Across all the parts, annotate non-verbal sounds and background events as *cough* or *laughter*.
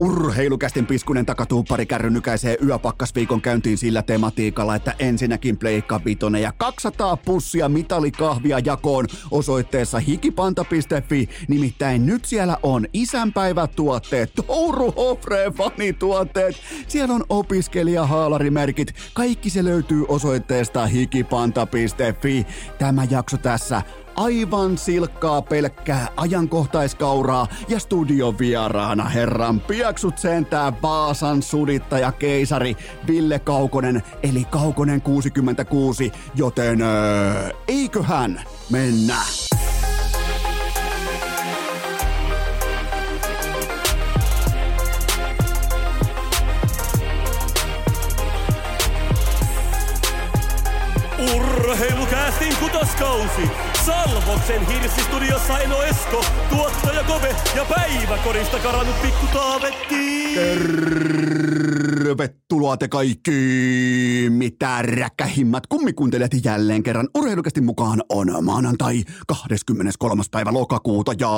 Urheilukästin piskunen takatuuppari kärrynykäisee yöpakkasviikon käyntiin sillä tematiikalla, että ensinnäkin pleikka vitonen ja 200 pussia mitalikahvia jakoon osoitteessa hikipanta.fi. Nimittäin nyt siellä on isänpäivätuotteet, Touru Hofre fanituotteet. Siellä on opiskelijahaalarimerkit. Kaikki se löytyy osoitteesta hikipanta.fi. Tämä jakso tässä aivan silkkaa pelkkää ajankohtaiskauraa ja studiovieraana herran piaksut sentää Vaasan sudittaja keisari Ville Kaukonen eli Kaukonen 66, joten öö, eiköhän mennä. Urheilukäästin kutoskausi Salvoksen hirsistudiossa Eno Esko, tuottaja Kove ja päiväkorista karannut pikku Taavetti. Tervetuloa te kaikki, mitä räkkähimmät kummikuuntelijat jälleen kerran. Urheilukästi mukaan on maanantai 23. päivä lokakuuta ja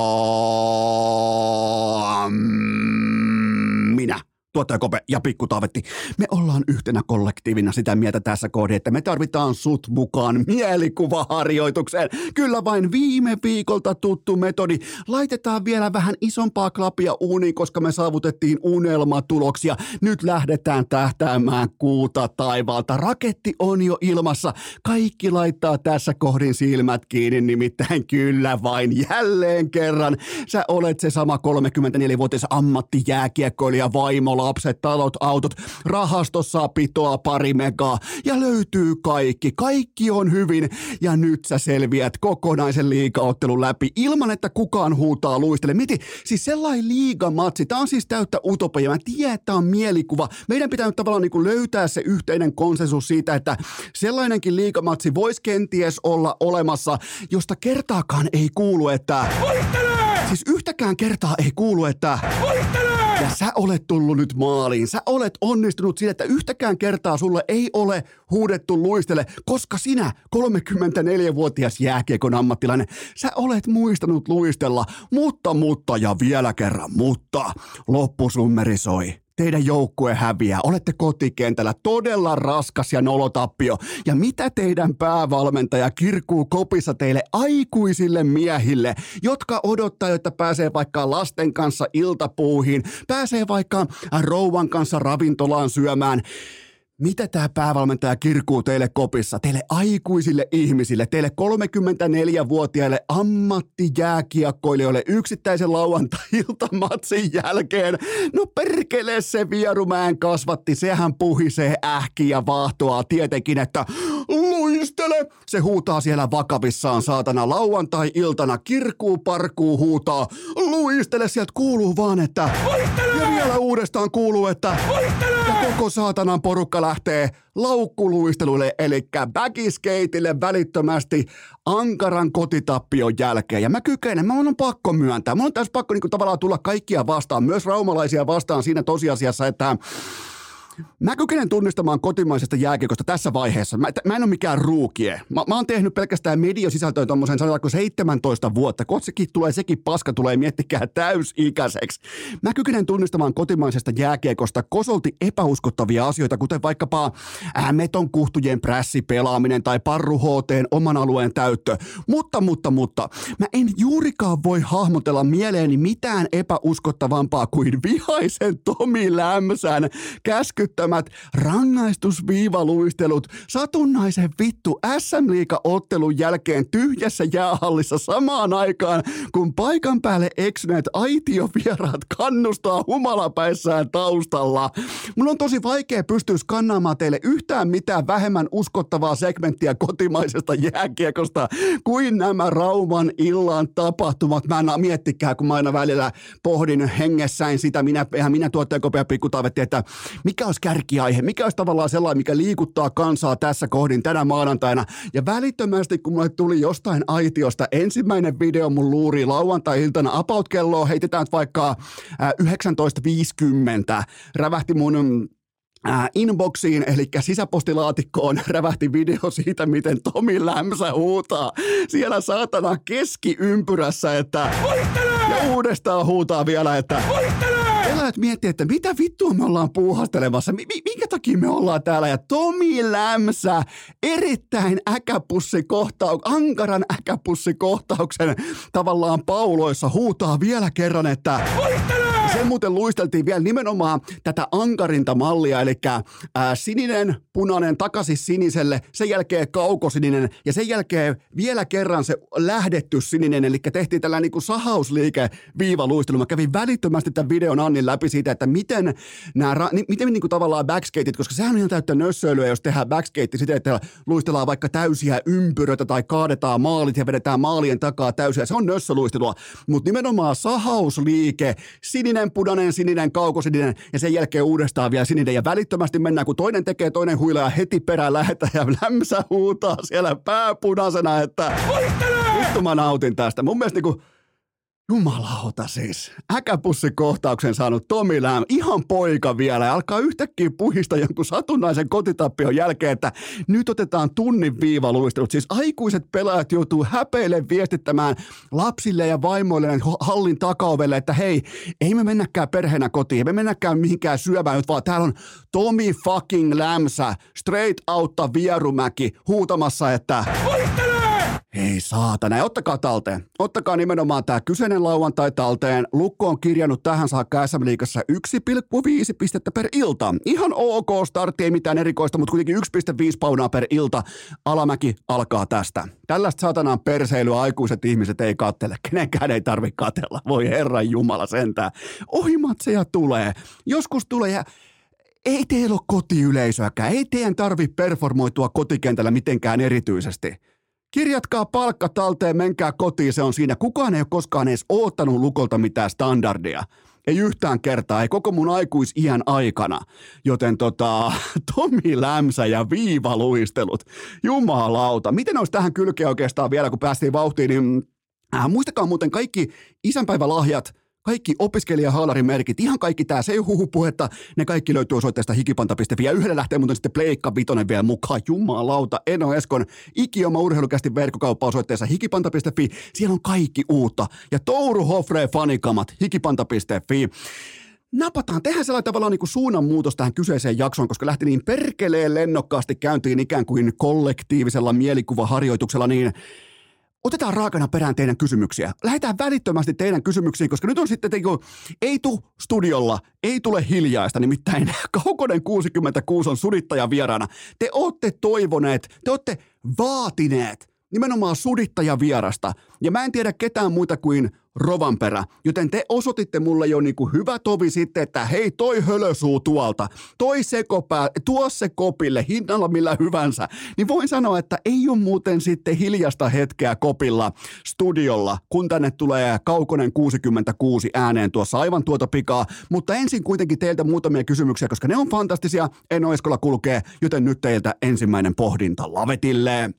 minä tuottaja Kope ja Pikku Taavetti, me ollaan yhtenä kollektiivina sitä mieltä tässä kohdassa, että me tarvitaan sut mukaan mielikuvaharjoitukseen. Kyllä vain viime viikolta tuttu metodi. Laitetaan vielä vähän isompaa klapia uuniin, koska me saavutettiin unelmatuloksia. Nyt lähdetään tähtäämään kuuta taivaalta. Raketti on jo ilmassa. Kaikki laittaa tässä kohdin silmät kiinni, nimittäin kyllä vain jälleen kerran. Sä olet se sama 34-vuotias ammattijääkiekkoilija vaimola lapset, talot, autot, rahastossa pitoa pari megaa ja löytyy kaikki. Kaikki on hyvin ja nyt sä selviät kokonaisen liigaottelun läpi ilman, että kukaan huutaa luistele. Miti, siis sellainen liigamatsi, tää on siis täyttä utopia. Mä tiedän, että on mielikuva. Meidän pitää nyt tavallaan niin löytää se yhteinen konsensus siitä, että sellainenkin liigamatsi voisi kenties olla olemassa, josta kertaakaan ei kuulu, että... Siis yhtäkään kertaa ei kuulu, että... Voittelee! Ja sä olet tullut nyt maaliin. Sä olet onnistunut siinä, että yhtäkään kertaa sulle ei ole huudettu luistele, koska sinä, 34-vuotias jääkiekon ammattilainen, sä olet muistanut luistella, mutta, mutta ja vielä kerran, mutta loppusummeri soi teidän joukkue häviää, olette kotikentällä, todella raskas ja nolotappio. Ja mitä teidän päävalmentaja kirkuu kopissa teille aikuisille miehille, jotka odottaa, että pääsee vaikka lasten kanssa iltapuuhiin, pääsee vaikka rouvan kanssa ravintolaan syömään, mitä tämä päävalmentaja kirkuu teille kopissa, teille aikuisille ihmisille, teille 34-vuotiaille ammattijääkiekkoilijoille yksittäisen lauantai-iltamatsin jälkeen? No perkele se Vierumään kasvatti, sehän puhisee ähkiä ja vaahtoa tietenkin, että luistele! Se huutaa siellä vakavissaan saatana lauantai-iltana, kirkuu parkuu huutaa, luistele, sieltä kuuluu vaan, että Luistele! ja vielä uudestaan kuuluu, että Luistele! Koko saatanan porukka lähtee laukkuluisteluille, eli backiskeitille välittömästi ankaran kotitappion jälkeen. Ja mä kykenen, mä on pakko myöntää. Mä on tässä pakko niin kuin, tavallaan tulla kaikkia vastaan, myös raumalaisia vastaan siinä tosiasiassa, että Mä kykenen tunnistamaan kotimaisesta jääkiekosta tässä vaiheessa. Mä, mä en ole mikään ruukie. Mä, mä oon tehnyt pelkästään mediosisältöä tuommoisen sanotaanko 17 vuotta. Kotsekin tulee, sekin paska tulee, miettikää täysikäiseksi. Mä kykenen tunnistamaan kotimaisesta jääkiekosta kosolti epäuskottavia asioita, kuten vaikkapa meton kuhtujen prässipelaaminen tai parru oman alueen täyttö. Mutta, mutta, mutta, mä en juurikaan voi hahmotella mieleeni mitään epäuskottavampaa kuin vihaisen Tomi Lämsän käsky järkyttämät rangaistusviivaluistelut satunnaisen vittu SM ottelun jälkeen tyhjässä jäähallissa samaan aikaan, kun paikan päälle eksyneet aitiovieraat kannustaa humalapäissään taustalla. Mun on tosi vaikea pystyä skannaamaan teille yhtään mitään vähemmän uskottavaa segmenttiä kotimaisesta jääkiekosta kuin nämä Rauman illan tapahtumat. Mä en miettikää, kun mä aina välillä pohdin hengessäin sitä, minä, minä tuottajakopea pikkutaavetti, että mikä on olisi kärkiaihe, mikä olisi tavallaan sellainen, mikä liikuttaa kansaa tässä kohdin tänä maanantaina. Ja välittömästi, kun mulle tuli jostain aitiosta ensimmäinen video mun luuri lauantai-iltana about kelloa, heitetään vaikka 19.50, rävähti mun Äh, inboxiin, eli sisäpostilaatikkoon rävähti video siitä, miten Tomi Lämsä huutaa siellä saatana keskiympyrässä, että! Ja uudestaan huutaa vielä, että Voittelee! Pelaajat miettii, että mitä vittua me ollaan puuhastelemassa, minkä takia me ollaan täällä. Ja Tomi Lämsä erittäin äkäpussikohtau, ankaran äkäpussikohtauksen tavallaan pauloissa huutaa vielä kerran, että Voittele! Sen muuten luisteltiin vielä nimenomaan tätä ankarinta mallia, eli ää, sininen, punainen, takaisin siniselle, sen jälkeen kaukosininen ja sen jälkeen vielä kerran se lähdetty sininen, eli tehtiin tällainen niin kuin sahausliike viivaluistelu. Mä kävin välittömästi tämän videon Annin läpi siitä, että miten nämä, miten niin kuin tavallaan backskateit, koska sehän on ihan täyttä nössöilyä, jos tehdään backskate siten, että luistellaan vaikka täysiä ympyröitä tai kaadetaan maalit ja vedetään maalien takaa täysiä. Se on nössöluistelua, mutta nimenomaan sahausliike, sininen sininen, punainen, sininen, kaukosininen ja sen jälkeen uudestaan vielä sininen ja välittömästi mennään, kun toinen tekee, toinen huilaa heti perään lähetä ja lämsä huutaa siellä pääpunaisena, että vittu mä nautin tästä. Mun mielestä niin kuin, Jumalauta siis. Äkäpussikohtauksen saanut Tomi Lääm, ihan poika vielä, ja alkaa yhtäkkiä puhista jonkun satunnaisen kotitappion jälkeen, että nyt otetaan tunnin viivaluistelut. Siis aikuiset pelaajat joutuu häpeille viestittämään lapsille ja vaimoille hallin takaovelle, että hei, ei me mennäkään perheenä kotiin, ei me mennäkään mihinkään syömään nyt, vaan täällä on Tomi fucking Lämsä, straight outta Vierumäki, huutamassa, että! Ei saatana, ottakaa talteen. Ottakaa nimenomaan tämä kyseinen lauantai talteen. Lukko on kirjannut tähän saakka SM Liigassa 1,5 pistettä per ilta. Ihan ok startti, ei mitään erikoista, mutta kuitenkin 1,5 paunaa per ilta. Alamäki alkaa tästä. Tällaista saatanaan perseilyä aikuiset ihmiset ei kattele. Kenenkään ei tarvi katella. Voi herran jumala sentään. Ohimatseja tulee. Joskus tulee ja ei teillä ole kotiyleisöäkään. Ei teidän tarvi performoitua kotikentällä mitenkään erityisesti. Kirjatkaa palkka talteen, menkää kotiin, se on siinä. Kukaan ei ole koskaan edes oottanut lukolta mitään standardia. Ei yhtään kertaa, ei koko mun aikuisiän aikana. Joten tota, *laughs* Tomi Lämsä ja viivaluistelut. Jumalauta. Miten olisi tähän kylkeä oikeastaan vielä, kun päästiin vauhtiin, niin äh, muistakaa muuten kaikki isänpäivälahjat – kaikki opiskelijahaalarin ihan kaikki tämä, se ei huhu puhetta, ne kaikki löytyy osoitteesta hikipanta.fi ja yhdellä lähtee muuten sitten Pleikka Vitonen vielä mukaan, jumalauta, Eno Eskon ikioma urheilukästi verkkokauppa osoitteessa hikipanta.fi, siellä on kaikki uutta. Ja Touru Hofre fanikamat hikipanta.fi napataan, tehdään sellainen tavallaan niin kuin suunnanmuutos tähän kyseiseen jaksoon, koska lähti niin perkeleen lennokkaasti käyntiin ikään kuin kollektiivisella mielikuvaharjoituksella, niin Otetaan raakana perään teidän kysymyksiä. Lähdetään välittömästi teidän kysymyksiin, koska nyt on sitten, teiku, ei tu studiolla, ei tule hiljaista, nimittäin *laughs* Kaukonen 66 on sudittaja vieraana. Te olette toivoneet, te olette vaatineet nimenomaan sudittaja vierasta. Ja mä en tiedä ketään muita kuin Rovanperä, joten te osoititte mulle jo niinku hyvä tovi sitten, että hei toi hölösuu tuolta, toi sekopää, tuo se kopille hinnalla millä hyvänsä, niin voin sanoa, että ei ole muuten sitten hiljasta hetkeä kopilla studiolla, kun tänne tulee Kaukonen 66 ääneen tuossa aivan tuota pikaa, mutta ensin kuitenkin teiltä muutamia kysymyksiä, koska ne on fantastisia, en Eskola kulkee, joten nyt teiltä ensimmäinen pohdinta lavetille.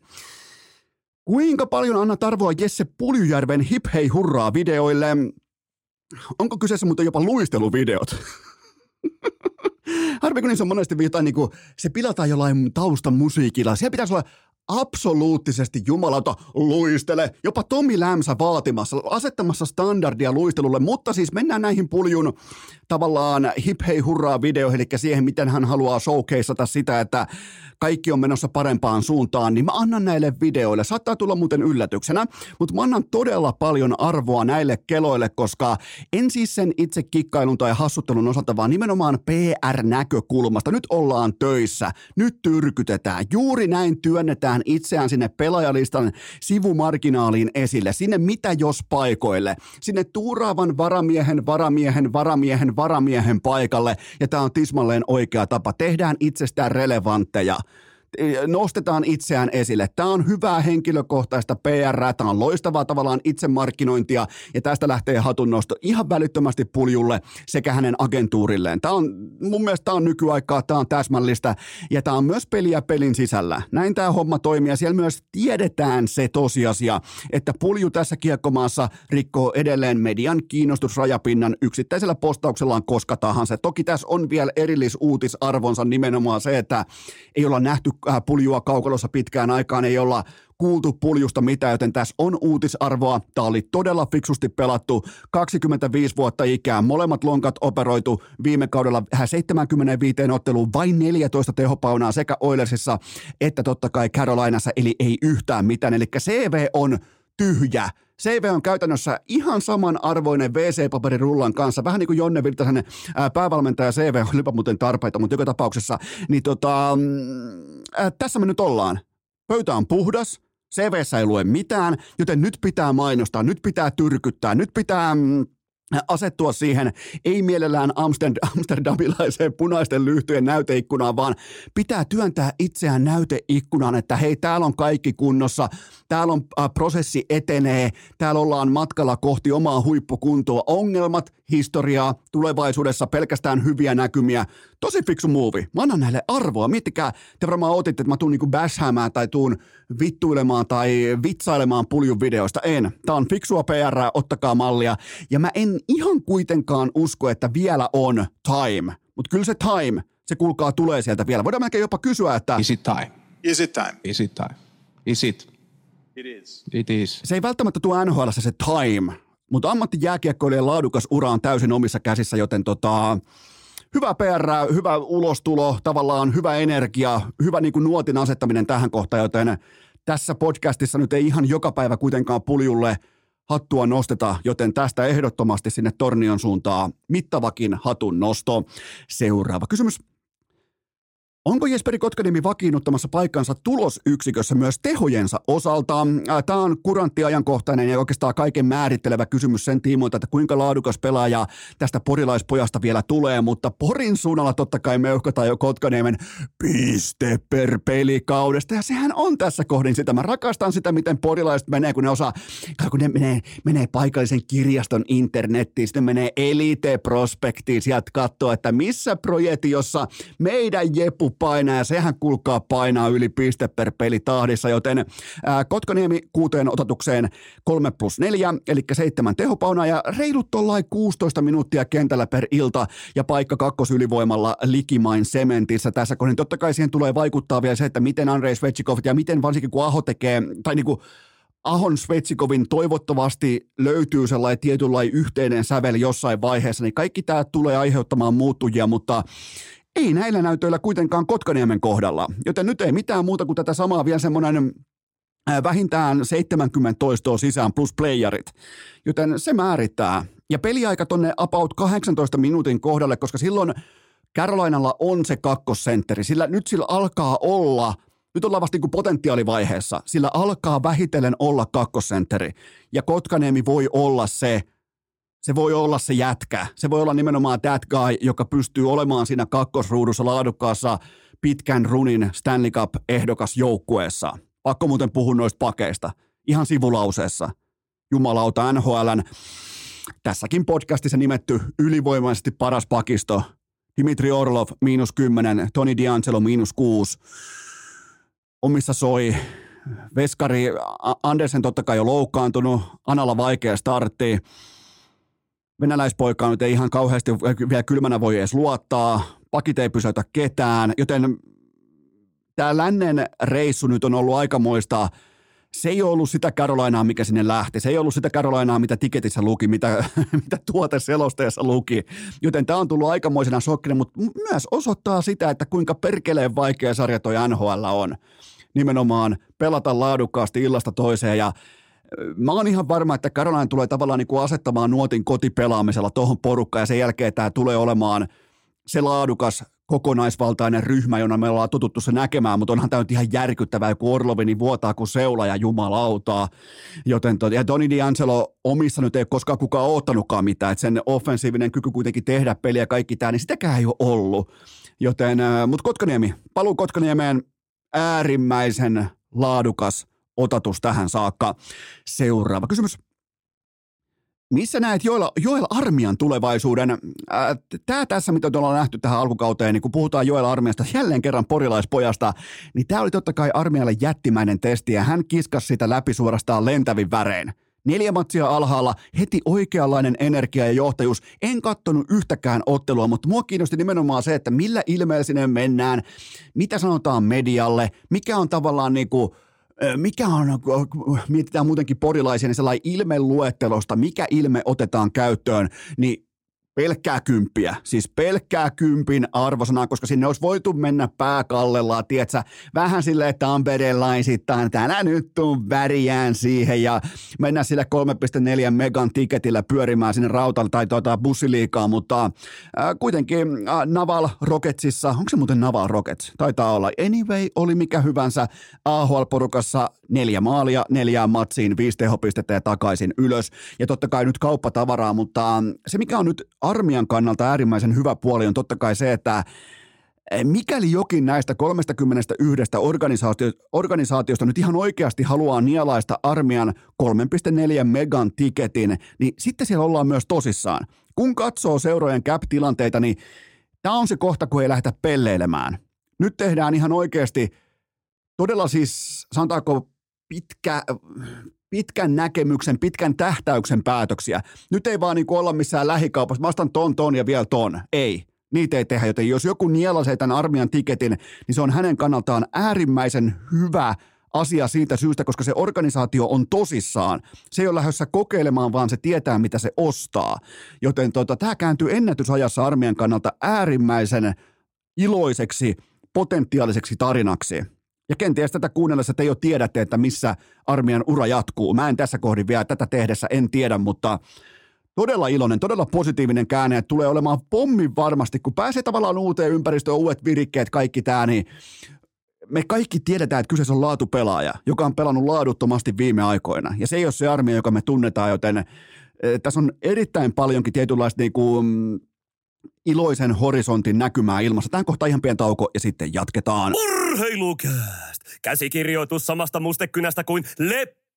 Kuinka paljon annat arvoa Jesse Puljujärven hip hei hurraa videoille? Onko kyseessä muuten jopa luisteluvideot? Harvi kun niissä on monesti viitaa, niin kuin, se pilataan jollain taustan musiikilla. Siellä pitäisi olla absoluuttisesti jumalauta luistele. Jopa Tomi Lämsä vaatimassa, asettamassa standardia luistelulle, mutta siis mennään näihin puljun tavallaan hip hei hurraa videoihin, eli siihen, miten hän haluaa showcaseata sitä, että kaikki on menossa parempaan suuntaan, niin mä annan näille videoille. Saattaa tulla muuten yllätyksenä, mutta mä annan todella paljon arvoa näille keloille, koska en siis sen itse kikkailun tai hassuttelun osalta, vaan nimenomaan PR-näkökulmasta. Nyt ollaan töissä, nyt tyrkytetään. Juuri näin työnnetään itseään sinne pelaajalistan sivumarginaaliin esille, sinne mitä jos paikoille, sinne tuuraavan varamiehen, varamiehen, varamiehen, varamiehen paikalle. Ja tämä on tismalleen oikea tapa. Tehdään itsestään relevantteja nostetaan itseään esille. Tämä on hyvää henkilökohtaista PR, tämä on loistavaa tavallaan itsemarkkinointia ja tästä lähtee hatunnosto ihan välittömästi puljulle sekä hänen agentuurilleen. Tämä on, mun mielestä tämä on nykyaikaa, tämä on täsmällistä ja tämä on myös peliä pelin sisällä. Näin tämä homma toimii ja siellä myös tiedetään se tosiasia, että pulju tässä kiekkomaassa rikkoo edelleen median kiinnostusrajapinnan yksittäisellä postauksellaan koska tahansa. Toki tässä on vielä erillisuutisarvonsa nimenomaan se, että ei olla nähty Äh, puljua kaukalossa pitkään aikaan, ei olla kuultu puljusta mitään, joten tässä on uutisarvoa. Tämä oli todella fiksusti pelattu. 25 vuotta ikää. Molemmat lonkat operoitu viime kaudella 75 otteluun vain 14 tehopaunaa sekä Oilersissa että totta kai Carolinassa, eli ei yhtään mitään. Eli CV on tyhjä. CV on käytännössä ihan samanarvoinen WC-paperirullan kanssa, vähän niin kuin Jonne Virtasen päävalmentaja CV olipa *laughs* muuten tarpeita, mutta joka tapauksessa, niin tota, ää, tässä me nyt ollaan. Pöytä on puhdas, CVssä ei lue mitään, joten nyt pitää mainostaa, nyt pitää tyrkyttää, nyt pitää mm, asettua siihen ei mielellään *laughs* amsterdamilaiseen punaisten lyhtyjen näyteikkunaan, vaan pitää työntää itseään näyteikkunaan, että hei, täällä on kaikki kunnossa, täällä on äh, prosessi etenee, täällä ollaan matkalla kohti omaa huippukuntoa, ongelmat, historiaa, tulevaisuudessa pelkästään hyviä näkymiä. Tosi fiksu muuvi. Mä annan näille arvoa. Miettikää, te varmaan otitte, että mä tuun niinku bashäämään tai tuun vittuilemaan tai vitsailemaan puljun videoista. En. Tää on fiksua PR, ottakaa mallia. Ja mä en ihan kuitenkaan usko, että vielä on time. Mutta kyllä se time, se kuulkaa tulee sieltä vielä. Voidaan melkein jopa kysyä, että... Is it time? Is it time? Is it time? Is it? It is. It is. Se ei välttämättä tule NHL se time, mutta ammattijääkiekkoilijan laadukas ura on täysin omissa käsissä, joten tota, hyvä PR, hyvä ulostulo, tavallaan hyvä energia, hyvä niin kuin nuotin asettaminen tähän kohtaan, joten tässä podcastissa nyt ei ihan joka päivä kuitenkaan puljulle hattua nosteta, joten tästä ehdottomasti sinne Tornion suuntaan mittavakin hatun nosto. Seuraava kysymys. Onko Jesperi Kotkaniemi vakiinnuttamassa paikkansa tulosyksikössä myös tehojensa osalta? Tämä on kurantti ajankohtainen ja oikeastaan kaiken määrittelevä kysymys sen tiimoilta, että kuinka laadukas pelaaja tästä porilaispojasta vielä tulee, mutta Porin suunnalla totta kai meuhkataan jo Kotkaniemen piste per pelikaudesta ja sehän on tässä kohdin sitä. Mä rakastan sitä, miten porilaiset menee, kun ne osaa, kun ne menee, menee paikallisen kirjaston internettiin, sitten menee Elite Prospektiin sieltä katsoa, että missä projektiossa meidän Jepu painaa ja sehän kulkaa painaa yli piste per peli tahdissa, joten ää, Kotkaniemi kuuteen ototukseen 3 plus 4, eli seitsemän tehopaunaa ja reilut tollain 16 minuuttia kentällä per ilta ja paikka kakkosylivoimalla likimain sementissä tässä kohdin. Totta kai siihen tulee vaikuttaa vielä se, että miten Andrei Svetsikov ja miten varsinkin kun Aho tekee, tai niin kuin Ahon Svetsikovin toivottavasti löytyy sellainen tietynlainen yhteinen sävel jossain vaiheessa, niin kaikki tämä tulee aiheuttamaan muuttujia, mutta ei näillä näytöillä kuitenkaan Kotkaniemen kohdalla, joten nyt ei mitään muuta kuin tätä samaa vielä semmoinen vähintään 70 toistoa sisään plus playerit, joten se määrittää. Ja peliaika tonne about 18 minuutin kohdalle, koska silloin Carolinalla on se kakkosentteri, sillä nyt sillä alkaa olla, nyt ollaan vasta niin potentiaalivaiheessa, sillä alkaa vähitellen olla kakkosentteri. Ja Kotkaniemi voi olla se, se voi olla se jätkä. Se voi olla nimenomaan that guy, joka pystyy olemaan siinä kakkosruudussa laadukkaassa pitkän runin Stanley Cup-ehdokas joukkueessa. Pakko muuten puhua noista pakeista. Ihan sivulauseessa. Jumalauta NHLn tässäkin podcastissa nimetty ylivoimaisesti paras pakisto. Dimitri Orlov miinus 10, Toni D'Angelo miinus 6. Omissa soi. Veskari Andersen totta kai jo loukkaantunut. Analla vaikea startti venäläispoikaan nyt ei ihan kauheasti vielä kylmänä voi edes luottaa, pakit ei pysäytä ketään, joten tämä lännen reissu nyt on ollut aikamoista, se ei ollut sitä Carolinaa, mikä sinne lähti. Se ei ollut sitä Carolinaa, mitä tiketissä luki, mitä, *laughs* mitä tuoteselosteessa luki. Joten tämä on tullut aikamoisena shokkina, mutta myös osoittaa sitä, että kuinka perkeleen vaikea sarja toi NHL on. Nimenomaan pelata laadukkaasti illasta toiseen ja Mä oon ihan varma, että Caroline tulee tavallaan niin kuin asettamaan nuotin kotipelaamisella tuohon porukkaan ja sen jälkeen tämä tulee olemaan se laadukas kokonaisvaltainen ryhmä, jona me ollaan tututtu se näkemään, mutta onhan tämä nyt ihan järkyttävää, kun Orlovi niin vuotaa kuin seula ja jumalautaa. Joten ja Toni D'Angelo omissa nyt ei koskaan kukaan oottanutkaan mitään, että sen offensiivinen kyky kuitenkin tehdä peliä ja kaikki tämä, niin sitäkään ei ole ollut. Joten, mutta Kotkaniemi, paluu Kotkaniemeen äärimmäisen laadukas – otatus tähän saakka. Seuraava kysymys. Missä näet Joel, Joel Armian tulevaisuuden? Tämä tässä, mitä ollaan nähty tähän alkukauteen, niin kun puhutaan Joel Armiasta jälleen kerran porilaispojasta, niin tämä oli totta kai Armialle jättimäinen testi ja hän kiskasi sitä läpi suorastaan lentävin värein. Neljä matsia alhaalla, heti oikeanlainen energia ja johtajuus. En kattonut yhtäkään ottelua, mutta mua kiinnosti nimenomaan se, että millä ilmeellä sinne mennään, mitä sanotaan medialle, mikä on tavallaan niin kuin Mikä on, mietitään muutenkin porilaisia, niin sellainen ilmeluettelosta, mikä ilme otetaan käyttöön, niin pelkkää kymppiä, siis pelkkää kympin arvosanaa, koska sinne olisi voitu mennä pääkallellaan, tietsä, vähän silleen Tampereen-laisittain, täällä nyt tuu väriään siihen ja mennä sille 3,4 megan tiketillä pyörimään sinne rautalle tai tuota bussiliikaa, mutta äh, kuitenkin äh, Naval Rocketsissa, onko se muuten Naval Rockets? Taitaa olla. Anyway, oli mikä hyvänsä AHL-porukassa neljä maalia, neljään matsiin, viisi tehopistettä ja takaisin ylös. Ja totta kai nyt kauppatavaraa, mutta se mikä on nyt armian kannalta äärimmäisen hyvä puoli on totta kai se, että eh, mikäli jokin näistä 31 organisaatio, organisaatiosta nyt ihan oikeasti haluaa nielaista armian 3,4 megan tiketin, niin sitten siellä ollaan myös tosissaan. Kun katsoo seurojen cap-tilanteita, niin tämä on se kohta, kun ei lähdetä pelleilemään. Nyt tehdään ihan oikeasti todella siis, sanotaanko pitkä, pitkän näkemyksen, pitkän tähtäyksen päätöksiä. Nyt ei vaan niin olla missään lähikaupassa, mä ostan ton, ton ja vielä ton. Ei. Niitä ei tehdä, joten jos joku nielasee tämän armian tiketin, niin se on hänen kannaltaan äärimmäisen hyvä asia siitä syystä, koska se organisaatio on tosissaan. Se ei ole lähdössä kokeilemaan, vaan se tietää, mitä se ostaa. Joten tota, tämä kääntyy ennätysajassa armian kannalta äärimmäisen iloiseksi, potentiaaliseksi tarinaksi. Ja kenties tätä kuunnellessa te jo tiedätte, että missä armian ura jatkuu. Mä en tässä kohdin vielä tätä tehdessä, en tiedä, mutta todella iloinen, todella positiivinen käänne, että tulee olemaan pommin varmasti, kun pääsee tavallaan uuteen ympäristöön, uudet virikkeet, kaikki tämä, niin me kaikki tiedetään, että kyseessä on laatupelaaja, joka on pelannut laaduttomasti viime aikoina. Ja se ei ole se armia, joka me tunnetaan, joten eh, tässä on erittäin paljonkin tietynlaista niin kuin, mm, iloisen horisontin näkymää ilmassa. Tämän kohta ihan pieni tauko ja sitten jatketaan. Urheilukääst! Käsikirjoitus samasta mustekynästä kuin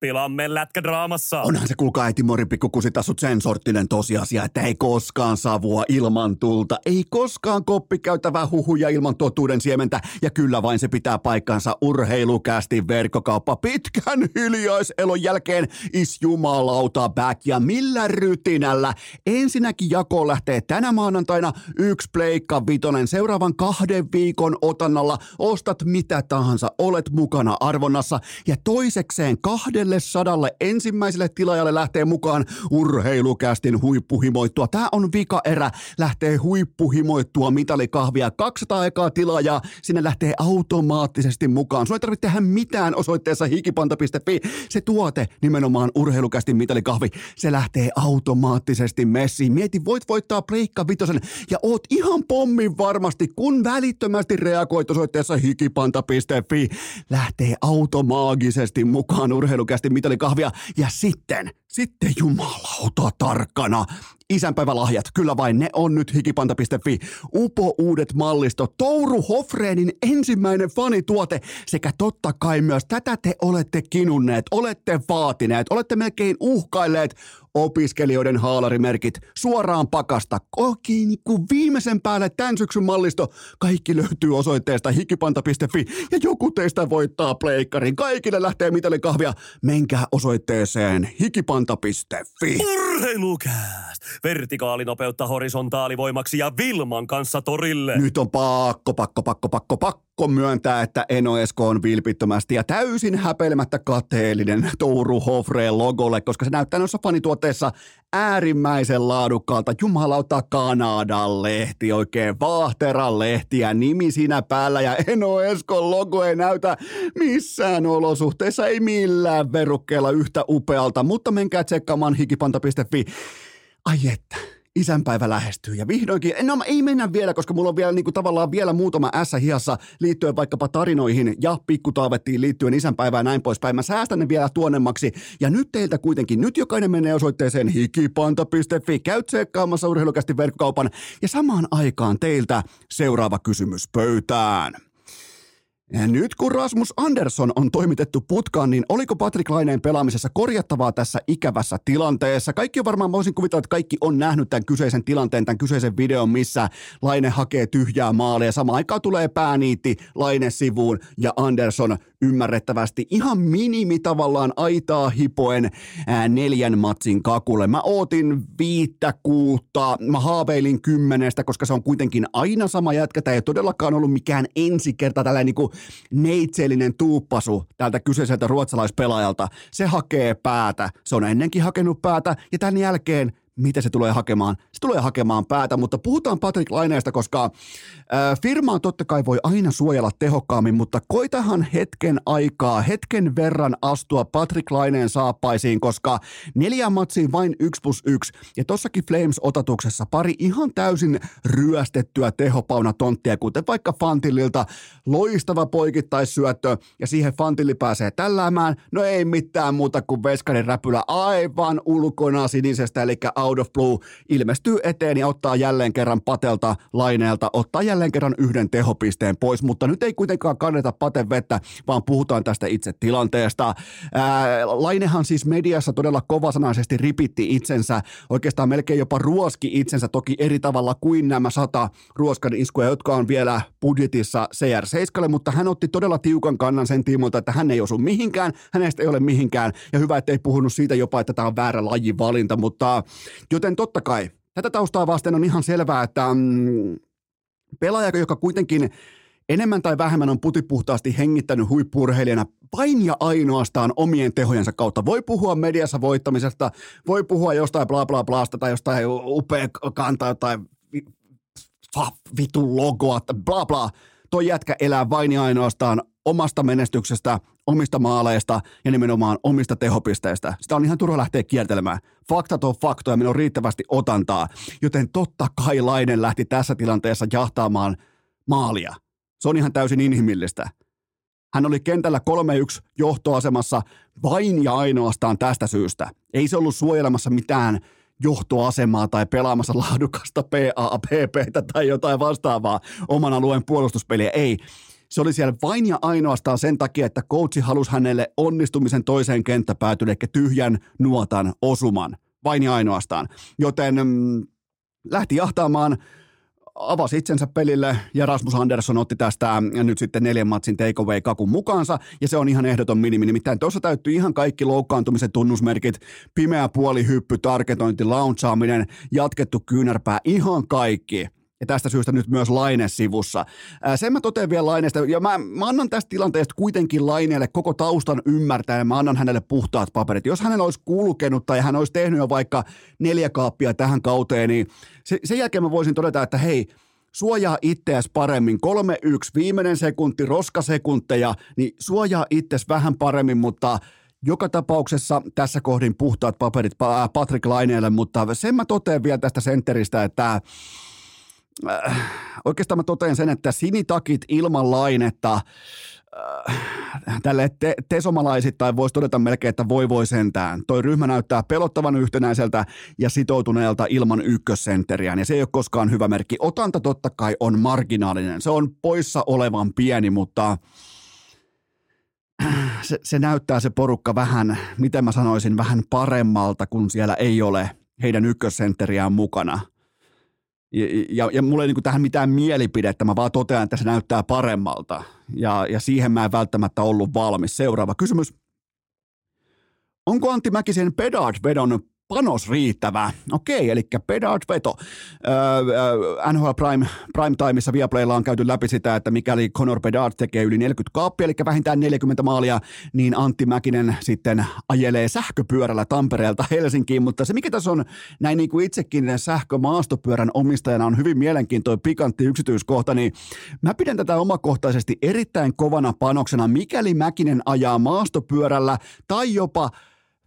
Leppilammen lätkädraamassa. Onhan se kuulkaa äiti Morin pikkukusitassut sen sorttinen tosiasia, että ei koskaan savua ilman tulta, ei koskaan koppikäytävää huhuja ilman totuuden siementä, ja kyllä vain se pitää paikkansa urheilukästi verkkokauppa pitkän hiljaiselon jälkeen. Is jumalauta back, ja millä rytinällä? Ensinnäkin jako lähtee tänä maanantaina. Yksi pleikka vitonen seuraavan kahden viikon otannalla, ostat mitä tahansa, olet mukana arvonnassa, ja toisekseen kahdelle sadalle ensimmäiselle tilaajalle lähtee mukaan urheilukästin huippuhimoittua. Tämä on vika erä, lähtee huippuhimoittua mitalikahvia. 200 ekaa tilaajaa, sinne lähtee automaattisesti mukaan. Sun ei tarvitse tehdä mitään osoitteessa hikipanta.fi. Se tuote, nimenomaan urheilukästin mitalikahvi, se lähtee automaattisesti messiin. Mieti, voit voittaa Pleikka Vitosen ja oot ihan pommin varmasti, kun välittömästi reagoit osoitteessa hikipanta.fi. Lähtee automaagisesti mukaan urheilukästi mitalikahvia ja sitten, sitten jumalauta tarkkana. Isänpäivälahjat, kyllä vain, ne on nyt hikipanta.fi. Upo uudet mallistot, Touru Hofreenin ensimmäinen fanituote sekä totta kai myös tätä te olette kinunneet, olette vaatineet, olette melkein uhkailleet opiskelijoiden haalarimerkit suoraan pakasta. Oikein niin kuin viimeisen päälle tämän syksyn mallisto. Kaikki löytyy osoitteesta hikipanta.fi ja joku teistä voittaa pleikkarin. Kaikille lähtee mitalikahvia. Menkää osoitteeseen hikipanta.fi. Urheilukääst! Vertikaalinopeutta horisontaalivoimaksi ja Vilman kanssa torille. Nyt on pakko, pakko, pakko, pakko, pakko myöntää, että Eno Esko on vilpittömästi ja täysin häpeilemättä kateellinen Touru Hofreen logolle, koska se näyttää noissa fanituotteissa äärimmäisen laadukkaalta. Jumalauta Kanadan lehti, oikein Vaahteran lehti ja nimi siinä päällä ja Eno Eskon logo ei näytä missään olosuhteissa, ei millään verukkeella yhtä upealta, mutta menkää tsekkaamaan hikipanta.fi. Ai että, isänpäivä lähestyy ja vihdoinkin, no ei mennä vielä, koska mulla on vielä niin kuin, tavallaan vielä muutama ässä hihassa liittyen vaikkapa tarinoihin ja pikkutaavettiin liittyen isänpäivään ja näin poispäin. Mä säästän ne vielä tuonnemmaksi ja nyt teiltä kuitenkin, nyt jokainen menee osoitteeseen hikipanta.fi, käy tsekkaamassa urheilukästi verkkokaupan ja samaan aikaan teiltä seuraava kysymys pöytään. Nyt kun Rasmus Andersson on toimitettu putkaan, niin oliko Patrick Laineen pelaamisessa korjattavaa tässä ikävässä tilanteessa? Kaikki on varmaan, voisin kuvitella, että kaikki on nähnyt tämän kyseisen tilanteen, tämän kyseisen videon, missä Laine hakee tyhjää maalia. Sama aikaa tulee pääniitti Laine sivuun ja Andersson ymmärrettävästi ihan minimi tavallaan aitaa hipoen ää, neljän matsin kakulle. Mä ootin viittä kuutta, mä haaveilin kymmenestä, koska se on kuitenkin aina sama jätkä. Tämä ei todellakaan ollut mikään ensi kerta tällainen niinku neitsellinen tuuppasu tältä kyseiseltä ruotsalaispelaajalta. Se hakee päätä. Se on ennenkin hakenut päätä ja tämän jälkeen mitä se tulee hakemaan. Se tulee hakemaan päätä, mutta puhutaan Patrick Laineesta, koska äh, firmaa totta kai voi aina suojella tehokkaammin, mutta koitahan hetken aikaa, hetken verran astua Patrick Laineen saappaisiin, koska neljä matsiin vain 1 plus 1. Ja tossakin Flames-otatuksessa pari ihan täysin ryöstettyä tehopauna tonttia, kuten vaikka Fantillilta loistava poikittaisyöttö, ja siihen Fantilli pääsee tälläämään. No ei mitään muuta kuin Veskarin räpylä aivan ulkona sinisestä, eli out of blue, ilmestyy eteen ja ottaa jälleen kerran patelta laineelta, ottaa jälleen kerran yhden tehopisteen pois, mutta nyt ei kuitenkaan kanneta paten vettä, vaan puhutaan tästä itse tilanteesta. Ää, Lainehan siis mediassa todella kovasanaisesti ripitti itsensä, oikeastaan melkein jopa ruoski itsensä, toki eri tavalla kuin nämä sata ruoskan iskuja, jotka on vielä budjetissa CR7, mutta hän otti todella tiukan kannan sen tiimoilta, että hän ei osu mihinkään, hänestä ei ole mihinkään, ja hyvä, ettei puhunut siitä jopa, että tämä on väärä lajivalinta, mutta Joten totta kai, tätä taustaa vasten on ihan selvää, että mm, pelaaja, joka kuitenkin enemmän tai vähemmän on putipuhtaasti hengittänyt huippurheilijana vain ja ainoastaan omien tehojensa kautta. Voi puhua mediassa voittamisesta, voi puhua jostain bla bla blaasta tai jostain upea kantaa tai vitun logoa, bla bla. Toi jätkä elää vain ja ainoastaan omasta menestyksestä, omista maaleista ja nimenomaan omista tehopisteistä. Sitä on ihan turha lähteä kiertelemään. Faktat on faktoja, meillä on riittävästi otantaa. Joten totta kai Lainen lähti tässä tilanteessa jahtaamaan maalia. Se on ihan täysin inhimillistä. Hän oli kentällä 3-1 johtoasemassa vain ja ainoastaan tästä syystä. Ei se ollut suojelemassa mitään johtoasemaa tai pelaamassa laadukasta PA, PP tai jotain vastaavaa oman alueen puolustuspeliä. Ei, se oli siellä vain ja ainoastaan sen takia, että coachi halusi hänelle onnistumisen toiseen kenttäpäätyyn, eli tyhjän nuotan osuman. Vain ja ainoastaan. Joten mm, lähti jahtaamaan avasi itsensä pelille ja Rasmus Andersson otti tästä nyt sitten neljän matsin takeaway kakun mukaansa ja se on ihan ehdoton minimi. Nimittäin tuossa täytyy ihan kaikki loukkaantumisen tunnusmerkit, pimeä puolihyppy, tarketointi, launchaaminen, jatkettu kyynärpää, ihan kaikki – ja tästä syystä nyt myös Laine sivussa. Ää, sen mä totean vielä Laineesta, ja mä, mä annan tästä tilanteesta kuitenkin Laineelle koko taustan ymmärtää, ja mä annan hänelle puhtaat paperit. Jos hänellä olisi kulkenut tai hän olisi tehnyt jo vaikka neljä kaappia tähän kauteen, niin se, sen jälkeen mä voisin todeta, että hei, suojaa itseäsi paremmin. 3-1, viimeinen sekunti, roskasekunteja, niin suojaa itseäsi vähän paremmin, mutta joka tapauksessa tässä kohdin puhtaat paperit Patrick Laineelle, mutta sen mä totean vielä tästä sentteristä, että äh, oikeastaan mä totean sen, että sinitakit ilman lainetta äh, tälle te- tesomalaisittain voisi todeta melkein, että voi voi sentään. Toi ryhmä näyttää pelottavan yhtenäiseltä ja sitoutuneelta ilman ykkössenteriään, ja se ei ole koskaan hyvä merkki. Otanta totta kai on marginaalinen, se on poissa olevan pieni, mutta se, se näyttää se porukka vähän, miten mä sanoisin, vähän paremmalta, kun siellä ei ole heidän ykkössentteriään mukana – ja, ja, ja mulla ei niin tähän mitään mielipidettä, mä vaan totean, että se näyttää paremmalta. Ja, ja siihen mä en välttämättä ollut valmis. Seuraava kysymys. Onko Antti Mäkisen Pedard vedonnut panos riittävä. Okei, eli Pedard veto. Öö, NHL Prime, Prime Timeissa Viaplaylla on käyty läpi sitä, että mikäli Conor Bedard tekee yli 40 kaappia, eli vähintään 40 maalia, niin Antti Mäkinen sitten ajelee sähköpyörällä Tampereelta Helsinkiin, mutta se mikä tässä on näin niin kuin itsekin sähkömaastopyörän omistajana on hyvin mielenkiintoinen pikantti yksityiskohta, niin mä pidän tätä omakohtaisesti erittäin kovana panoksena, mikäli Mäkinen ajaa maastopyörällä tai jopa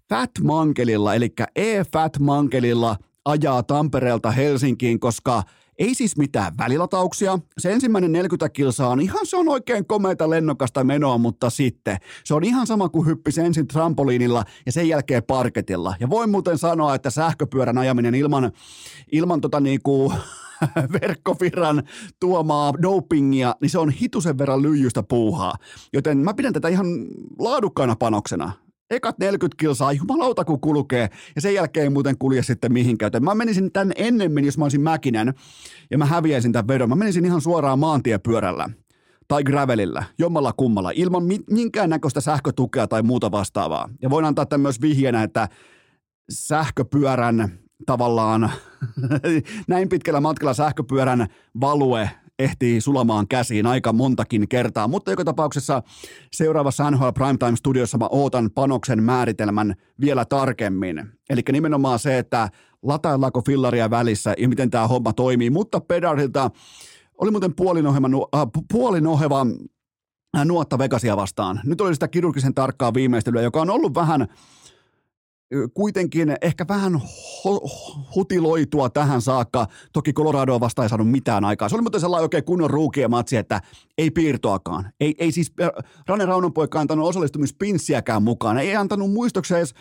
Fat Mankelilla, eli E-Fat Mankelilla ajaa Tampereelta Helsinkiin, koska ei siis mitään välilatauksia. Se ensimmäinen 40 kilsaa on ihan, se on oikein komeita lennokasta menoa, mutta sitten se on ihan sama kuin hyppisi ensin trampoliinilla ja sen jälkeen parketilla. Ja voin muuten sanoa, että sähköpyörän ajaminen ilman, ilman tota niinku, *laughs* verkkovirran tuomaa dopingia, niin se on hitusen verran lyijystä puuhaa. Joten mä pidän tätä ihan laadukkaana panoksena ekat 40 kilsaa, jumalauta kun kulkee, ja sen jälkeen ei muuten kulje sitten mihinkään. Joten mä menisin tän ennemmin, jos mä olisin Mäkinen, ja mä häviäisin tämän vedon, mä menisin ihan suoraan maantiepyörällä. tai gravelillä, jommalla kummalla, ilman mi- minkäännäköistä sähkötukea tai muuta vastaavaa. Ja voin antaa tämän myös vihjeenä, että sähköpyörän tavallaan *laughs* näin pitkällä matkalla sähköpyörän value ehtii sulamaan käsiin aika montakin kertaa, mutta joka tapauksessa seuraavassa NHL Primetime Studiossa mä ootan panoksen määritelmän vielä tarkemmin. Eli nimenomaan se, että lataillaanko fillaria välissä ja miten tämä homma toimii, mutta Pedarilta oli muuten puolinoheva, äh, puolinoheva äh, nuotta Vegasia vastaan. Nyt oli sitä kirurgisen tarkkaa viimeistelyä, joka on ollut vähän kuitenkin ehkä vähän ho- hutiloitua tähän saakka. Toki Colorado vasta ei saanut mitään aikaa. Se oli muuten sellainen oikein kunnon ruukien matsi, että ei piirtoakaan. Ei, ei siis Rane Raunonpoika antanut osallistumispinssiäkään mukaan. Ei antanut muistokseen edes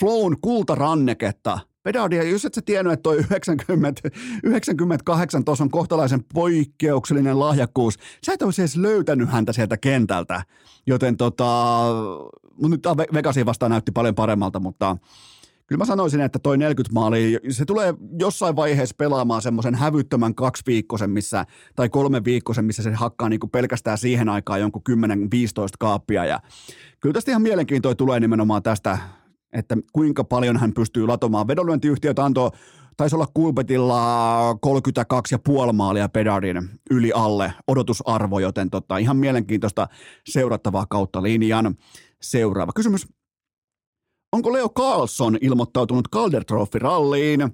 Flown kultaranneketta. Pedardia, jos et sä tiennyt, että toi 90, 98 tuossa on kohtalaisen poikkeuksellinen lahjakkuus, sä et olisi edes löytänyt häntä sieltä kentältä. Joten tota, nyt Vegasin vastaan näytti paljon paremmalta, mutta kyllä mä sanoisin, että toi 40 maali, se tulee jossain vaiheessa pelaamaan semmoisen hävyttömän kaksi viikkosen, missä, tai kolme viikkosen, missä se hakkaa niin kuin pelkästään siihen aikaan jonkun 10-15 kaappia. Ja kyllä tästä ihan mielenkiintoa tulee nimenomaan tästä, että kuinka paljon hän pystyy latomaan. Vedonlyöntiyhtiöt antoi taisi olla Kulpetilla 32,5 maalia Pedardin yli alle odotusarvo, joten tota, ihan mielenkiintoista seurattavaa kautta linjan. Seuraava kysymys. Onko Leo Carlson ilmoittautunut Calder Trophy-ralliin? Äh,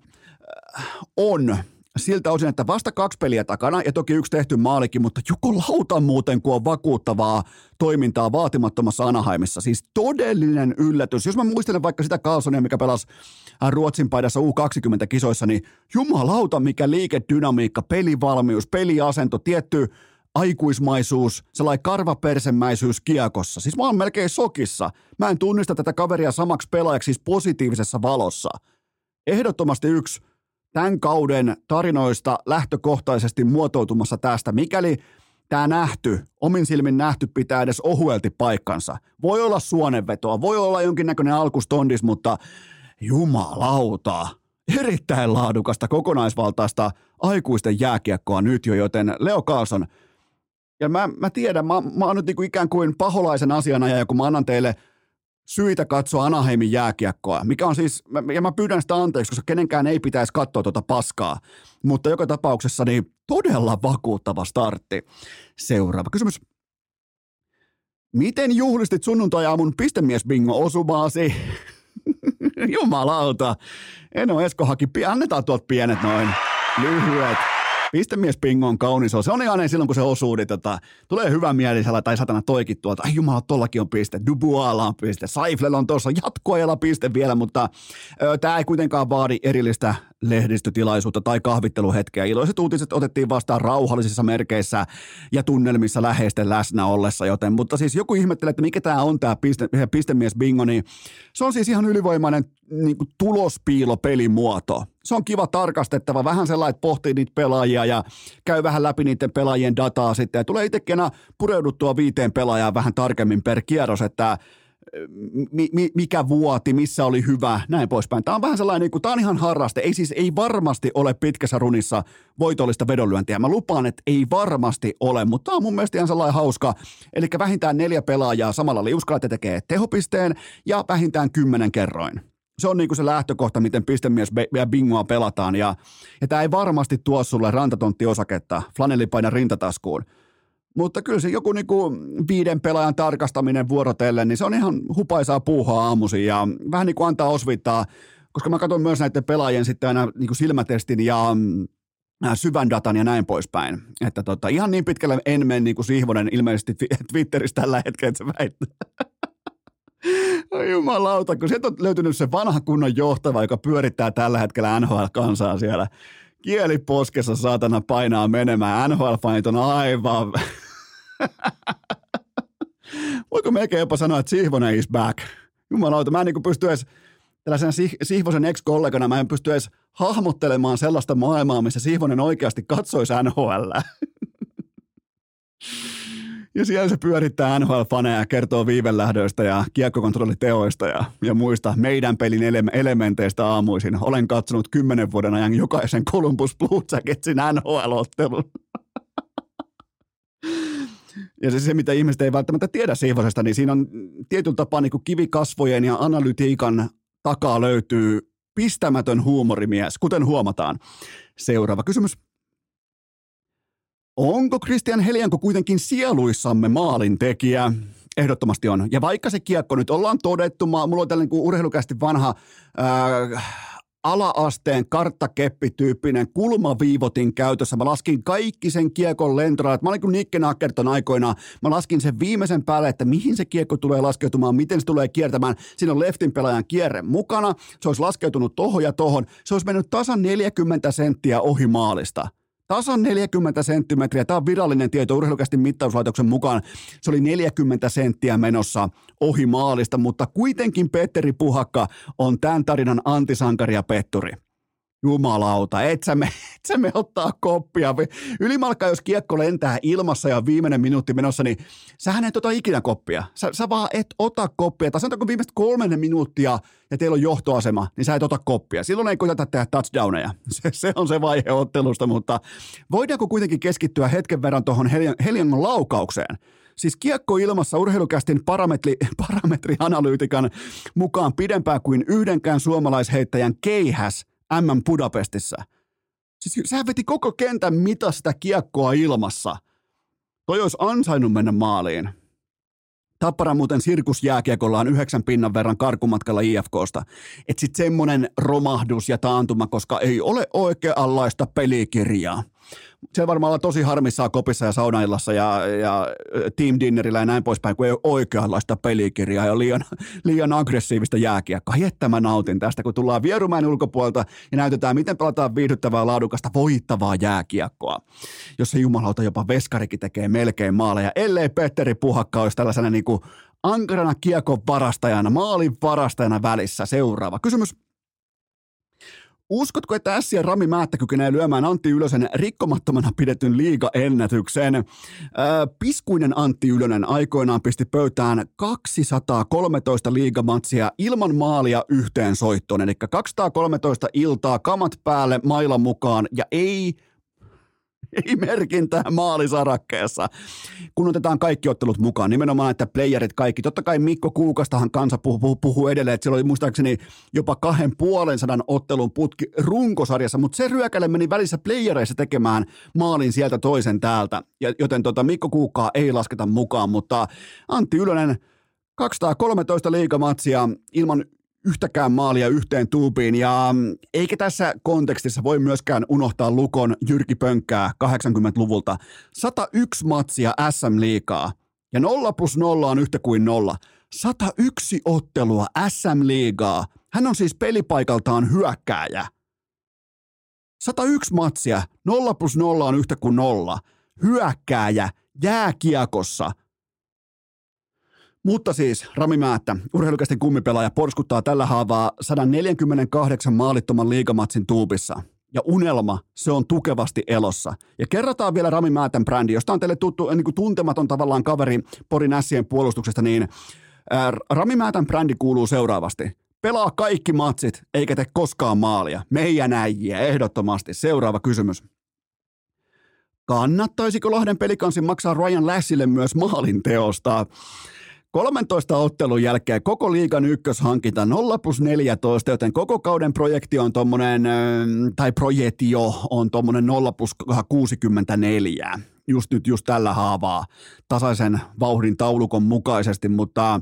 on. Siltä osin, että vasta kaksi peliä takana ja toki yksi tehty maalikin, mutta joko lauta muuten, kun on vakuuttavaa toimintaa vaatimattomassa Anaheimissa. Siis todellinen yllätys. Jos mä muistelen vaikka sitä Carlsonia, mikä pelasi äh, Ruotsin paidassa U20-kisoissa, niin jumalauta mikä liikedynamiikka, pelivalmius, peliasento, tietty aikuismaisuus, sellainen karvapersemäisyys kiekossa. Siis mä oon melkein sokissa. Mä en tunnista tätä kaveria samaksi pelaajaksi siis positiivisessa valossa. Ehdottomasti yksi tämän kauden tarinoista lähtökohtaisesti muotoutumassa tästä, mikäli tämä nähty, omin silmin nähty pitää edes ohuelti paikkansa. Voi olla suonenvetoa, voi olla jonkinnäköinen alkustondis, mutta jumalauta, erittäin laadukasta kokonaisvaltaista aikuisten jääkiekkoa nyt jo, joten Leo Carlson – ja mä, mä tiedän, mä, mä oon nyt niin kuin ikään kuin paholaisen asianajaja, kun mä annan teille syitä katsoa Anaheimin jääkiekkoa, mikä on siis, ja mä pyydän sitä anteeksi, koska kenenkään ei pitäisi katsoa tuota paskaa, mutta joka tapauksessa niin todella vakuuttava startti. Seuraava kysymys. Miten juhlistit sunnuntai-aamun pistemies-bingo osumaasi? *laughs* Jumalauta. Eno Esko haki, annetaan tuot pienet noin lyhyet Pistemies Pingo on kaunis. Se on ihan silloin, kun se osuu, niin tota, tulee hyvä mieli tai satana toikin tuolta. Ai jumala, tollakin on piste. Dubuala on piste. Saiflella on tuossa jatkoajalla piste vielä, mutta tämä ei kuitenkaan vaadi erillistä lehdistötilaisuutta tai kahvitteluhetkeä. Iloiset uutiset otettiin vastaan rauhallisissa merkeissä ja tunnelmissa läheisten läsnä ollessa, joten, mutta siis joku ihmettelee, että mikä tämä on tämä piste, pistemies bingo, niin se on siis ihan ylivoimainen niin tulospiilopelimuoto. Se on kiva tarkastettava, vähän sellainen, että pohtii niitä pelaajia ja käy vähän läpi niiden pelaajien dataa sitten ja tulee itsekin pureuduttua viiteen pelaajaan vähän tarkemmin per kierros, että mi, mi, mikä vuoti, missä oli hyvä, näin poispäin. Tämä on vähän sellainen, niin kuin, tämä on ihan harraste. Ei siis, ei varmasti ole pitkässä runissa voitollista vedonlyöntiä. Mä lupaan, että ei varmasti ole, mutta tämä on mun mielestä ihan sellainen hauska. Eli vähintään neljä pelaajaa samalla liuskalla, että tekee tehopisteen ja vähintään kymmenen kerroin. Se on niin kuin se lähtökohta, miten pistemies ja bingoa pelataan. Ja, ja tämä ei varmasti tuo sulle rantatontti-osaketta flanellipaidan rintataskuun mutta kyllä se joku niinku viiden pelaajan tarkastaminen vuorotellen, niin se on ihan hupaisaa puuhaa aamuisin ja vähän niin kuin antaa osvittaa, koska mä katson myös näiden pelaajien sitten aina niin kuin silmätestin ja mm, syvän datan ja näin poispäin. Että tota, ihan niin pitkälle en mene niin kuin Sihvonen ilmeisesti Twitterissä tällä hetkellä, että se väittää. Jumalauta, kun sieltä on löytynyt se vanha kunnon johtava, joka pyörittää tällä hetkellä NHL-kansaa siellä. Kieliposkessa saatana painaa menemään. NHL-fanit on aivan *laughs* Voiko melkein jopa sanoa, että Sihvonen is back? Jumalauta, mä en niin pysty edes tällaisen Sihvosen ex-kollegana, mä en pysty edes hahmottelemaan sellaista maailmaa, missä Sihvonen oikeasti katsoisi NHL. *laughs* Ja siellä se pyörittää NHL-faneja ja kertoo viivelähdöistä ja kiekkokontrolliteoista ja, ja muista meidän pelin ele- elementeistä aamuisin. Olen katsonut kymmenen vuoden ajan jokaisen Columbus Blue Jacketsin NHL-ottelun. Ja se, se, mitä ihmiset ei välttämättä tiedä Siivosesta, niin siinä on tietyllä tapaa niin kivikasvojen ja analytiikan takaa löytyy pistämätön huumorimies, kuten huomataan. Seuraava kysymys. Onko Christian Helianko kuitenkin sieluissamme maalintekijä? Ehdottomasti on. Ja vaikka se kiekko nyt ollaan todettu, mulla on tällainen urheilukästi vanha ää, ala-asteen karttakeppityyppinen kulmaviivotin käytössä. Mä laskin kaikki sen kiekon lentoradat. Mä olin kuin Nikke Nakerton aikoina. Mä laskin sen viimeisen päälle, että mihin se kiekko tulee laskeutumaan, miten se tulee kiertämään. Siinä on leftin pelaajan kierre mukana. Se olisi laskeutunut tohon ja tohon. Se olisi mennyt tasan 40 senttiä ohi maalista. Tasan 40 senttimetriä. Tämä on virallinen tieto urheilukästi mittauslaitoksen mukaan. Se oli 40 senttiä menossa ohi maalista, mutta kuitenkin Petteri Puhakka on tämän tarinan antisankari ja petturi. Jumalauta, et sä, me, *laughs* et sä me ottaa koppia. Ylimalka, jos kiekko lentää ilmassa ja viimeinen minuutti menossa, niin sähän et ota ikinä koppia. Sä, sä vaan et ota koppia. Tai sanotaanko viimeiset kolmen minuuttia ja teillä on johtoasema, niin sä et ota koppia. Silloin ei koiteta tehdä touchdowneja. *laughs* Se, se on se vaihe ottelusta, mutta voidaanko kuitenkin keskittyä hetken verran tuohon Heliangon laukaukseen? Siis kiekko ilmassa urheilukästin parametri, *laughs* parametrianalyytikan mukaan pidempään kuin yhdenkään suomalaisheittäjän keihäs – M Budapestissa. Siis sehän veti koko kentän mitasta kiekkoa ilmassa. Toi olisi ansainnut mennä maaliin. Tappara muuten sirkusjääkiekolla on yhdeksän pinnan verran karkumatkalla IFKsta. Että sitten semmoinen romahdus ja taantuma, koska ei ole oikeanlaista pelikirjaa se varmaan olla tosi harmissaan kopissa ja saunaillassa ja, ja team dinnerillä ja näin poispäin, kun ei ole oikeanlaista pelikirjaa ja liian, liian aggressiivista jääkiekkoa. Jättä mä nautin tästä, kun tullaan Vierumäen ulkopuolelta ja näytetään, miten pelataan viihdyttävää, laadukasta, voittavaa jääkiekkoa. Jos se jumalauta jopa veskarikin tekee melkein maaleja, ellei Petteri Puhakka olisi tällaisena niin kuin ankarana kiekon varastajana, maalin varastajana välissä. Seuraava kysymys. Uskotko, että S ja Rami Määttä kykenee lyömään Antti Ylösen rikkomattomana pidetyn liiga-ennätyksen? Äh, piskuinen Antti Ylönen aikoinaan pisti pöytään 213 liigamatsia ilman maalia yhteen soittoon. Eli 213 iltaa, kamat päälle, mailan mukaan ja ei ei merkintää maalisarakkeessa, kun otetaan kaikki ottelut mukaan. Nimenomaan, että playerit kaikki. Totta kai Mikko Kuukastahan kansa puhuu, puhuu, puhuu edelleen, että siellä oli muistaakseni jopa kahden puolen sadan ottelun putki runkosarjassa, mutta se ryökälle meni välissä playereissa tekemään maalin sieltä toisen täältä. Ja, joten tota, Mikko Kuukkaa ei lasketa mukaan, mutta Antti Ylönen 213 liigamatsia ilman yhtäkään maalia yhteen tuupiin ja mm, eikä tässä kontekstissa voi myöskään unohtaa Lukon Jyrki Pönkkää 80-luvulta. 101 matsia SM liikaa ja 0 plus 0 on yhtä kuin 0. 101 ottelua SM liigaa. Hän on siis pelipaikaltaan hyökkääjä. 101 matsia, 0 plus 0 on yhtä kuin 0. Hyökkääjä jääkiekossa – mutta siis Rami Määttä, urheilukästen kummipelaaja, porskuttaa tällä haavaa 148 maalittoman liigamatsin tuubissa. Ja unelma, se on tukevasti elossa. Ja kerrotaan vielä Rami Määtän brändi, josta on teille tuttu, niin kuin tuntematon tavallaan kaveri Porin Ässien puolustuksesta, niin ää, Rami Määtän brändi kuuluu seuraavasti. Pelaa kaikki matsit, eikä tee koskaan maalia. Meidän äijiä, ehdottomasti. Seuraava kysymys. Kannattaisiko Lahden pelikansin maksaa Ryan Lassille myös maalin teosta? 13 ottelun jälkeen koko liigan ykköshankinta 0 plus 14, joten koko kauden projekti on tommonen, tai projektio on tommonen 0 plus 64 just nyt just tällä haavaa tasaisen vauhdin taulukon mukaisesti, mutta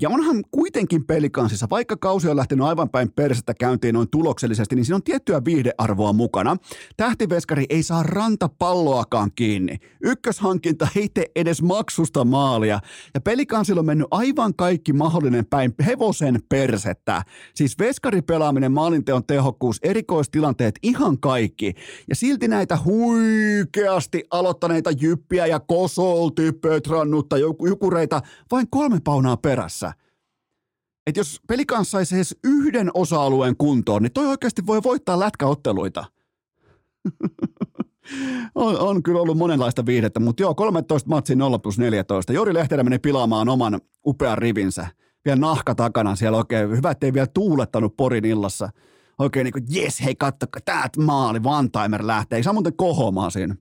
ja onhan kuitenkin pelikansissa, vaikka kausi on lähtenyt aivan päin persettä käyntiin noin tuloksellisesti, niin siinä on tiettyä viihdearvoa mukana. Tähtiveskari ei saa rantapalloakaan kiinni. Ykköshankinta ei tee edes maksusta maalia ja pelikansilla on mennyt aivan kaikki mahdollinen päin hevosen persettä. Siis veskaripelaaminen, maalinteon tehokkuus, erikoistilanteet, ihan kaikki. Ja silti näitä huikeasti aloittaneita Jukureita, Jyppiä ja Kosolti, Petrannutta, Jukureita, vain kolme paunaa perässä. Et jos pelikanssa saisi edes yhden osa-alueen kuntoon, niin toi oikeasti voi voittaa lätkäotteluita. *laughs* on, on kyllä ollut monenlaista viihdettä, mutta joo, 13 matsi 0 plus 14. Jori Lehterä meni pilaamaan oman upean rivinsä. Vielä nahka takana siellä oikein. Hyvä, ettei vielä tuulettanut Porin illassa. Oikein niin kuin, jes, hei katso, täältä maali, one timer lähtee. Muuten kohomaan siinä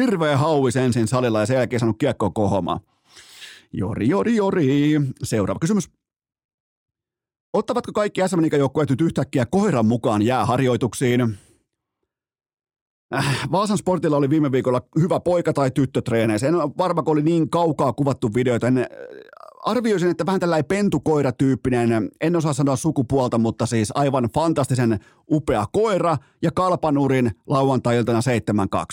Hirveä hauvis ensin salilla ja sen jälkeen saanut kiekkoa kohomaan. Jori, jori, jori. Seuraava kysymys. Ottavatko kaikki SM joukkueet nyt yhtäkkiä koiran mukaan jääharjoituksiin? Äh, Vaasan sportilla oli viime viikolla hyvä poika- tai tyttötreeneissä. En ole varma, kun oli niin kaukaa kuvattu videoita. En, arvioisin, että vähän tällainen pentukoiratyyppinen, en osaa sanoa sukupuolta, mutta siis aivan fantastisen upea koira ja kalpanurin lauantai-iltana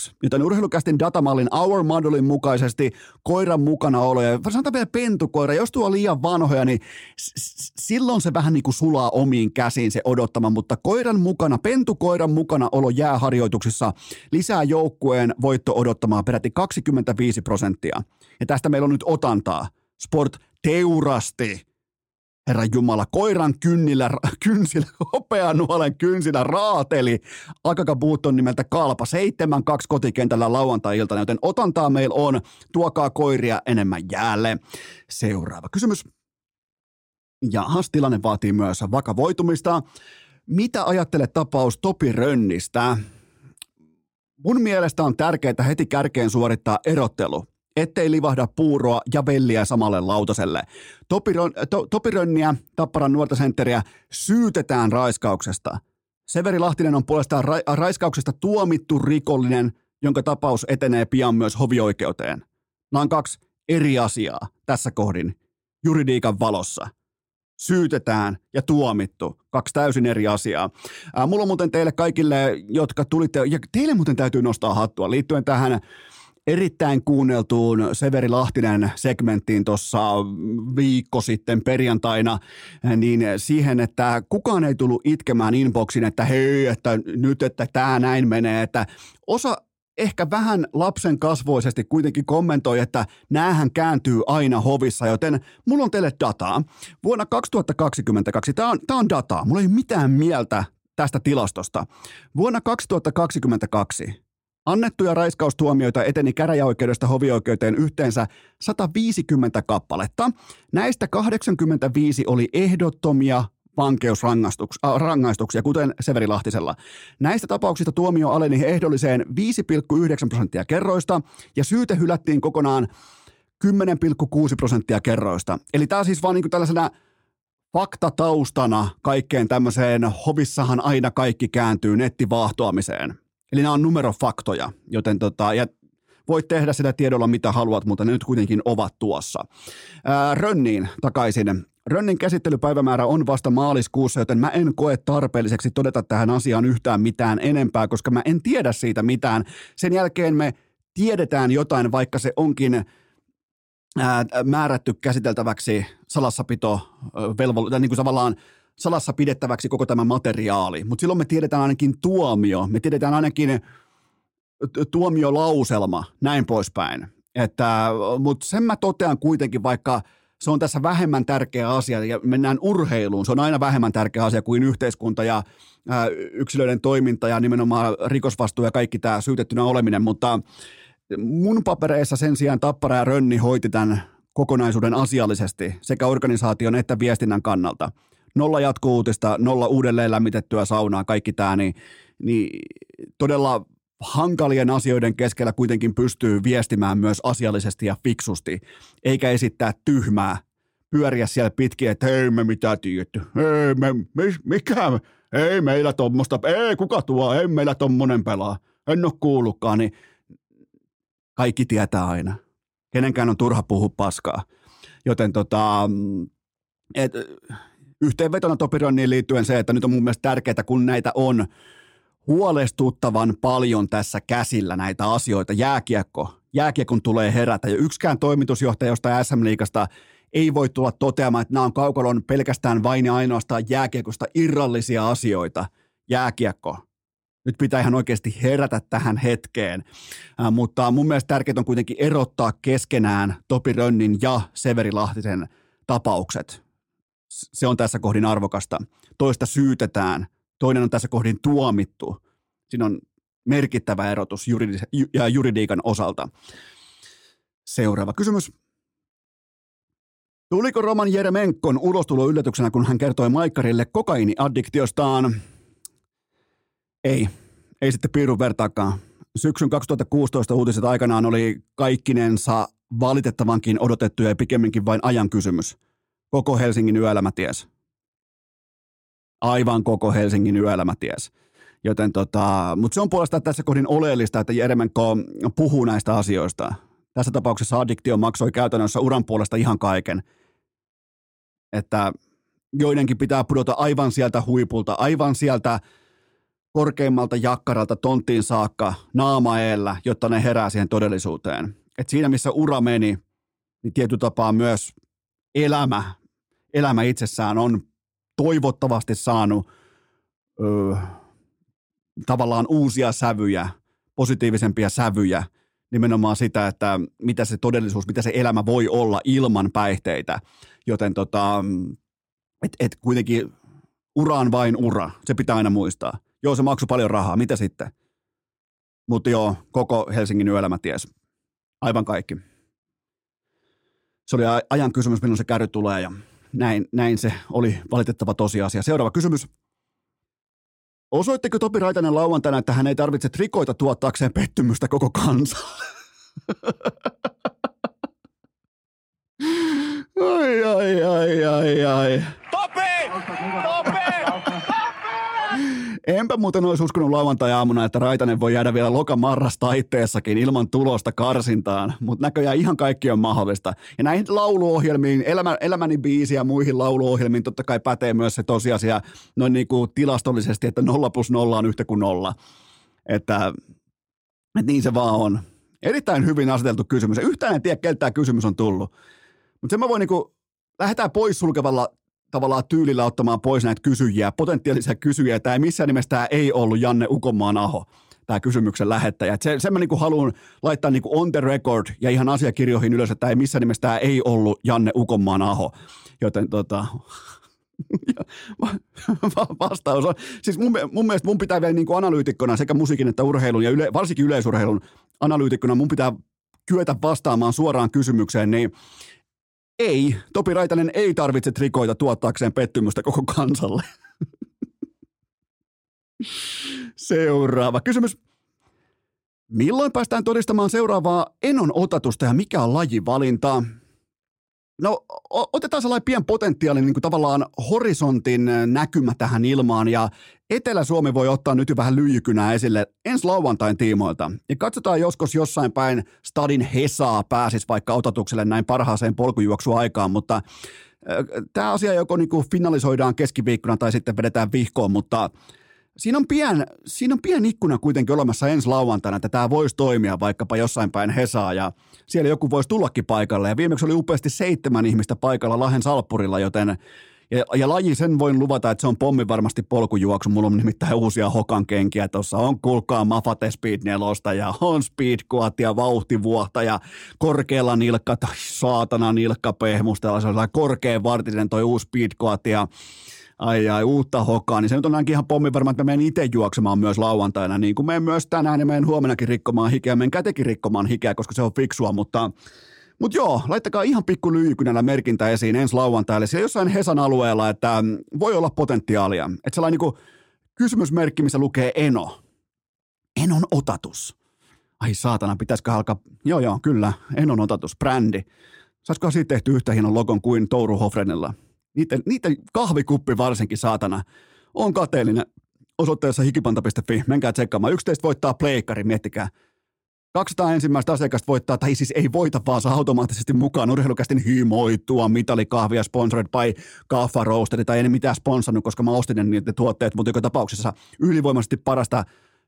7.2. Joten urheilukästin datamallin Our Modelin mukaisesti koiran mukana ja sanotaan vielä pentukoira, jos tuo on liian vanhoja, niin s- silloin se vähän niin kuin sulaa omiin käsiin se odottama, mutta koiran mukana, pentukoiran mukana olo jääharjoituksissa lisää joukkueen voitto odottamaan peräti 25 prosenttia. Ja tästä meillä on nyt otantaa. Sport teurasti. Herra Jumala, koiran kynnillä, kynsillä, *laughs* hopeanuolen kynsillä raateli. Akakabuuton nimeltä Kalpa, 7-2 kotikentällä lauantai-iltana, joten otantaa meillä on, tuokaa koiria enemmän jäälle. Seuraava kysymys. Ja tilanne vaatii myös vakavoitumista. Mitä ajattelet tapaus Topi Rönnistä? Mun mielestä on tärkeää heti kärkeen suorittaa erottelu ettei livahda puuroa ja velliä samalle lautaselle. Topiron, to, Topirönniä, Tapparan nuorta sentteriä, syytetään raiskauksesta. Severi Lahtinen on puolestaan ra, raiskauksesta tuomittu rikollinen, jonka tapaus etenee pian myös hovioikeuteen. Nämä on kaksi eri asiaa tässä kohdin juridiikan valossa. Syytetään ja tuomittu. Kaksi täysin eri asiaa. Ää, mulla on muuten teille kaikille, jotka tulitte, ja teille muuten täytyy nostaa hattua liittyen tähän erittäin kuunneltuun Severi Lahtinen segmenttiin tuossa viikko sitten perjantaina, niin siihen, että kukaan ei tullut itkemään inboxin, että hei, että nyt, että tämä näin menee, että osa ehkä vähän lapsen kasvoisesti kuitenkin kommentoi, että näähän kääntyy aina hovissa, joten mulla on teille dataa. Vuonna 2022, tämä on, tämä on dataa, mulla ei mitään mieltä tästä tilastosta. Vuonna 2022 Annettuja raiskaustuomioita eteni käräjäoikeudesta hovioikeuteen yhteensä 150 kappaletta. Näistä 85 oli ehdottomia vankeusrangaistuksia, kuten Severi Lahtisella. Näistä tapauksista tuomio aleni ehdolliseen 5,9 prosenttia kerroista ja syyte hylättiin kokonaan 10,6 prosenttia kerroista. Eli tämä siis vaan niin tällaisena faktataustana kaikkeen tämmöiseen hovissahan aina kaikki kääntyy nettivaahtoamiseen. Eli nämä on numerofaktoja, joten tota, ja voit tehdä sitä tiedolla mitä haluat, mutta ne nyt kuitenkin ovat tuossa. Ää, Rönniin takaisin. Rönnin käsittelypäivämäärä on vasta maaliskuussa, joten mä en koe tarpeelliseksi todeta tähän asiaan yhtään mitään enempää, koska mä en tiedä siitä mitään. Sen jälkeen me tiedetään jotain, vaikka se onkin ää, määrätty käsiteltäväksi salassapito, velvo, niin kuin tavallaan salassa pidettäväksi koko tämä materiaali, mutta silloin me tiedetään ainakin tuomio, me tiedetään ainakin tuomiolauselma, näin poispäin. Että, mutta sen mä totean kuitenkin, vaikka se on tässä vähemmän tärkeä asia ja mennään urheiluun, se on aina vähemmän tärkeä asia kuin yhteiskunta ja ää, yksilöiden toiminta ja nimenomaan rikosvastuu ja kaikki tämä syytettynä oleminen, mutta mun papereissa sen sijaan Tappara ja Rönni hoiti tämän kokonaisuuden asiallisesti sekä organisaation että viestinnän kannalta nolla jatkuutista, nolla uudelleen lämmitettyä saunaa, kaikki tämä, niin, niin todella hankalien asioiden keskellä kuitenkin pystyy viestimään myös asiallisesti ja fiksusti, eikä esittää tyhmää, pyöriä siellä pitkin, että ei me mitä tiedetty, ei me, me mikä, ei meillä tuommoista, ei kuka tuo, ei meillä tommonen pelaa, en ole kuullutkaan, niin kaikki tietää aina. Kenenkään on turha puhua paskaa. Joten tota, et, yhteenvetona Topironniin liittyen se, että nyt on mun mielestä tärkeää, kun näitä on huolestuttavan paljon tässä käsillä näitä asioita. Jääkiekko, jääkiekon tulee herätä ja yksikään toimitusjohtaja jostain SM-liikasta ei voi tulla toteamaan, että nämä on kaukalon pelkästään vain ja ainoastaan jääkiekosta irrallisia asioita. Jääkiekko. Nyt pitää ihan oikeasti herätä tähän hetkeen. Äh, mutta mun mielestä tärkeää on kuitenkin erottaa keskenään Topi Rönnin ja Severi Lahtisen tapaukset se on tässä kohdin arvokasta. Toista syytetään, toinen on tässä kohdin tuomittu. Siinä on merkittävä erotus juridis- ja juridiikan osalta. Seuraava kysymys. Tuliko Roman Jeremenkon ulostulo yllätyksenä, kun hän kertoi Maikkarille kokainiaddiktiostaan? Ei, ei sitten piirun vertaakaan. syksyn 2016 uutiset aikanaan oli kaikkinensa valitettavankin odotettu ja pikemminkin vain ajan kysymys. Koko Helsingin yöelämä ties. Aivan koko Helsingin yöelämä ties. Joten tota, mutta se on puolestaan tässä kohdin oleellista, että Jeremenko puhuu näistä asioista. Tässä tapauksessa addiktio maksoi käytännössä uran puolesta ihan kaiken. Että joidenkin pitää pudota aivan sieltä huipulta, aivan sieltä korkeimmalta jakkaralta tonttiin saakka naamaeellä, jotta ne herää siihen todellisuuteen. Et siinä, missä ura meni, niin tietyllä tapaa myös elämä, elämä itsessään on toivottavasti saanut ö, tavallaan uusia sävyjä, positiivisempia sävyjä, nimenomaan sitä, että mitä se todellisuus, mitä se elämä voi olla ilman päihteitä. Joten tota, et, et kuitenkin ura on vain ura, se pitää aina muistaa. Joo, se maksoi paljon rahaa, mitä sitten? Mutta joo, koko Helsingin yöelämä ties. Aivan kaikki. Se oli ajan kysymys, milloin se kärry tulee ja näin, näin se oli valitettava tosiasia. Seuraava kysymys. Osoitteko Topi Raitanen lauantaina, että hän ei tarvitse trikoita tuottaakseen pettymystä koko kansalle? *laughs* ai, ai, ai, ai, ai. Topi! Topi! Enpä muuten olisi uskonut lauantai-aamuna, että Raitanen voi jäädä vielä lokamarras taitteessakin ilman tulosta karsintaan, mutta näköjään ihan kaikki on mahdollista. Ja näihin lauluohjelmiin, elämä, elämäni biisi ja muihin lauluohjelmiin totta kai pätee myös se tosiasia noin niin kuin tilastollisesti, että nolla plus nolla on yhtä kuin nolla. Että, että niin se vaan on. Erittäin hyvin aseteltu kysymys. Yhtään en tiedä, keltä tämä kysymys on tullut. Mutta sen mä voin niin kuin, lähdetään pois sulkevalla tavallaan tyylillä ottamaan pois näitä kysyjiä, potentiaalisia kysyjiä. Tämä ei missään nimessä tämä ei ollut Janne Ukomaan Aho, tämä kysymyksen lähettäjä. Se, sen mä niin haluan laittaa niin on the record ja ihan asiakirjoihin ylös, että ei missään nimessä tämä ei ollut Janne Ukomaan Aho. Joten tota, *laughs* vastaus on, siis mun, mun mielestä mun pitää vielä niin kuin analyytikkona sekä musiikin että urheilun ja yle, varsinkin yleisurheilun analyytikkona mun pitää kyetä vastaamaan suoraan kysymykseen, niin ei, Topi Raitanen ei tarvitse trikoita tuottaakseen pettymystä koko kansalle. Seuraava kysymys. Milloin päästään todistamaan seuraavaa enon otatusta ja mikä on lajivalinta? No otetaan sellainen pien potentiaalinen niin kuin tavallaan horisontin näkymä tähän ilmaan. Ja Etelä-Suomi voi ottaa nyt jo vähän lyijykynää esille ensi lauantain tiimoilta. Ja katsotaan joskus jossain päin Stadin Hesaa pääsis vaikka otatukselle näin parhaaseen polkujuoksuaikaan, mutta tämä asia joko niin kuin finalisoidaan keskiviikkona tai sitten vedetään vihkoon, mutta Siinä on, pien, siinä on pien ikkuna kuitenkin olemassa ensi lauantaina, että tämä voisi toimia vaikkapa jossain päin Hesaa ja siellä joku voisi tullakin paikalle. Ja viimeksi oli upeasti seitsemän ihmistä paikalla Lahen Salppurilla, joten ja, ja laji sen voin luvata, että se on pommi varmasti polkujuoksu. Mulla on nimittäin uusia hokan kenkiä tuossa. On kuulkaa Mafate Speed 4 ja on Speed ja vauhtivuohta ja korkealla nilkka tai saatana. Se on korkea vartinen toi uusi Speed ja ai ai, uutta hokaa, niin se nyt on ainakin ihan pommi varma, että mä menen itse juoksemaan myös lauantaina, niin kuin menen myös tänään ja menen huomenakin rikkomaan hikeä, menen kätekin rikkomaan hikeä, koska se on fiksua, mutta mutta joo, laittakaa ihan pikku lyijykynällä merkintä esiin ensi lauantaille siellä jossain Hesan alueella, että mm, voi olla potentiaalia. Että sellainen niin kysymysmerkki, missä lukee Eno. Enon otatus. Ai saatana, pitäisikö alkaa, joo joo, kyllä, Enon otatus, brändi. Saisiko siitä tehty yhtä hienon logon kuin Touru Hofrenilla? Niiden, niiden kahvikuppi varsinkin, saatana, on kateellinen osoitteessa hikipanta.fi. Menkää tsekkaamaan. Yksi voittaa pleikkari, miettikää. 200 ensimmäistä asiakasta voittaa, tai siis ei voita, vaan saa automaattisesti mukaan urheilukästin himoitua mitalikahvia sponsored by Kaffa Roasteri, tai en mitään sponsannut, koska mä ostin ne niiden tuotteet, mutta joka tapauksessa ylivoimaisesti parasta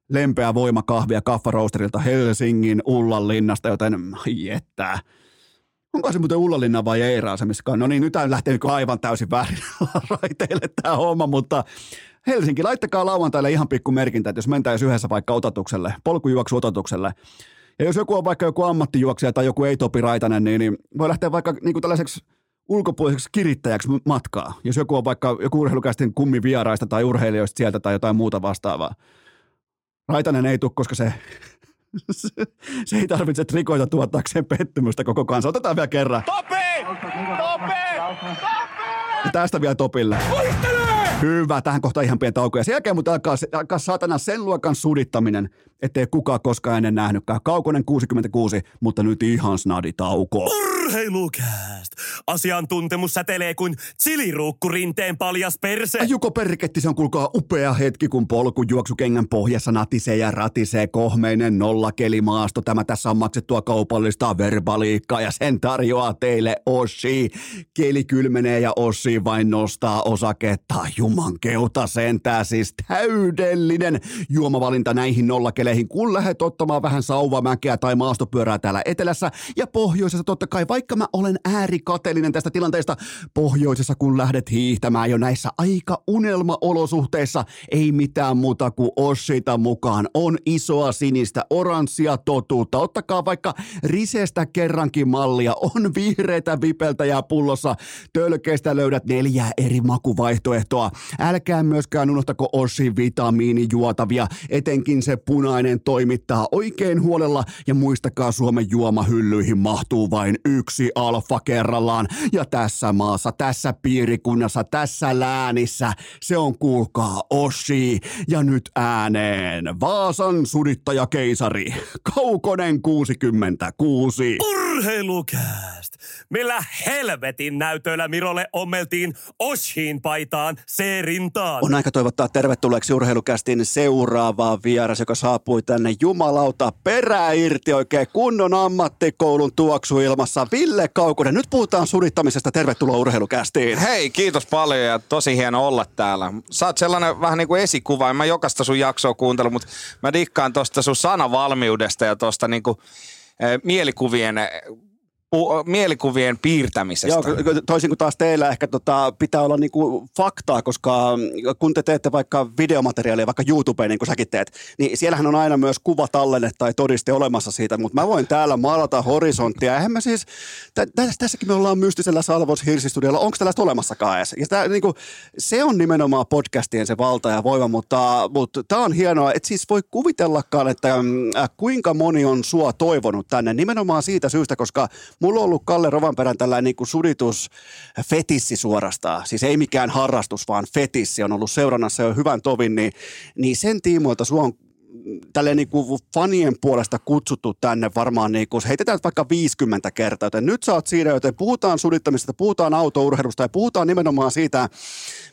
lempeä voimakahvia Kaffa Roasterilta Helsingin Ullan linnasta, joten että Onko se muuten Ullalinna vai Eira se, missä No niin, nyt lähtee aivan täysin väärin *laughs* raiteille tämä homma, mutta Helsinki, laittakaa lauantaille ihan pikku merkintä, että jos mentäisiin yhdessä vaikka otatukselle, polkujuoksuotatukselle, ja jos joku on vaikka joku ammattijuoksija tai joku ei-Topi Raitanen, niin, niin voi lähteä vaikka niin kuin tällaiseksi ulkopuoliseksi kirittäjäksi matkaa. Jos joku on vaikka joku urheilukästin kummi vieraista tai urheilijoista sieltä tai jotain muuta vastaavaa. Raitanen ei tule, koska se, se, ei tarvitse trikoita tuottaakseen pettymystä koko kanssa. Otetaan vielä kerran. Topi! Topi! Topi! Ja tästä vielä Topille. Hyvä, tähän kohtaan ihan pieni tauko. Ja sen jälkeen mutta alkaa, alkaa saatana sen luokan sudittaminen, ettei kukaan koskaan ennen nähnytkään. Kaukonen 66, mutta nyt ihan snadi tauko. Urheilukääst! Asiantuntemus säteilee kuin chiliruukku rinteen paljas perse. Juko Perketti, se on kuulkaa upea hetki, kun polkujuoksukengän pohjassa natisee ja ratisee kohmeinen nollakelimaasto. Tämä tässä on maksettua kaupallista verbaliikkaa ja sen tarjoaa teille Oshi. Keli kylmenee ja Oshi vain nostaa osaketta. Juman keuta sentää siis täydellinen juomavalinta näihin nollakeleihin, kun lähdet ottamaan vähän sauvamäkeä tai maastopyörää täällä etelässä ja pohjoisessa totta kai, vaikka mä olen äärikateellinen tästä tilanteesta, pohjoisessa kun lähdet hiihtämään jo näissä aika unelmaolosuhteissa, ei mitään muuta kuin Oshita mukaan. On isoa sinistä, oranssia totuutta. Ottakaa vaikka Risestä kerrankin mallia. On vihreitä vipeltäjää pullossa. Tölkeistä löydät neljä eri makuvaihtoehtoa. Älkää myöskään unohtako Oshin vitamiinijuotavia. Etenkin se punainen toimittaa oikein huolella. Ja muistakaa Suomen juomahyllyihin mahtuu vain yksi alfa kerrallaan. Ja tässä maassa, tässä piirikunnassa, tässä läänissä se on kuulkaa Oshi. Ja nyt ääneen Vaasan sudittaja keisari. Kaukonen 66. Urheilukääst! Millä helvetin näytöillä Mirolle ommeltiin Oshin paitaan C-rintaan? On aika toivottaa tervetulleeksi urheilukästin seuraavaa vieras, joka saapui tänne jumalauta perää irti oikein kunnon ammattikoulun tuoksuilmassa. Ville Kaukonen, nyt puhutaan sudittamisesta. Tervetuloa urheilukästiin. Hei, kiitos paljon ja tosi hieno olla täällä. Sä oot sellainen vähän niin kuin esikuva. En mä jokaista sun jaksoa kuuntelu, mutta mä dikkaan tosta sun sanavalmiudesta ja tosta niin kuin, mielikuvien pu- mielikuvien piirtämisestä. Joo, toisin kuin taas teillä ehkä tota, pitää olla niinku faktaa, koska kun te teette vaikka videomateriaalia, vaikka YouTubeen, niin kuin säkin teet, niin siellähän on aina myös kuvatallenne tai todiste olemassa siitä, mutta mä voin täällä maalata horisonttia. Eihän mä siis, tä, tässäkin me ollaan mystisellä Salvos Hirsistudiolla, onko tällaista olemassakaan edes? Ja tää, niinku, se on nimenomaan podcastien se valta ja voima, mutta, mutta tämä on hienoa, että siis voi kuvitellakaan, että äh, kuinka moni on sua toivonut tänne, nimenomaan siitä syystä, koska mulla on ollut Kalle Rovanperän tällainen niin kuin suditus fetissi suorastaan. Siis ei mikään harrastus, vaan fetissi on ollut seurannassa jo hyvän tovin, niin, niin sen tiimoilta sua on tälleen niin kuin fanien puolesta kutsuttu tänne varmaan, niin kuin, heitetään vaikka 50 kertaa, joten nyt sä oot siinä, joten puhutaan sudittamisesta, puhutaan autourheilusta ja puhutaan nimenomaan siitä,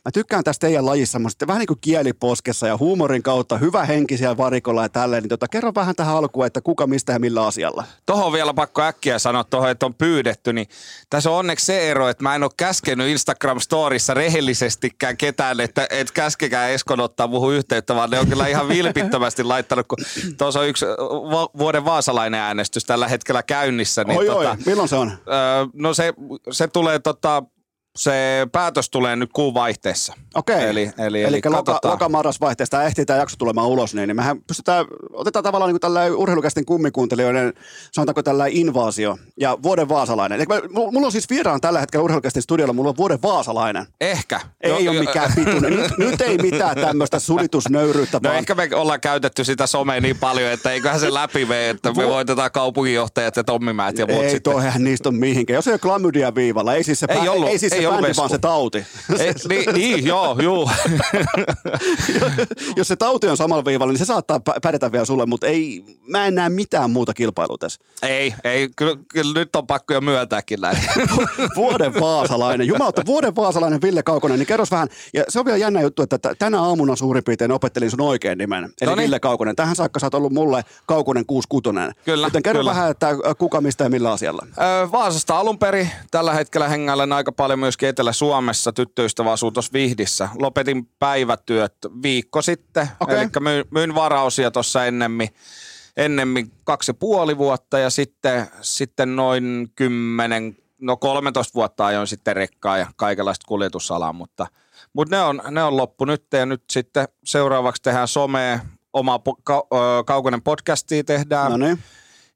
mä tykkään tästä teidän lajissa, mutta vähän niin kuin kieliposkessa ja huumorin kautta, hyvä henkisiä varikolla ja tälleen, niin tota, kerro vähän tähän alkuun, että kuka, mistä ja millä asialla. Tuohon on vielä pakko äkkiä sanoa tuohon, että on pyydetty, niin tässä on onneksi se ero, että mä en ole käskenyt Instagram-storissa rehellisestikään ketään, että et käskekää Eskon ottaa muuhun yhteyttä, vaan ne on kyllä ihan vilpittömästi *laughs* laittanut, kun tuossa on yksi vuoden vaasalainen äänestys tällä hetkellä käynnissä. Niin oi, tota, oi, milloin se on? Öö, no se, se tulee tota, se päätös tulee nyt kuun vaihteessa. Okei. Eli, eli, eli, eli loka, katsotaan. loka-marras-vaihteesta ehtii tämä jakso tulemaan ulos, niin, niin mehän pystytään, otetaan tavallaan niin tällä urheilukästin kummikuuntelijoiden, sanotaanko tällä invaasio ja vuoden vaasalainen. Eli mulla on siis vieraan tällä hetkellä urheilukästin studiolla, mulla on vuoden vaasalainen. Ehkä. Ei Jo- ole jo- mikään pituinen. Nyt, nyt ei mitään tämmöistä sulitusnöyryyttä, No vaan ehkä me ollaan käytetty sitä somea niin paljon, että eiköhän se läpi mene, että me Vo- voitetaan kaupunginjohtajat ja Tommimäät ja muut ei sitten. toihan niistä on mihinkään. Jos ei ole klamydia viivalla, ei siis se, Ei pä- ollut- ei siis ei se ollut vesku. vaan se tauti. *laughs* Ei, niin, niin, joo, juu. *laughs* Jos se tauti on samalla viivalla, niin se saattaa pä- pärjätä vielä sulle, mutta ei, mä en näe mitään muuta kilpailua tässä. ei, ei, kyllä, kyllä nyt on pakko jo myöntääkin näin. *laughs* Vuoden vaasalainen. Jumalauta, vuoden vaasalainen Ville Kaukonen, niin kerros vähän. Ja se on vielä jännä juttu, että tänä aamuna suurin piirtein opettelin sun oikein nimen. Eli Noniin. Ville Kaukonen. Tähän saakka sä oot ollut mulle Kaukonen 66. Kyllä, Joten kerro kyllä. vähän, että kuka, mistä ja millä asialla. Öö, Vaasasta alun perin. Tällä hetkellä hengailen aika paljon myöskin Etelä-Suomessa tyttöystävä asuu tuossa Vihdissä. Lopetin päivätyöt viikko sitten. Okei. Eli myin, myin varausia tuossa ennemmin, ennemmin kaksi ja puoli vuotta ja sitten, sitten noin 10, no 13 vuotta ajoin sitten rekkaa ja kaikenlaista kuljetusalaa, mutta, mutta ne, on, ne on loppu nyt ja nyt sitten seuraavaksi tehdään somea, omaa po- ka- ö, Kaukonen podcastia tehdään. No niin.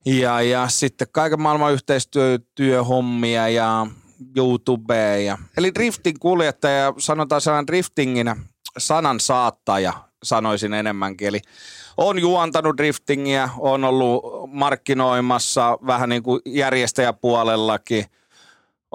Ja, ja sitten kaiken maailman yhteistyöhommia ja YouTubea. Ja, eli driftin kuljettaja, sanotaan sanan driftinginä, sanan saattaja sanoisin enemmänkin. Eli on juontanut driftingiä, on ollut markkinoimassa vähän niin kuin järjestäjäpuolellakin.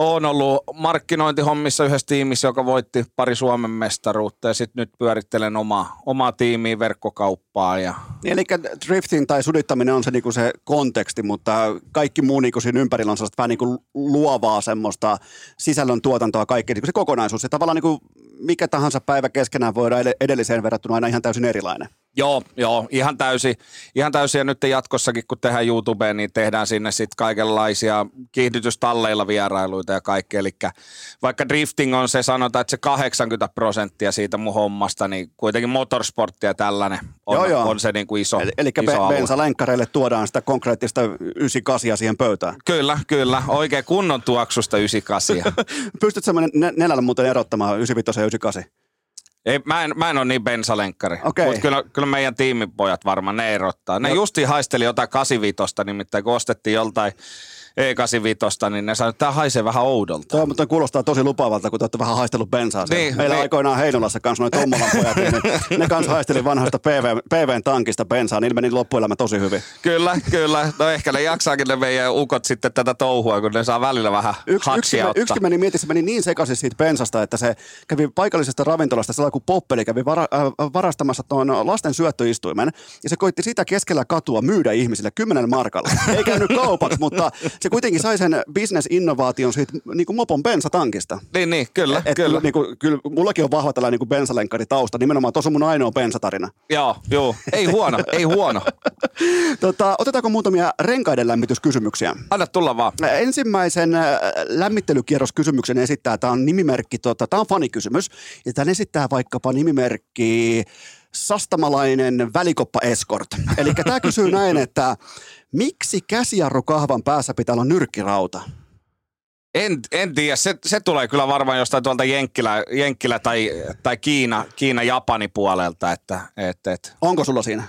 Oon ollut markkinointihommissa yhdessä tiimissä, joka voitti pari Suomen mestaruutta ja sitten nyt pyörittelen oma, omaa tiimiä verkkokauppaa. Ja... Niin, eli drifting tai sudittaminen on se, niinku se konteksti, mutta kaikki muu niinku siinä ympärillä on sellaista vähän niinku luovaa semmoista sisällön tuotantoa, kaikki niinku se kokonaisuus. Ja tavallaan niinku mikä tahansa päivä keskenään voidaan ed- edelliseen verrattuna aina ihan täysin erilainen. Joo, joo, ihan täysi, ihan täysi ja nyt jatkossakin kun tehdään YouTubeen, niin tehdään sinne sitten kaikenlaisia kiihdytystalleilla vierailuita ja kaikkea. Eli vaikka drifting on se, sanotaan, että se 80 prosenttia siitä mun hommasta, niin kuitenkin motorsportti ja tällainen on, Joo, joo. on se niin kuin iso, Eli, eli iso be- bensalenkkareille tuodaan sitä konkreettista 98 siihen pöytään. Kyllä, kyllä. Oikein kunnon tuoksusta 98. *laughs* Pystytkö semmoinen nenällä muuten erottamaan 95 ja 98? Ei, mä, en, mä en ole niin bensalenkkari, Okei. mutta kyllä, kyllä meidän tiimipojat varmaan ne erottaa. Ne No. justiin haisteli jotain 85, nimittäin kun ostettiin joltain E85, niin ne sanoi, että tämä haisee vähän oudolta. Tuo mutta kuulostaa tosi lupaavalta, kun te olette vähän haistellut bensaa. siellä. Niin, Meillä niin. aikoinaan Heinolassa kanssa noin Tommolan pojat, niin ne kanssa haisteli vanhasta PV, PVn tankista bensaa. Niillä meni loppuelämä tosi hyvin. Kyllä, kyllä. No ehkä ne jaksaakin ne meidän ukot sitten tätä touhua, kun ne saa välillä vähän Yksi, yksi, ottaa. yksi meni mieti, se meni niin sekaisin siitä bensasta, että se kävi paikallisesta ravintolasta sellainen kuin Poppeli kävi vara, äh, varastamassa tuon lasten syöttöistuimen ja se koitti sitä keskellä katua myydä ihmisille 10 markalla. Ei käynyt kaupaksi, mutta se kuitenkin sai sen business-innovaation siitä niin kuin mopon bensatankista. Niin, niin, kyllä, Et kyllä. kyllä. Niin kuin, kyllä mullakin on vahva tällainen niin bensalenkkari tausta. Nimenomaan tuossa on mun ainoa bensatarina. Joo, joo. Ei huono, ei huono. *laughs* Tota, otetaanko muutamia renkaiden lämmityskysymyksiä? Anna tulla vaan. Ensimmäisen äh, lämmittelykierroskysymyksen esittää, tämä on nimimerkki, tota, tämä on fanikysymys, ja tämän esittää vaikkapa nimimerkki Sastamalainen välikoppa Escort. Eli tämä kysyy näin, että miksi käsijarrukahvan päässä pitää olla nyrkkirauta? En, en tiedä, se, se tulee kyllä varmaan jostain tuolta Jenkkilä, Jenkkilä tai, tai Kiina, Kiina, Japani puolelta, että et, et. Onko sulla siinä?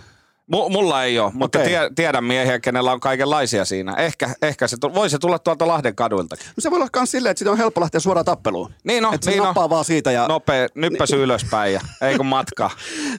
M- mulla ei ole, mutta Okei. tie, tiedän miehiä, kenellä on kaikenlaisia siinä. Ehkä, ehkä se, tu- voi se tulla tuolta Lahden kaduiltakin. No se voi olla myös silleen, että siitä on helppo lähteä suoraan tappeluun. Niin no, että niin no. nappaa vaan siitä ja Nopea, nyppäsy ylöspäin ja *laughs* ei kun matkaa.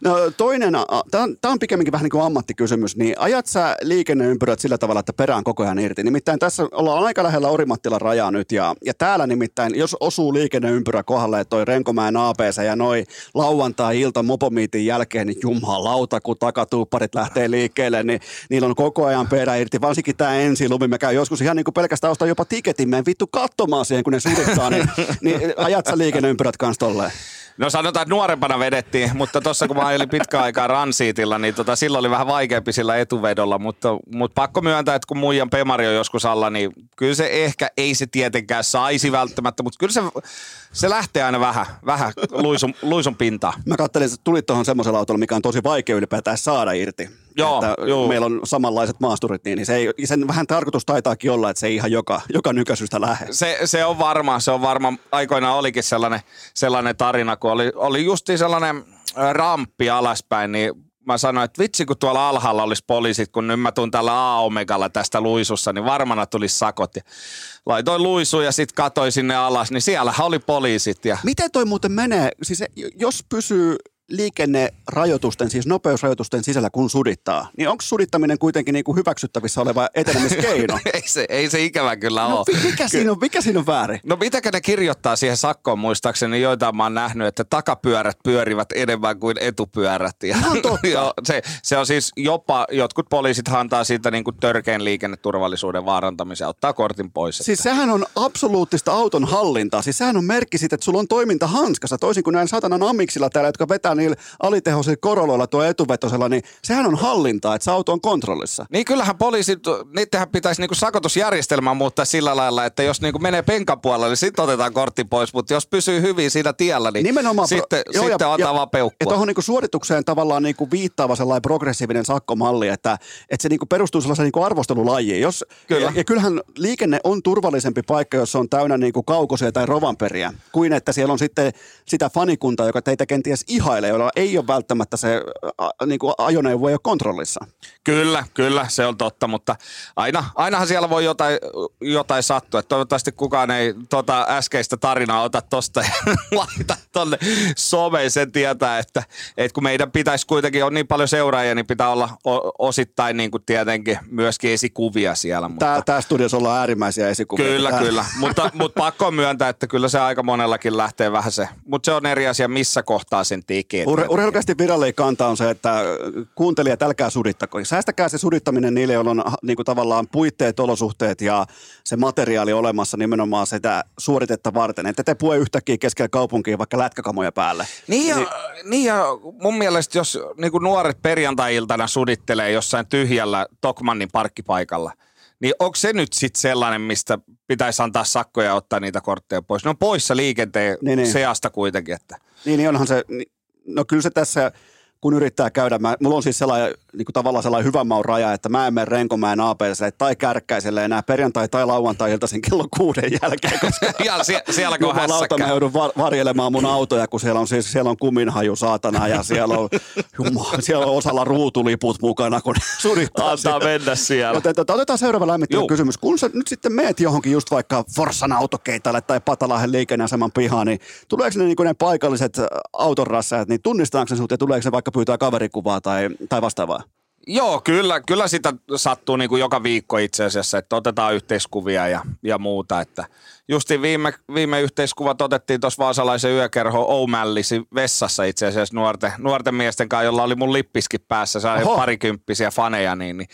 No toinen, tämä on, on pikemminkin vähän niin kuin ammattikysymys, niin ajat sä liikenneympyrät sillä tavalla, että perään koko ajan irti? Nimittäin tässä ollaan aika lähellä Orimattilan rajaa nyt ja, ja täällä nimittäin, jos osuu liikenneympyrä kohdalle, että toi Renkomäen APC ja noi lauantai-ilta mopomiitin jälkeen, niin jumalauta, kun takatuupparit lähtee liikkeelle, niin niillä on koko ajan perä irti, varsinkin tämä ensilumi, mä käyn joskus ihan niin kuin pelkästään ostaa jopa tiketin, menen vittu katsomaan siihen, kun ne sudittaa, niin, *laughs* niin ajat sä liikenneympyrät kanssa tolleen? No sanotaan, että nuorempana vedettiin, mutta tuossa kun mä ajelin pitkään aikaa ransiitilla, niin tota, silloin oli vähän vaikeampi sillä etuvedolla, mutta, mutta pakko myöntää, että kun muijan Pemari on joskus alla, niin kyllä se ehkä ei se tietenkään saisi välttämättä, mutta kyllä se, se lähtee aina vähän, vähän luisun, luisun pintaan. Mä katselin, että tulit tuohon semmoisella autolla, mikä on tosi vaikea ylipäätään saada irti. Joo, että joo. Meillä on samanlaiset maasturit, niin se ei, sen vähän tarkoitus taitaakin olla, että se ei ihan joka, joka nykäisystä lähde. Se, se on varma, se on varma. Aikoinaan olikin sellainen, sellainen tarina, kun oli, oli justi sellainen ramppi alaspäin, niin mä sanoin, että vitsi kun tuolla alhaalla olisi poliisit, kun nyt mä tuun tällä A-omegalla tästä luisussa, niin varmana tulisi sakot. Ja laitoin luisu ja sitten katsoin sinne alas, niin siellähän oli poliisit. Ja Miten toi muuten menee? Siis jos pysyy liikennerajoitusten, siis nopeusrajoitusten sisällä, kun sudittaa, niin onko sudittaminen kuitenkin niin kuin hyväksyttävissä oleva etenemiskeino? *laughs* ei, se, ei se ikävä kyllä ole. no, mi- mikä, siinä on, mikä siinä on väärin? No mitäkö ne kirjoittaa siihen sakkoon muistaakseni, joita mä oon nähnyt, että takapyörät pyörivät enemmän kuin etupyörät. Ja, Ihan totta. *laughs* joo, se, se, on siis jopa, jotkut poliisit antaa siitä niin kuin törkeän liikenneturvallisuuden vaarantamisen, ottaa kortin pois. Siis sehän on absoluuttista auton hallintaa. Siis sehän on merkki siitä, että sulla on toiminta hanskassa. Toisin kuin näin satanan amiksilla täällä, jotka vetää niillä alitehoisilla koroloilla tuo etuvetosella, niin sehän on hallintaa, että se auto on kontrollissa. Niin kyllähän poliisit, niittenhän pitäisi niinku sakotusjärjestelmää muuttaa sillä lailla, että jos niinku menee penkan puolelle, niin sitten otetaan kortti pois, mutta jos pysyy hyvin siinä tiellä, niin Nimenomaan pro- sitten, joo, sitten ja- antaa ja- vaan Ja peukkua. tuohon niinku suoritukseen tavallaan niinku viittaava sellainen progressiivinen sakkomalli, että, että se niinku perustuu sellaiseen niinku arvostelulajiin. Jos, Kyllä. Ja, ja kyllähän liikenne on turvallisempi paikka, jos se on täynnä niinku kaukosia tai rovanperiä, kuin että siellä on sitten sitä fanikuntaa, joka teitä kenties ihailee, jolla ei ole välttämättä se a, niinku ajoneuvo ei ole kontrollissa. Kyllä, kyllä, se on totta, mutta aina, ainahan siellä voi jotain, jotain sattua. Että toivottavasti kukaan ei tota äskeistä tarinaa ota tosta ja *laughs* laita, tonne someen sen tietää, että, että kun meidän pitäisi kuitenkin, on niin paljon seuraajia, niin pitää olla osittain niin kuin tietenkin myöskin esikuvia siellä. Mutta... Tää, tää studiossa ollaan äärimmäisiä esikuvia. Kyllä, Tää- kyllä. mutta, *laughs* mutta pakko myöntää, että kyllä se aika monellakin lähtee vähän se. Mutta se on eri asia, missä kohtaa sen tekee. Ur- urheilukästi virallinen kanta on se, että kuuntelijat älkää sudittako. Säästäkää se sudittaminen niille, joilla on niin kuin tavallaan puitteet, olosuhteet ja se materiaali olemassa nimenomaan sitä suoritetta varten. Että te pue yhtäkkiä keskellä kaupunkia vaikka lätkäkamoja päälle. Niin ja, niin ja mun mielestä, jos niin kuin nuoret perjantai-iltana sudittelee jossain tyhjällä Tokmannin parkkipaikalla, niin onko se nyt sitten sellainen, mistä pitäisi antaa sakkoja ja ottaa niitä kortteja pois? Ne on poissa liikenteen Niin, niin. seasta kuitenkin. Että. Niin, niin onhan se, ni- no kyllä se tässä, kun yrittää käydä, mä, mulla on siis sellainen, niin kuin tavallaan sellainen hyvän maun raja, että mä en mene Renkomäen APSlle tai Kärkkäiselle enää perjantai- tai lauantai-iltaisin kello kuuden jälkeen, koska *laughs* Ja sie, siellä kun on Jumalauta, mä joudun var- varjelemaan mun autoja, kun siellä on, siis, siellä on kuminhaju saatana ja siellä on, *laughs* jumala, siellä on osalla ruutuliput mukana, kun *laughs* surittaa Antaa sitä. mennä siellä. Joten tota, otetaan seuraava lämmittävä kysymys. Kun sä nyt sitten meet johonkin just vaikka Forssan autokeitalle tai Patalahden liikenneaseman pihaan, niin tuleeko ne, niin ne paikalliset äh, autonrassajat, niin tunnistetaanko ne sut ja tuleeko ne vaikka pyytää kaverikuvaa tai, tai vastaavaa? Joo, kyllä, kyllä sitä sattuu niin kuin joka viikko itse asiassa, että otetaan yhteiskuvia ja, ja muuta. Että justiin viime, viime yhteiskuvat otettiin tuossa Vaasalaisen yökerho Oumällis vessassa itse asiassa nuorten, nuorten miesten kanssa, jolla oli mun lippiskin päässä. Se Oho. parikymppisiä faneja, niin, niin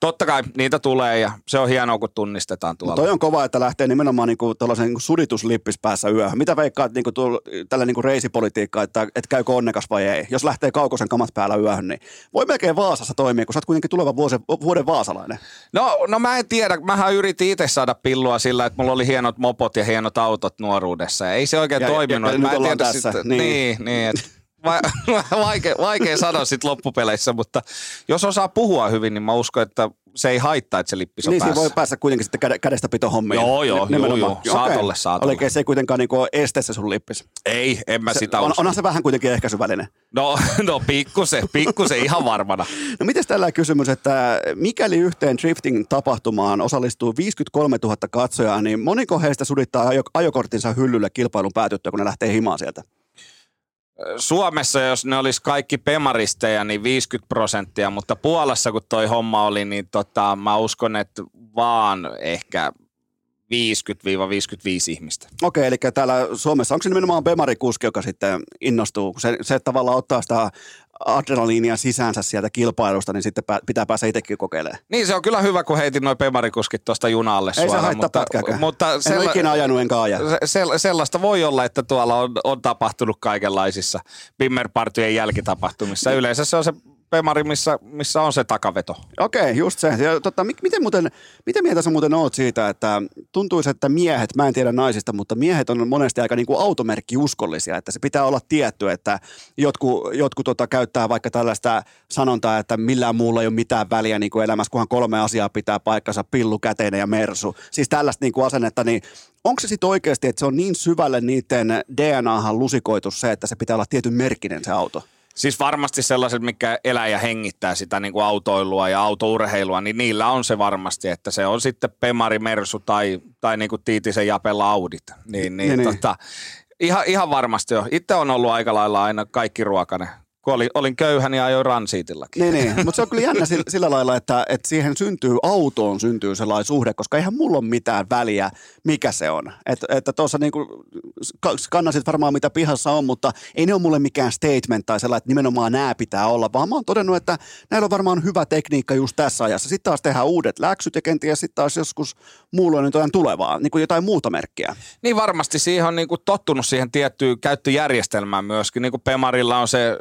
totta kai niitä tulee ja se on hienoa, kun tunnistetaan tuolla. Toi on kova, että lähtee nimenomaan niinku tällaisen niinku sudituslippis päässä yöhön. Mitä veikkaat niinku tuolla, tällä niinku reisipolitiikkaa, että, että käykö onnekas vai ei? Jos lähtee kaukosen kamat päällä yöhön, niin voi melkein Vaasassa toimia, kun sä oot kuitenkin tulevan vuosen, vuoden vaasalainen. No, no mä en tiedä. Mähän yritin itse saada pillua sillä, että mulla oli hienot mopot ja hienot autot nuoruudessa. Ja ei se oikein Ja- ja- toiminut. ja mä nyt ollaan tässä, Sit, niin. niin, niin et, va, *laughs* vaikea, vaikea sanoa sitten loppupeleissä, mutta jos osaa puhua hyvin, niin mä uskon, että se ei haittaa, että se lippis on Niin siinä päässä. voi päästä kuitenkin sitten käde, kädestä pito hommiin. Joo, joo, joo, joo. Saatolle, saatolle. Oikein se ei kuitenkaan niinku ole este se sun lippis. Ei, en mä Se, sitä on, usko. onhan se vähän kuitenkin ehkäisyväline. No, *laughs* no pikkusen, pikkusen ihan varmana. No miten tällä kysymys, että mikäli yhteen drifting-tapahtumaan osallistuu 53 000 katsojaa, niin moniko heistä sudittaa ajo, ajokorttinsa hyllylle kilpailun päätyttyä, kun ne lähtee himaan sieltä? Suomessa, jos ne olisi kaikki pemaristeja, niin 50 prosenttia, mutta Puolassa, kun toi homma oli, niin tota, mä uskon, että vaan ehkä 50-55 ihmistä. Okei, eli täällä Suomessa, onko se nimenomaan Bemari-kuski, joka sitten innostuu? Se, se tavallaan ottaa sitä adrenaliinia sisäänsä sieltä kilpailusta, niin sitten pitää päästä itsekin kokeilemaan. Niin se on kyllä hyvä, kun heitin noin pemarikuskit tuosta junalle Ei se suoraan, haittaa mutta, pätkääkään. mutta En ole ikinä ajanut enkä aja. se, sel- sellaista voi olla, että tuolla on, on tapahtunut kaikenlaisissa Bimmerpartyjen jälkitapahtumissa. Yleensä se on se Pemari, missä, missä on se takaveto. Okei, just se. Ja, mi- miten, muuten, miten mieltä sä muuten oot siitä, että tuntuisi, että miehet, mä en tiedä naisista, mutta miehet on monesti aika niin kuin automerkkiuskollisia, että se pitää olla tietty, että jotkut, jotkut tota, käyttää vaikka tällaista sanontaa, että millään muulla ei ole mitään väliä niin kuin elämässä, kunhan kolme asiaa pitää paikkansa, pillu, käteinen ja mersu. Siis tällaista niin asennetta, niin onko se sitten oikeasti, että se on niin syvälle niiden DNAhan lusikoitu se, että se pitää olla tietyn merkkinen se auto? Siis varmasti sellaiset, mikä elää ja hengittää sitä niin kuin autoilua ja autourheilua, niin niillä on se varmasti, että se on sitten Pemari, Mersu tai, tai niin kuin Tiitisen Japella Audit. Niin, niin, Niin, niin. tota, ihan, ihan varmasti jo. Itse on ollut aika lailla aina kaikki ruokainen. Kun olin, olin köyhä, niin ajoin ransiitillakin. Niin, niin. mutta se on kyllä jännä sillä, sillä lailla, että, että siihen syntyy, autoon syntyy sellainen suhde, koska eihän mulla ole mitään väliä, mikä se on. Et, että tuossa niinku, ka- kannasit varmaan mitä pihassa on, mutta ei ne ole mulle mikään statement tai sellainen, että nimenomaan nämä pitää olla, vaan mä oon todennut, että näillä on varmaan hyvä tekniikka just tässä ajassa. Sitten taas tehdään uudet läksyt ja kenties sitten taas joskus muulla on jotain tulevaa, niin kuin jotain muuta merkkiä. Niin varmasti siihen on niinku tottunut siihen tiettyyn käyttöjärjestelmään myöskin. Niin kuin Pemarilla on se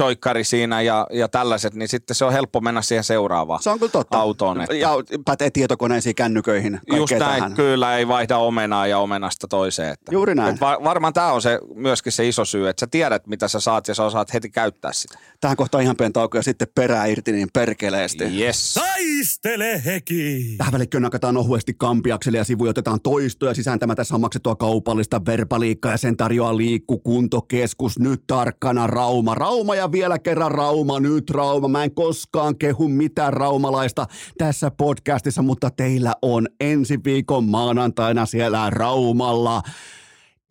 joikkari siinä ja, ja tällaiset, niin sitten se on helppo mennä siihen seuraavaan Se on kyllä totta. autoon. Että. Ja pätee tietokoneisiin, kännyköihin, Just näin, tähän. kyllä, ei vaihda omenaa ja omenasta toiseen. Että, Juuri näin. Et va- varmaan tämä on se, myöskin se iso syy, että sä tiedät, mitä sä saat ja sä osaat heti käyttää sitä. Tähän kohtaan ihan pieni tauko ja sitten perää irti niin perkeleesti. Yes. Taistele heki! Tähän välikköön nakataan ohuesti kampiakselle ja sivujotetaan toistoja sisään tämä tässä on maksettua kaupallista verbaliikkaa ja sen tarjoaa liikkukuntokeskus. Nyt tarkkana Rauma. Rauma ja vielä kerran Rauma. Nyt Rauma. Mä en koskaan kehu mitään raumalaista tässä podcastissa, mutta teillä on ensi viikon maanantaina siellä Raumalla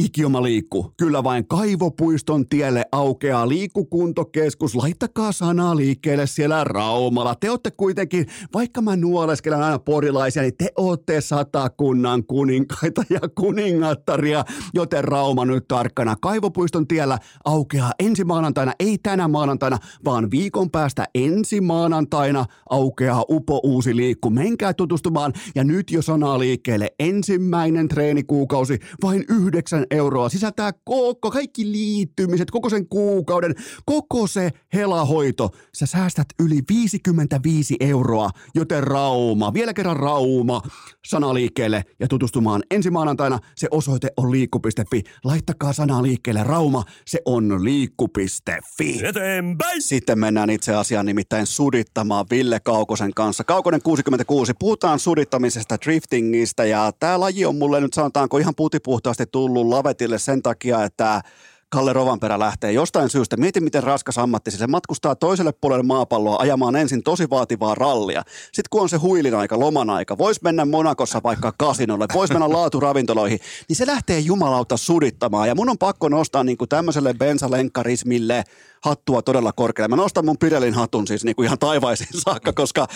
Ikioma liikku. Kyllä vain Kaivopuiston tielle aukeaa liikkukuntokeskus. Laittakaa sanaa liikkeelle siellä Raumalla. Te olette kuitenkin, vaikka mä nuoleskelen aina porilaisia, niin te olette satakunnan kuninkaita ja kuningattaria, joten Rauma nyt tarkkana. Kaivopuiston tiellä aukeaa ensi maanantaina, ei tänä maanantaina, vaan viikon päästä ensi maanantaina aukeaa upo uusi liikku. Menkää tutustumaan ja nyt jo sanaa liikkeelle. Ensimmäinen treenikuukausi vain yhdeksän euroa. Sisältää koko, kaikki liittymiset, koko sen kuukauden, koko se helahoito. Sä säästät yli 55 euroa, joten Rauma, vielä kerran Rauma, sana liikkeelle ja tutustumaan ensi maanantaina. Se osoite on liikku.fi. Laittakaa sana liikkeelle Rauma, se on liikku.fi. Eteenpäin! Sitten mennään itse asiaan nimittäin sudittamaan Ville Kaukosen kanssa. Kaukonen 66, puhutaan sudittamisesta, driftingistä ja tämä laji on mulle nyt sanotaanko ihan putipuhtaasti tullut lavetille sen takia, että Kalle Rovanperä lähtee jostain syystä. Mieti, miten raskas ammatti. Se matkustaa toiselle puolelle maapalloa ajamaan ensin tosi vaativaa rallia. Sitten kun on se huilin aika, loman aika, voisi mennä Monakossa vaikka kasinolle, voisi mennä laaturavintoloihin, niin se lähtee jumalauta sudittamaan. Ja mun on pakko nostaa niin kuin tämmöiselle bensalenkkarismille hattua todella korkealle. Mä nostan mun Pirelin hatun siis niin kuin ihan taivaisiin *laughs* saakka, koska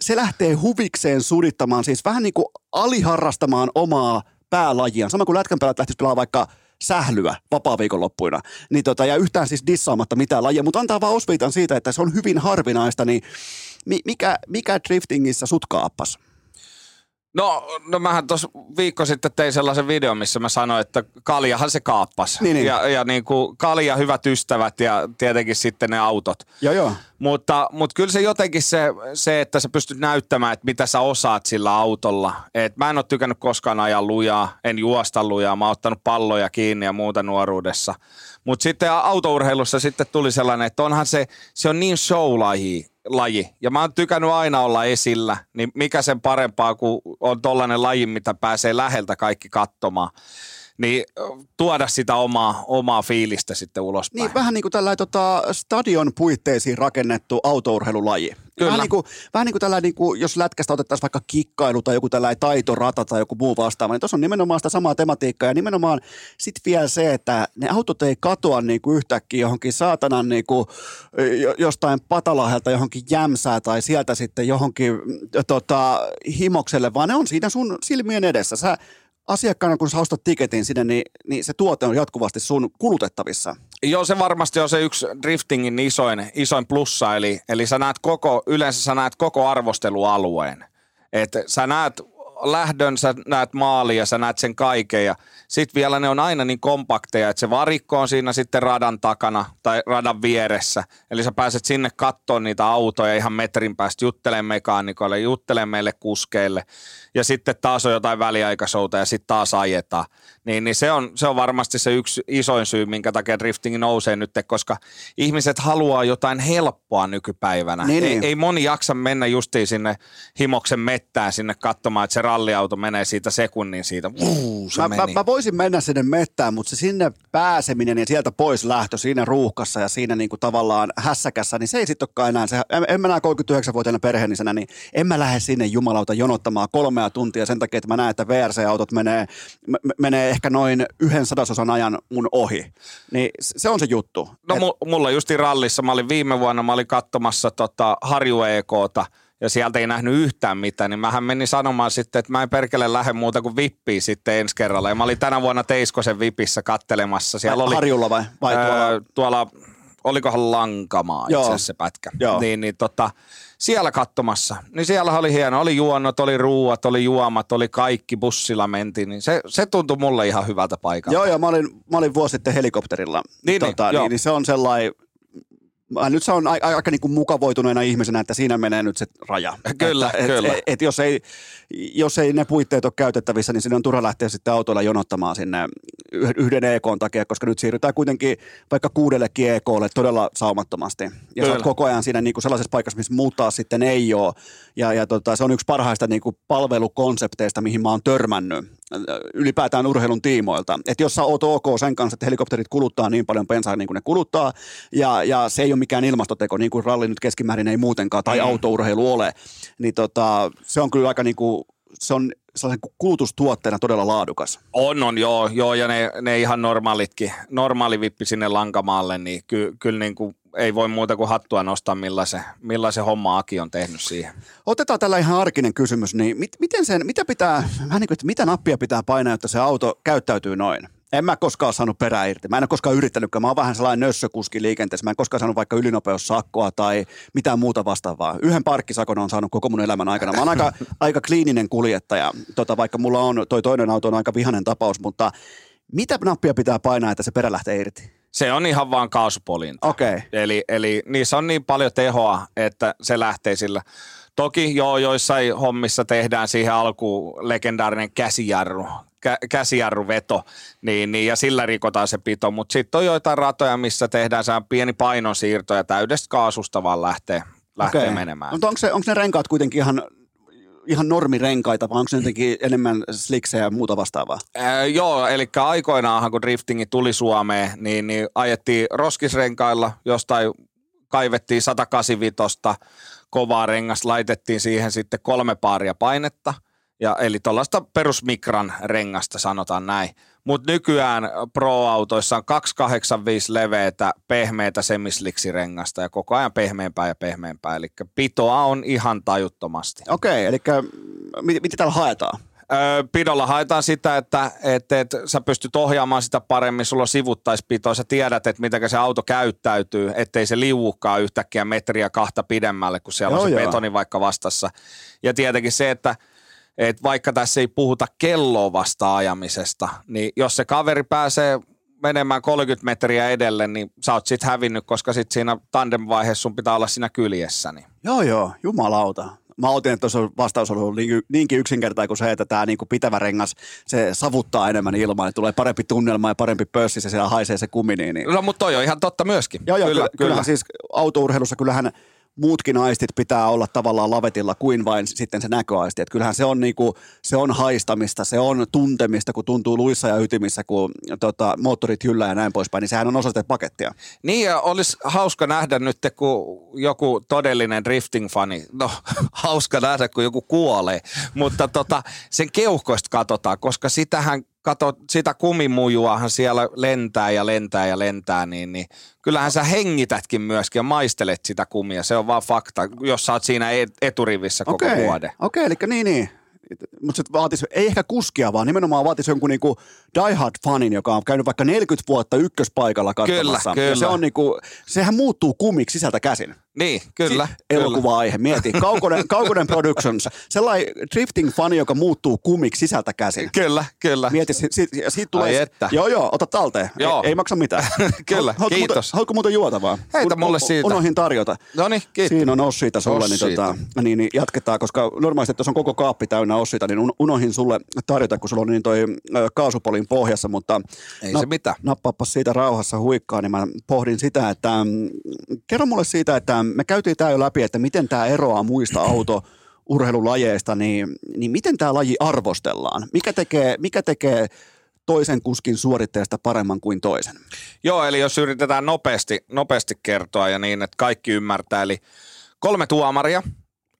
se lähtee huvikseen sudittamaan, siis vähän niin kuin aliharrastamaan omaa päälajia. Sama kuin lätkän päälät lähtisi pelaamaan vaikka sählyä vapaa-viikonloppuina. Niin tota, ja yhtään siis dissaamatta mitään lajia, mutta antaa vaan osviitan siitä, että se on hyvin harvinaista, niin mi- mikä, mikä driftingissä sut kaappas? No, no mähän tuossa viikko sitten tein sellaisen videon, missä mä sanoin, että kaljahan se kaappas. Niin, niin. Ja, ja niin kuin kalja hyvät ystävät ja tietenkin sitten ne autot. Joo, joo. Mutta, mutta kyllä se jotenkin se, se, että sä pystyt näyttämään, että mitä sä osaat sillä autolla. Et mä en ole tykännyt koskaan ajaa lujaa, en juosta lujaa, mä oon ottanut palloja kiinni ja muuta nuoruudessa. Mutta sitten autourheilussa sitten tuli sellainen, että onhan se, se on niin show-laji, laji. Ja mä oon tykännyt aina olla esillä, niin mikä sen parempaa, kun on tollainen laji, mitä pääsee läheltä kaikki katsomaan. Niin tuoda sitä omaa, omaa fiilistä sitten ulospäin. Niin, vähän niin kuin tällainen tota, stadion puitteisiin rakennettu autourheilulaji. Kyllä. Vähän niin kuin, vähän niin kuin tällainen, niin kuin, jos lätkästä otettaisiin vaikka kikkailu tai joku tällainen taitorata tai joku muu vastaava, niin tuossa on nimenomaan sitä samaa tematiikkaa ja nimenomaan sitten vielä se, että ne autot ei katoa niin kuin yhtäkkiä johonkin saatanan niin kuin, jo- jostain patalahelta johonkin jämsää tai sieltä sitten johonkin mm, tota, himokselle, vaan ne on siinä sun silmien edessä. Sä asiakkaana, kun sä ostat tiketin sinne, niin, niin se tuote on jatkuvasti sun kulutettavissa. Joo, se varmasti on se yksi driftingin isoin, isoin plussa, eli, eli sä näet koko, yleensä sä näet koko arvostelualueen. Et sä näet lähdön, sä näet maali ja sä näet sen kaiken ja sitten vielä ne on aina niin kompakteja, että se varikko on siinä sitten radan takana tai radan vieressä. Eli sä pääset sinne kattoon niitä autoja ihan metrin päästä, juttelemaan mekaanikoille, juttelemaan meille kuskeille ja sitten taas on jotain väliaikasouta ja sitten taas ajetaan. Niin, niin se, on, se on varmasti se yksi isoin syy, minkä takia driftingi nousee nyt, koska ihmiset haluaa jotain helppoa nykypäivänä. Niin, ei, niin. ei moni jaksa mennä justiin sinne himoksen mettään sinne katsomaan, että se ralliauto menee siitä sekunnin siitä. Vuu, se Mä, mä, meni. mä, voisin mennä sinne mettään, mutta se sinne pääseminen ja sieltä pois lähtö siinä ruuhkassa ja siinä niinku tavallaan hässäkässä, niin se ei sitten olekaan enää. Se, en, en mä näe 39-vuotiaana perheenisänä, niin en mä lähde sinne jumalauta jonottamaan kolmea tuntia sen takia, että mä näen, että VRC-autot menee, m- menee ehkä noin yhden sadasosan ajan mun ohi. Niin se on se juttu. No Et- mu- mulla justi rallissa, mä olin viime vuonna, mä olin katsomassa tota Harju EKta ja sieltä ei nähnyt yhtään mitään, niin mähän menin sanomaan sitten, että mä en perkele lähde muuta kuin vippiin sitten ensi kerralla. Ja mä olin tänä vuonna Teiskosen vipissä kattelemassa. Siellä oli, Harjulla vai, vai tuolla? Öö, tuolla, olikohan Lankamaa itse asiassa se pätkä. Joo. Niin, niin tota, siellä katsomassa. Niin siellä oli hieno. Oli juonnot, oli ruuat, oli juomat, oli kaikki. Bussilla mentiin. Niin se, se tuntui mulle ihan hyvältä paikalta. Joo, joo, mä olin, mä olin vuosi sitten helikopterilla. Niin, tota, niin, niin, niin se on sellainen, mä nyt se on aika, aika niin kuin mukavoituneena ihmisenä, että siinä menee nyt se raja. Kyllä, että, kyllä. Et, et, jos, ei, jos ei ne puitteet ole käytettävissä, niin sinne on turha lähteä sitten autoilla jonottamaan sinne yh- yhden EKn takia, koska nyt siirrytään kuitenkin vaikka kuudellekin EKlle todella saumattomasti. Ja sä oot Kyllä. koko ajan siinä niin kuin sellaisessa paikassa, missä muuttaa sitten ei ole. Ja, ja tota, se on yksi parhaista niin kuin palvelukonsepteista, mihin mä oon törmännyt ylipäätään urheilun tiimoilta. Että jos sä oot ok sen kanssa, että helikopterit kuluttaa niin paljon bensaa niin kuin ne kuluttaa, ja, ja se ei ole mikään ilmastoteko, niin kuin ralli nyt keskimäärin ei muutenkaan, tai Mm. autourheilu ole, niin tota, se on kyllä aika niin kuin, se on sellaisen kulutustuotteena todella laadukas. On, on, joo, joo ja ne, ne ihan normaalitkin, normaali vippi sinne lankamaalle, niin ky, kyllä niin kuin ei voi muuta kuin hattua nostaa, millaisen, millaisen homma Aki on tehnyt siihen. Otetaan tällä ihan arkinen kysymys, niin mit, miten sen, mitä pitää, vähän niin kuin, että mitä nappia pitää painaa, että se auto käyttäytyy noin? En mä koskaan saanut perää irti. Mä en ole koskaan yrittänytkään. Mä oon vähän sellainen nössökuski liikenteessä. Mä en koskaan saanut vaikka ylinopeussakkoa tai mitään muuta vastaavaa. Yhden parkkisakon on saanut koko mun elämän aikana. Mä oon aika, *laughs* aika kliininen kuljettaja, tota, vaikka mulla on, toi toinen auto on aika vihanen tapaus, mutta mitä nappia pitää painaa, että se perä lähtee irti? Se on ihan vaan kaasupolinta. Okei. Okay. Eli, eli niissä on niin paljon tehoa, että se lähtee sillä. Toki joo, joissain hommissa tehdään siihen alkuun legendaarinen käsijarru, kä- käsijarruveto, niin, niin, ja sillä rikotaan se pito, mutta sitten on joitain ratoja, missä tehdään se pieni painonsiirto ja täydestä kaasusta vaan lähtee, lähtee Okei. menemään. Mutta onko, se, onko ne renkaat kuitenkin ihan, ihan normirenkaita vai onko ne jotenkin enemmän sliksejä ja muuta vastaavaa? Ää, joo, eli aikoinaanhan kun driftingi tuli Suomeen, niin, niin ajettiin roskisrenkailla, jostain kaivettiin 185 kovaa rengas, laitettiin siihen sitten kolme paaria painetta, ja, eli tuollaista perusmikran rengasta sanotaan näin. Mutta nykyään Pro-autoissa on 285 leveätä pehmeätä semisliksirengasta ja koko ajan pehmeämpää ja pehmeämpää, eli pitoa on ihan tajuttomasti. Okei, eli mit, mitä täällä haetaan? Öö, pidolla haetaan sitä, että, että, että sä pystyt ohjaamaan sitä paremmin, sulla on sivuttaispito, sä tiedät, että miten se auto käyttäytyy, ettei se liuukaan yhtäkkiä metriä kahta pidemmälle, kun siellä Joo, on se joo. betoni vaikka vastassa. Ja tietenkin se, että, että vaikka tässä ei puhuta kelloa vasta ajamisesta, niin jos se kaveri pääsee menemään 30 metriä edelle, niin sä oot sit hävinnyt, koska sit siinä tandem-vaiheessa sun pitää olla siinä kyljessä. Niin. Joo, joo, jumalauta. Mä otin, että tuossa vastaus on ollut niin- niinkin yksinkertainen kuin se, että tämä niinku pitävä rengas, se savuttaa enemmän ilmaa, niin tulee parempi tunnelma ja parempi pössi, se siellä haisee se kumi. Niin, niin. No mutta toi on ihan totta myöskin. Joo, joo, kyllä, kyllä, kyllähän siis autourheilussa kyllähän muutkin aistit pitää olla tavallaan lavetilla kuin vain sitten se näköaisti. Et kyllähän se on, niinku, se on haistamista, se on tuntemista, kun tuntuu luissa ja ytimissä, kun tota, moottorit yllä ja näin poispäin, niin sehän on osa pakettia. Niin ja olisi hauska nähdä nyt, kun joku todellinen drifting-fani, no *laughs* hauska nähdä, kun joku kuolee, mutta tota, sen keuhkoista katsotaan, koska sitähän kato, sitä kumimujuahan siellä lentää ja lentää ja lentää, niin, niin kyllähän sä hengitätkin myöskin ja maistelet sitä kumia. Se on vaan fakta, jos sä oot siinä et- eturivissä koko Okei, vuoden. Okei, eli niin, niin. Mutta se vaatisi, ei ehkä kuskia, vaan nimenomaan vaatisi jonkun niinku diehard fanin, joka on käynyt vaikka 40 vuotta ykköspaikalla katsomassa. Kyllä, Ja se kyllä. on niinku, sehän muuttuu kumiksi sisältä käsin. Niin, kyllä. Si-. Elokuva-aihe, mieti. Kaukonen, *laughs* Kaukonen Productions. Sellainen drifting-fani, joka muuttuu kumiksi sisältä käsin. Kyllä, kyllä. Mieti, si- si- siitä tulee... Ai että. Joo, joo, ota talteen. Joo. Ei, ei maksa mitään. *laughs* Kyllä, Haluatko kiitos. Muuten, haluatko muuten juotavaa? Heitä Un- mulle siitä. Unohin tarjota. No niin, kiitos. Siinä on ossiita sulle, niin, tota, niin, niin jatketaan, koska normaalisti, että jos on koko kaappi täynnä ossiita, niin un- unohin sulle tarjota, kun sulla on niin toi ö, kaasupolin pohjassa, mutta Ei se mitään. nappaappas siitä rauhassa huikkaa, niin mä pohdin sitä, että mm, kerro mulle siitä, että me käytiin tää jo läpi, että miten tämä eroaa muista auto urheilulajeista, niin, niin miten tämä laji arvostellaan? Mikä tekee, mikä tekee toisen kuskin suoritteesta paremman kuin toisen? Joo, eli jos yritetään nopeasti, nopeasti kertoa ja niin, että kaikki ymmärtää. Eli kolme tuomaria.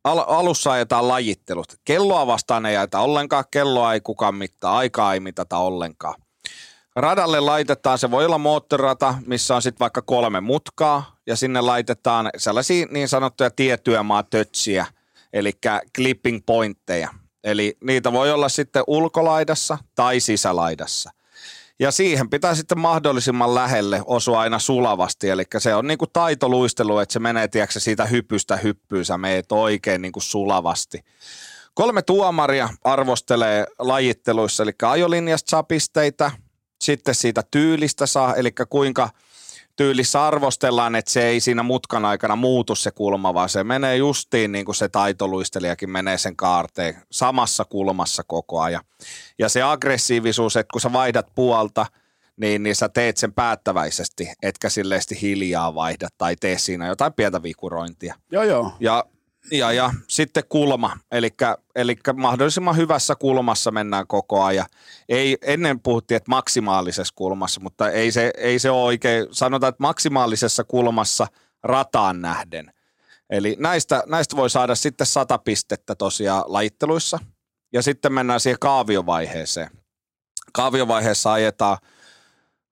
Al- alussa ajetaan lajittelut. Kelloa vastaan ei ajeta ollenkaan, kelloa ei kukaan mittaa, aikaa ei mitata ollenkaan. Radalle laitetaan, se voi olla moottorata, missä on sitten vaikka kolme mutkaa, ja sinne laitetaan sellaisia niin sanottuja tietyömaatötsiä, eli clipping pointteja. Eli niitä voi olla sitten ulkolaidassa tai sisälaidassa. Ja siihen pitää sitten mahdollisimman lähelle osua aina sulavasti, eli se on niinku taitoluistelu, että se menee tiedätkö, siitä hypystä hyppyyn, sä meet oikein niinku sulavasti. Kolme tuomaria arvostelee lajitteluissa, eli ajolinjasta saa pisteitä, sitten siitä tyylistä saa, eli kuinka tyylissä arvostellaan, että se ei siinä mutkan aikana muutu se kulma, vaan se menee justiin niin kuin se taitoluistelijakin menee sen kaarteen samassa kulmassa koko ajan. Ja se aggressiivisuus, että kun sä vaihdat puolta, niin, niin sä teet sen päättäväisesti, etkä silleesti hiljaa vaihda tai tee siinä jotain pientä vikurointia. Joo, joo. Ja, ja, ja sitten kulma, eli mahdollisimman hyvässä kulmassa mennään koko ajan. Ei, ennen puhuttiin, että maksimaalisessa kulmassa, mutta ei se, ei se ole oikein, sanotaan, että maksimaalisessa kulmassa rataan nähden. Eli näistä, näistä voi saada sitten sata pistettä tosiaan lajitteluissa. ja sitten mennään siihen kaaviovaiheeseen. Kaaviovaiheessa ajetaan,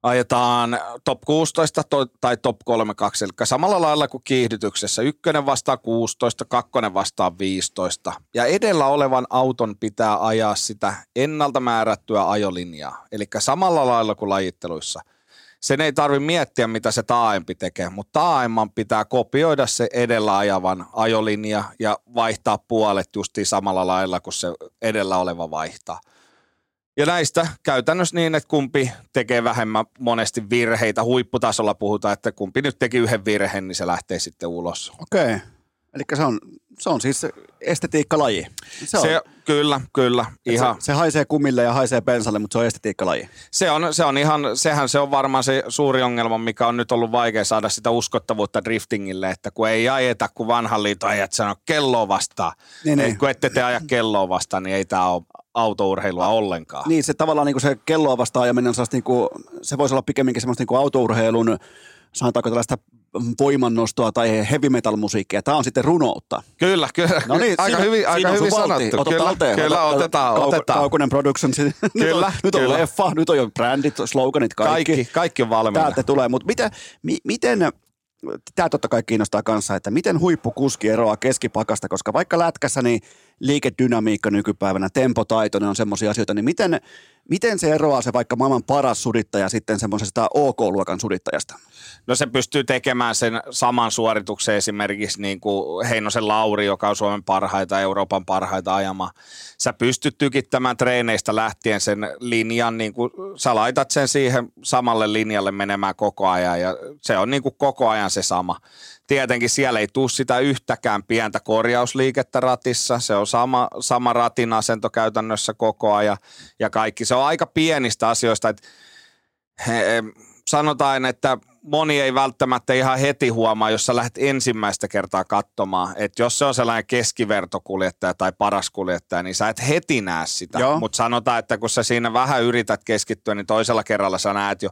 ajetaan top 16 to, tai top 32, eli samalla lailla kuin kiihdytyksessä. Ykkönen vastaa 16, kakkonen vastaa 15. Ja edellä olevan auton pitää ajaa sitä ennalta määrättyä ajolinjaa, eli samalla lailla kuin lajitteluissa – sen ei tarvi miettiä, mitä se taaempi tekee, mutta taaemman pitää kopioida se edellä ajavan ajolinja ja vaihtaa puolet justiin samalla lailla kuin se edellä oleva vaihtaa. Ja näistä käytännössä niin, että kumpi tekee vähemmän monesti virheitä. Huipputasolla puhutaan, että kumpi nyt teki yhden virheen, niin se lähtee sitten ulos. Okei. Okay. Eli se on, se on siis estetiikkalaji. Se, on, se Kyllä, kyllä. Ihan. Se, se, haisee kumille ja haisee pensalle, mutta se on estetiikkalaji. Se on, se on ihan, sehän se on varmaan se suuri ongelma, mikä on nyt ollut vaikea saada sitä uskottavuutta driftingille, että kun ei ajeta, kun vanhan liiton ajat sanoo kelloa vastaan. Niin, niin. Kun ette te aja kelloa vastaan, niin ei tämä ole autourheilua ollenkaan. Niin, se tavallaan niin kuin se kelloa vastaan ajaminen on niin kuin, se voisi olla pikemminkin semmoista niin kuin autourheilun sanotaanko tällaista voimannostoa tai heavy metal musiikkia. Tämä on sitten runoutta. Kyllä, kyllä. No niin, aika siinä, hyvin, aika hyvin sanottu. Ota kyllä, talteen. kyllä otetaan, kau- otetaan. Kaukonen Productions. Kyllä, nyt on, nyt on kyllä. leffa, nyt on jo brändit, sloganit, kaikki. Kaikki, kaikki on valmiina. Täältä tulee, mutta mitä, mi, miten, tämä totta kai kiinnostaa kanssa, että miten huippukuski eroaa keskipakasta, koska vaikka lätkässä niin liikedynamiikka nykypäivänä, tempotaito, ne on semmoisia asioita, niin miten, miten se eroaa se vaikka maailman paras sudittaja sitten semmoisesta OK-luokan sudittajasta? No se pystyy tekemään sen saman suorituksen esimerkiksi niin kuin Heinosen Lauri, joka on Suomen parhaita, Euroopan parhaita ajama. Sä pystyt tykittämään treeneistä lähtien sen linjan, niin kuin sä laitat sen siihen samalle linjalle menemään koko ajan ja se on niin kuin koko ajan se sama. Tietenkin siellä ei tule sitä yhtäkään pientä korjausliikettä ratissa, se on sama, sama ratin asento käytännössä koko ajan ja kaikki. Se on aika pienistä asioista, että he, sanotaan, että moni ei välttämättä ihan heti huomaa, jos sä lähdet ensimmäistä kertaa katsomaan, että jos se on sellainen keskivertokuljettaja tai paras kuljettaja, niin sä et heti näe sitä. Mutta sanotaan, että kun sä siinä vähän yrität keskittyä, niin toisella kerralla sä näet jo,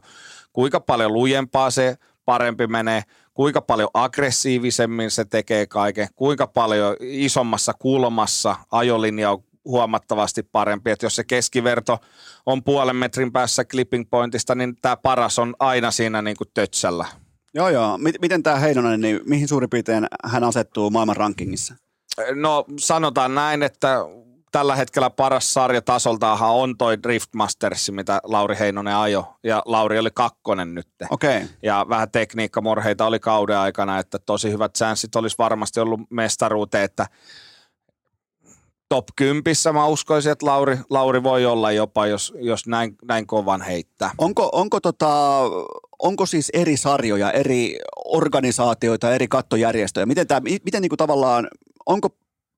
kuinka paljon lujempaa se parempi menee, kuinka paljon aggressiivisemmin se tekee kaiken, kuinka paljon isommassa kulmassa ajolinja on huomattavasti parempi. Että jos se keskiverto on puolen metrin päässä clipping pointista, niin tämä paras on aina siinä niin kuin tötsällä. Joo, joo. Miten tämä Heinonen, niin mihin suurin piirtein hän asettuu maailman rankingissa? No sanotaan näin, että tällä hetkellä paras sarja tasoltahan on toi Drift Masters, mitä Lauri Heinonen ajo. Ja Lauri oli kakkonen nyt. Okay. Ja vähän tekniikkamorheita oli kauden aikana, että tosi hyvät chanssit olisi varmasti ollut mestaruuteen, että top 10 mä uskoisin, että Lauri, Lauri voi olla jopa, jos, jos näin, näin kovan heittää. Onko, onko, tota, onko siis eri sarjoja, eri organisaatioita, eri kattojärjestöjä? Miten, tämä, miten niin kuin tavallaan, onko,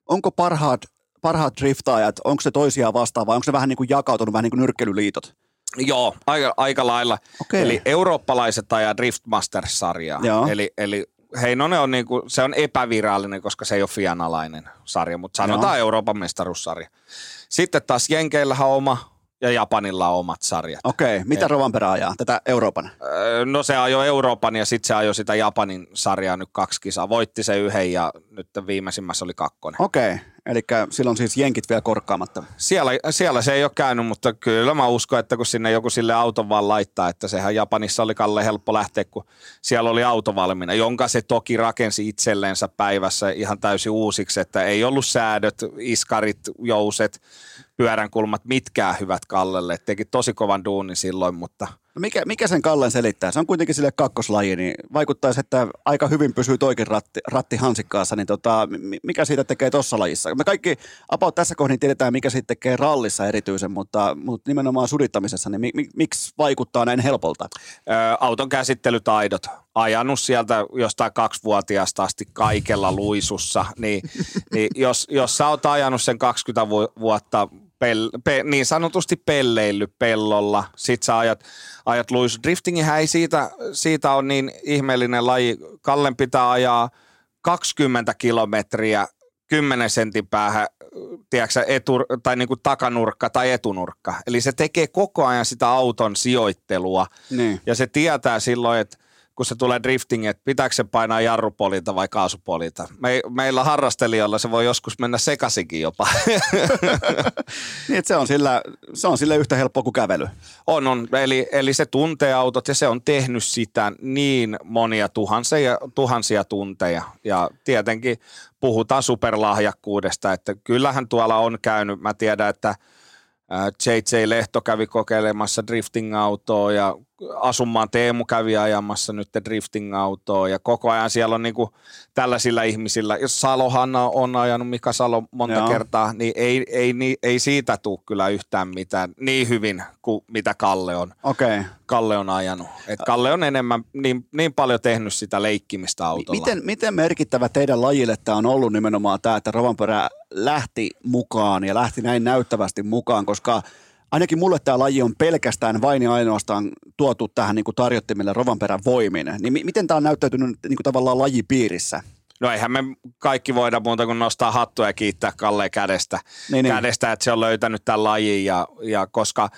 onko parhaat, parhaat driftaajat, onko se toisiaan vastaan vai onko se vähän niin kuin jakautunut, vähän niin kuin nyrkkelyliitot? Joo, aika, aika lailla. Okay. Eli eurooppalaiset ajaa Driftmasters-sarjaa. Eli, eli Heinonen on, niinku, se on epävirallinen, koska se ei ole fianalainen sarja, mutta sanotaan Joo. Euroopan mestaruussarja. Sitten taas Jenkeillähän on oma ja Japanilla on omat sarjat. Okei, okay. mitä Rovanperä ajaa? Tätä Euroopan? No se ajoi Euroopan ja sitten se ajoi sitä Japanin sarjaa nyt kaksi kisaa. Voitti se yhden ja nyt viimeisimmässä oli kakkonen. Okei, okay. Eli silloin siis jenkit vielä korkkaamatta. Siellä, siellä se ei ole käynyt, mutta kyllä mä uskon, että kun sinne joku sille auton vaan laittaa, että sehän Japanissa oli Kalle helppo lähteä, kun siellä oli auto valmiina, jonka se toki rakensi itselleensä päivässä ihan täysin uusiksi, että ei ollut säädöt, iskarit, jouset, pyöränkulmat, mitkään hyvät Kallelle. Teki tosi kovan duunin silloin, mutta – No mikä, mikä sen Kallen selittää? Se on kuitenkin sille kakkoslaji, niin vaikuttaisi, että aika hyvin pysyy toikin ratti, ratti hansikkaassa, niin tota, mikä siitä tekee tuossa lajissa? Me kaikki about tässä kohdin tiedetään, mikä siitä tekee rallissa erityisen, mutta, mutta nimenomaan sudittamisessa, niin mi, mi, miksi vaikuttaa näin helpolta? Ö, auton käsittelytaidot. Ajanut sieltä jostain kaksivuotiaasta asti kaikella luisussa, niin, niin jos, jos sä oot ajanut sen 20 vuotta pel, pe, niin sanotusti pelleilly pellolla. Sitten sä ajat, ajat luis. Driftingihän ei siitä, siitä on niin ihmeellinen laji. Kallen pitää ajaa 20 kilometriä 10 sentin päähän tiedätkö, etu, tai niin kuin takanurkka tai etunurkka. Eli se tekee koko ajan sitä auton sijoittelua. Niin. Ja se tietää silloin, että kun se tulee drifting, että pitääkö se painaa jarrupolita vai kaasupolita. Me, meillä harrastelijoilla se voi joskus mennä sekaisinkin jopa. *laughs* Niin, se on, sillä, se on sillä yhtä helppoa kuin kävely. On, on. Eli, eli se tuntee autot ja se on tehnyt sitä niin monia tuhansia, tuhansia tunteja. Ja tietenkin puhutaan superlahjakkuudesta, että kyllähän tuolla on käynyt, mä tiedän, että JJ Lehto kävi kokeilemassa drifting-autoa ja Asumaan Teemu kävi ajamassa nyt drifting-autoa ja koko ajan siellä on niinku tällaisilla ihmisillä, jos Salohan on ajanut Mika Salo monta Joo. kertaa, niin ei, ei, ei, ei siitä tule kyllä yhtään mitään niin hyvin kuin mitä Kalle on. Okay. Kalle on ajanut. Et Kalle on enemmän niin, niin paljon tehnyt sitä leikkimistä autolla. Miten, miten merkittävä teidän lajille tämä on ollut nimenomaan tämä, että Rovanperä lähti mukaan ja lähti näin näyttävästi mukaan, koska – ainakin mulle tämä laji on pelkästään vain ja ainoastaan tuotu tähän niin kuin tarjottimille Rovanperän voimin. Niin mi- miten tämä on näyttäytynyt niin kuin tavallaan lajipiirissä? No eihän me kaikki voida muuta kuin nostaa hattua ja kiittää Kalle kädestä, niin, niin. kädestä että se on löytänyt tämän lajin ja, ja koska –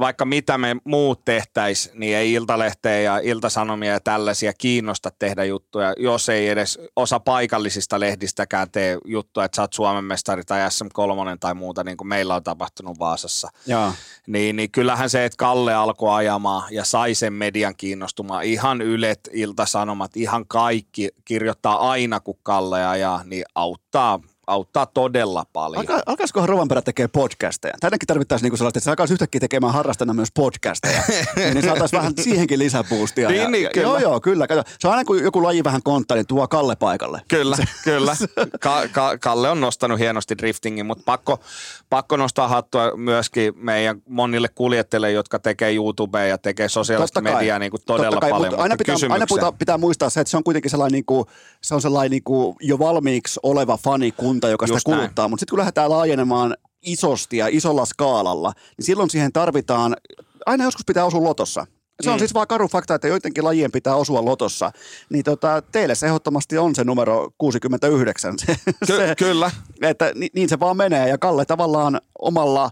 vaikka mitä me muut tehtäis, niin ei Iltalehteä ja Iltasanomia ja tällaisia kiinnosta tehdä juttuja, jos ei edes osa paikallisista lehdistäkään tee juttuja, että sä oot Suomen mestari tai SM3 tai muuta, niin kuin meillä on tapahtunut Vaasassa. Jaa. Niin, niin kyllähän se, että Kalle alkoi ajamaan ja sai sen median kiinnostumaan, ihan Ylet, Iltasanomat, ihan kaikki kirjoittaa aina, kun Kalle ajaa, niin auttaa auttaa todella paljon. Alka, alkaisikohan Rovanperä tekee podcasteja? Tännekin tarvittaisiin niinku sellaista, että se alkaisi yhtäkkiä tekemään harrastana myös podcasteja. *laughs* niin saataisiin vähän siihenkin lisäpuustia. niin, ja, niin, ja, kyllä. Joo, joo, kyllä. Kato, se on aina kun joku laji vähän konttaa, niin tuo Kalle paikalle. Kyllä, *laughs* kyllä. Ka- Ka- Kalle on nostanut hienosti driftingin, mutta pakko, pakko nostaa hattua myöskin meidän monille kuljettajille, jotka tekee YouTubea ja tekee sosiaalista mediaa niin kuin todella kai, paljon. Aina pitää, aina pitää, pitää muistaa se, että se on kuitenkin sellainen, niin kuin, se on sellainen niin kuin jo valmiiksi oleva fanikunta, kunta, joka sitä Just kuluttaa. Mutta sitten kun lähdetään laajenemaan isosti ja isolla skaalalla, niin silloin siihen tarvitaan, aina joskus pitää osua lotossa. Se on mm. siis vaan karu fakta, että joidenkin lajien pitää osua lotossa. Niin tota, teille se ehdottomasti on se numero 69. *laughs* Se, Ky- se, kyllä. Että ni, niin se vaan menee. Ja Kalle tavallaan omalla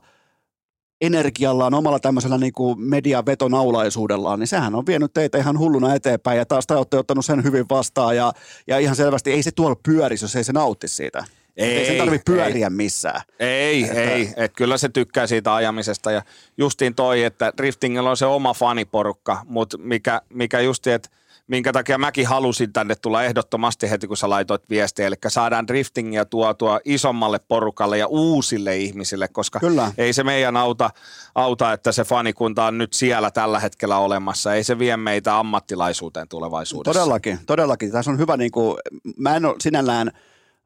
energiallaan, omalla tämmöisellä niin kuin median vetonaulaisuudellaan, niin sehän on vienyt teitä ihan hulluna eteenpäin ja taas te olette ottanut sen hyvin vastaan ja, ja ihan selvästi ei se tuolla pyörisi, jos ei se nautti siitä. Ei, ei sen tarvitse pyöriä ei. missään. Ei, että... ei. Et kyllä se tykkää siitä ajamisesta ja justiin toi, että driftingilla on se oma faniporukka, mutta mikä, mikä justi, että minkä takia mäkin halusin tänne tulla ehdottomasti heti, kun sä laitoit viestiä. Eli saadaan driftingia tuotua isommalle porukalle ja uusille ihmisille, koska Kyllä. ei se meidän auta, auta, että se fanikunta on nyt siellä tällä hetkellä olemassa. Ei se vie meitä ammattilaisuuteen tulevaisuudessa. Todellakin, todellakin. Tässä on hyvä, niin kuin, mä en ole sinällään –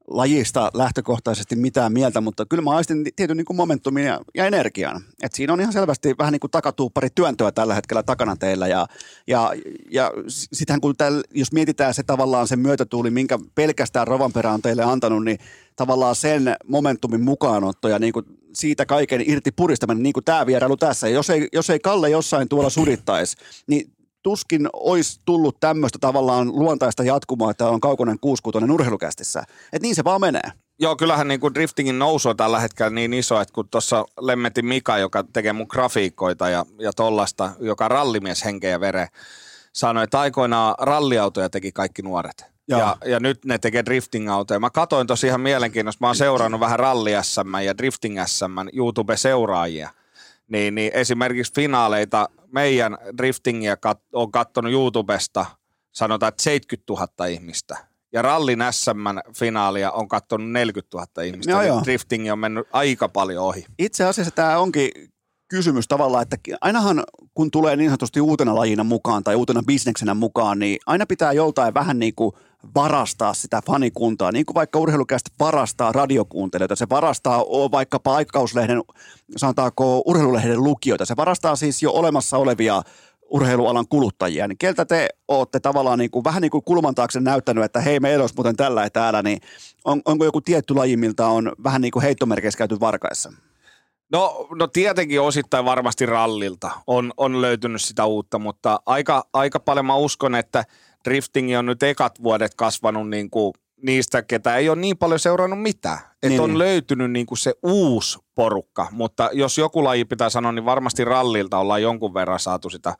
lajista lähtökohtaisesti mitään mieltä, mutta kyllä mä aistin tietyn niin kuin momentumin ja, ja energian. Et siinä on ihan selvästi vähän niin kuin takatuuppari työntöä tällä hetkellä takana teillä ja, ja, ja sitähän kun täl, jos mietitään se tavallaan se myötätuuli, minkä pelkästään Rovanperä on teille antanut, niin tavallaan sen momentumin mukaanotto ja niin kuin siitä kaiken irti puristaminen, niin kuin tämä vierailu tässä. Ja jos ei, jos ei Kalle jossain tuolla surittaisi, niin tuskin olisi tullut tämmöistä tavallaan luontaista jatkumoa, että on Kaukonen kuuskuutonen urheilukästissä. Että niin se vaan menee. Joo, kyllähän niin kuin driftingin nousu on tällä hetkellä niin iso, että kun tuossa lemmetin Mika, joka tekee mun grafiikoita ja, ja tollasta, joka rallimies henkeä ja vere, sanoi, että aikoinaan ralliautoja teki kaikki nuoret. Ja, ja, nyt ne tekee drifting-autoja. Mä katoin tosi ihan mielenkiinnosta. Mä oon seurannut vähän ralli SM ja drifting SM YouTube-seuraajia. Niin, niin esimerkiksi finaaleita meidän driftingiä kat- on katsonut YouTubesta, sanotaan, että 70 000 ihmistä. Ja rallin SM-finaalia on katsonut 40 000 ihmistä. Joo, joo. Drifting on mennyt aika paljon ohi. Itse asiassa tämä onkin kysymys tavallaan, että ainahan kun tulee niin sanotusti uutena lajina mukaan tai uutena bisneksenä mukaan, niin aina pitää joltain vähän niin kuin varastaa sitä fanikuntaa, niin kuin vaikka urheilukästä varastaa radiokuuntelijoita, se varastaa vaikka paikkauslehden, sanotaanko urheilulehden lukijoita, se varastaa siis jo olemassa olevia urheilualan kuluttajia, niin keltä te olette tavallaan niin kuin, vähän niin kuin kulman taakse näyttänyt, että hei, meillä olisi muuten tällä ja täällä, niin on, onko joku tietty laji, miltä on vähän niin kuin heittomerkeissä käyty varkaissa? No, no tietenkin osittain varmasti rallilta on, on löytynyt sitä uutta, mutta aika, aika paljon mä uskon, että drifting on nyt ekat vuodet kasvanut niin kuin niistä, ketä ei ole niin paljon seurannut mitään. Että Niin, on niin. löytynyt niin kuin se uusi porukka, mutta jos joku laji pitää sanoa, niin varmasti rallilta ollaan jonkun verran saatu sitä,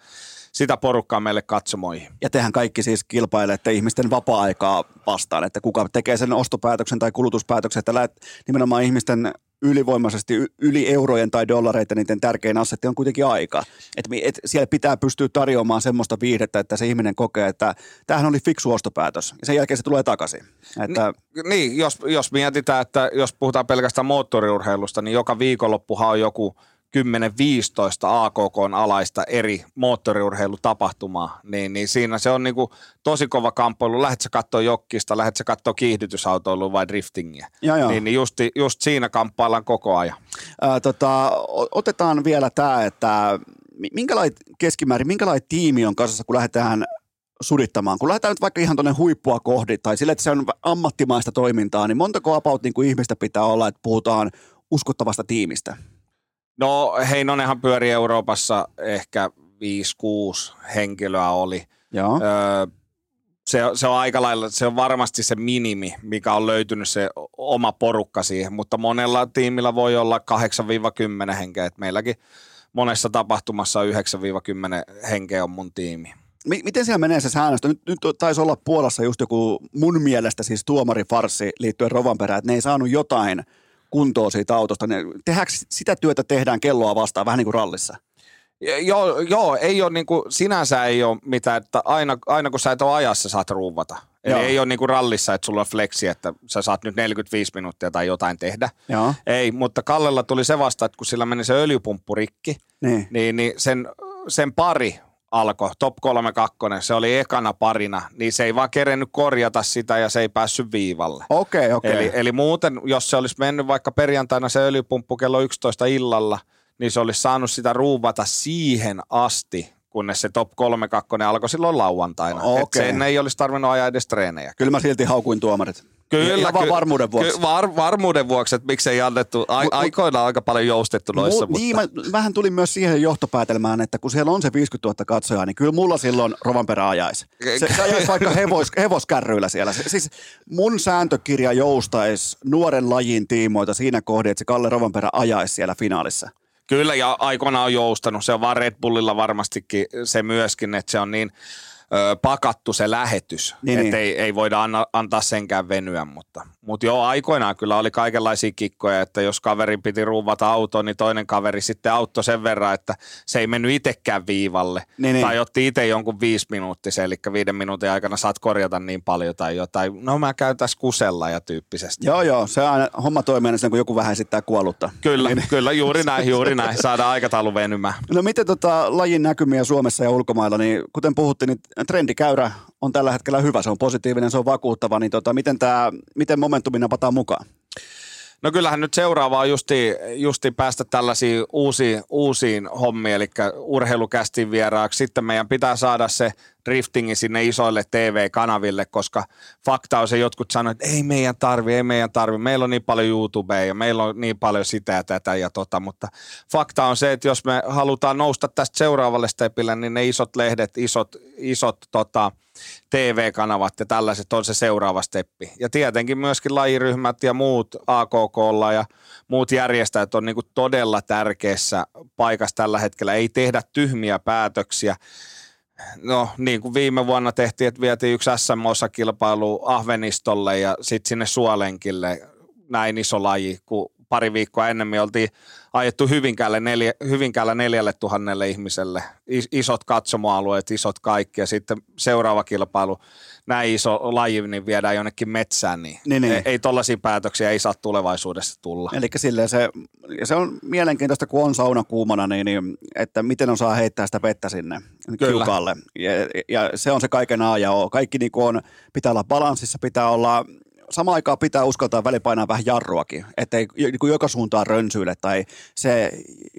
sitä porukkaa meille katsomoihin. Ja tehän kaikki siis kilpailette ihmisten vapaa-aikaa vastaan, että kuka tekee sen ostopäätöksen tai kulutuspäätöksen, että lähet nimenomaan ihmisten ylivoimaisesti yli eurojen tai dollareita niiden tärkein assetti on kuitenkin aika. Et, et siellä pitää pystyä tarjoamaan semmoista viihdettä, että se ihminen kokee, että tämähän oli fiksu ostopäätös ja sen jälkeen se tulee takaisin. Että, Niin, jos, jos mietitään, että jos puhutaan pelkästään moottoriurheilusta, niin joka viikonloppuhan on joku 10-15 AKK-alaista eri moottoriurheilutapahtumaa, niin, niin siinä se on niinku tosi kova kamppailu. Lähdet sä kattoo jokkista, lähdet sä kattoo kiihdytysautoilua vai driftingiä. Joo, joo. Niin, niin just, just siinä kamppaillaan koko ajan. ää, tota, otetaan vielä tämä, että mi- minkälait keskimäärin, minkälainen tiimi on kasassa, kun lähdetään sudittamaan. Kun lähdetään nyt vaikka ihan tuonne huippua kohdi, tai sille, että se on ammattimaista toimintaa, niin montako about niin kuin ihmistä pitää olla, että puhutaan uskottavasta tiimistä? No Heinonenhan pyöri Euroopassa ehkä 5-6 henkilöä oli. Joo. Öö, se, se on aika lailla, se on varmasti se minimi, mikä on löytynyt se oma porukka siihen, mutta monella tiimillä voi olla 8-10 henkeä, että meilläkin monessa tapahtumassa on 9-10 henkeä on mun tiimi. Miten siellä menee se säännöstö? Nyt, nyt taisi olla Puolassa just joku mun mielestä siis tuomarifarsi liittyen Rovanperään, että ne ei saanut jotain kuntoa siitä autosta. Ne, tehdäänkö sitä työtä tehdään kelloa vastaan, vähän niin kuin rallissa? Joo, joo ei ole niinku, sinänsä ei ole mitään, että aina, aina kun sä et ole ajassa, saat ruuvata. Eli Joo. ei ole niinku rallissa, että sulla on flexi, että sä saat nyt 45 minuuttia tai jotain tehdä. Joo. Ei, mutta Kallella tuli se vasta, että kun sillä meni se öljypumppu rikki, Niin. niin, niin sen, sen pari alkoi, top 3-2, se oli ekana parina, niin se ei vaan kerennyt korjata sitä ja se ei päässyt viivalle. Okei, okei. Eli, eli muuten, jos se olisi mennyt vaikka perjantaina se öljypumppu kello 11 illalla, niin se olisi saanut sitä ruuvata siihen asti, kunnes se top 3-2 alkoi silloin lauantaina. Et Okei. sen ei olisi tarvinnut ajaa edes treenejä. Kyllä mä silti haukuin tuomarit. Ihan vaan ky- varmuuden vuoksi. Ky- var, varmuuden vuoksi, että miksei annettu. A, Mut- aikoinaan aika paljon joustettu noissa, Mu- mutta... Niin, mä, vähän tuli myös siihen johtopäätelmään, että kun siellä on se 50 000 katsojaa, niin kyllä mulla silloin Rovanperä ajaisi. Se, se ajaisi vaikka *laughs* hevos, hevoskärryillä siellä. Se, siis mun sääntökirja joustaisi nuoren lajin tiimoilta siinä kohdin, että se Kalle Rovanperä ajaisi siellä finaalissa. Kyllä, ja aikoinaan on joustanut. Se on vaan Red Bullilla varmastikin se myöskin, että se on niin ö, pakattu se lähetys, Niin, että niin. ei, ei voida anna, antaa senkään venyä. Mutta, mutta joo, aikoinaan kyllä oli kaikenlaisia kikkoja, että jos kaverin piti ruuvata autoon, niin toinen kaveri sitten auttoi sen verran, että se ei mennyt itsekään viivalle. Niin, niin. tai otti itse jonkun viisi minuuttisen, eli viiden minuutin aikana saat korjata niin paljon tai jotain. No mä käyn tässä kusella ja tyyppisesti. Joo, joo. Se aina, homma toimii aina silloin, kun joku vähän esittää kuollutta. Kyllä, kyllä, juuri *laughs* näin, juuri näin. Saadaan aikataulu venymään. No miten tota, lajin näkymiä Suomessa ja ulkomailla, niin kuten puhuttiin, niin trendikäyrä on tällä hetkellä hyvä, se on positiivinen, se on vakuuttava, niin tota, miten, tää, miten momentumi napataan mukaan? No kyllähän nyt seuraava on justi, justi päästä tällaisiin uusiin, uusiin hommiin, eli urheilukästin vieraaksi. Sitten meidän pitää saada se driftingi sinne isoille TV-kanaville, koska fakta on se, jotkut sanoivat, että ei meidän tarvi, ei meidän tarvi. Meillä on niin paljon YouTubea ja meillä on niin paljon sitä ja tätä ja tota, mutta fakta on se, että jos me halutaan nousta tästä seuraavalle stepille, niin ne isot lehdet, isot, isot tota, TV-kanavat ja tällaiset on se seuraava steppi. Ja tietenkin myöskin lajiryhmät ja muut AKKlla ja muut järjestäjät on niin kuin todella tärkeässä paikassa tällä hetkellä. Ei tehdä tyhmiä päätöksiä. No niin kuin viime vuonna tehtiin, että vietiin yksi SM-osakilpailu Ahvenistolle ja sitten sinne Suolenkille näin iso laji, kun pari viikkoa ennemmin oltiin ajettu Hyvinkäälle, neljä, Hyvinkäällä neljälle tuhannelle ihmiselle. Is, isot katsomoalueet, isot kaikki ja sitten seuraava kilpailu, näin iso laji, niin viedään jonnekin metsään, niin, Niin, niin. ei, ei tollaisia päätöksiä ei saa tulevaisuudessa tulla. Eli silleen se, ja se on mielenkiintoista, kun on sauna kuumana, niin, niin että miten osaa heittää sitä vettä sinne Kyllä. kiukaalle. Ja, ja, se on se kaiken A ja O. Kaikki niin on, pitää olla balanssissa, pitää olla, samaan aikaan pitää uskaltaa välipainaa vähän jarruakin, ettei niin joka suuntaan rönsyille tai se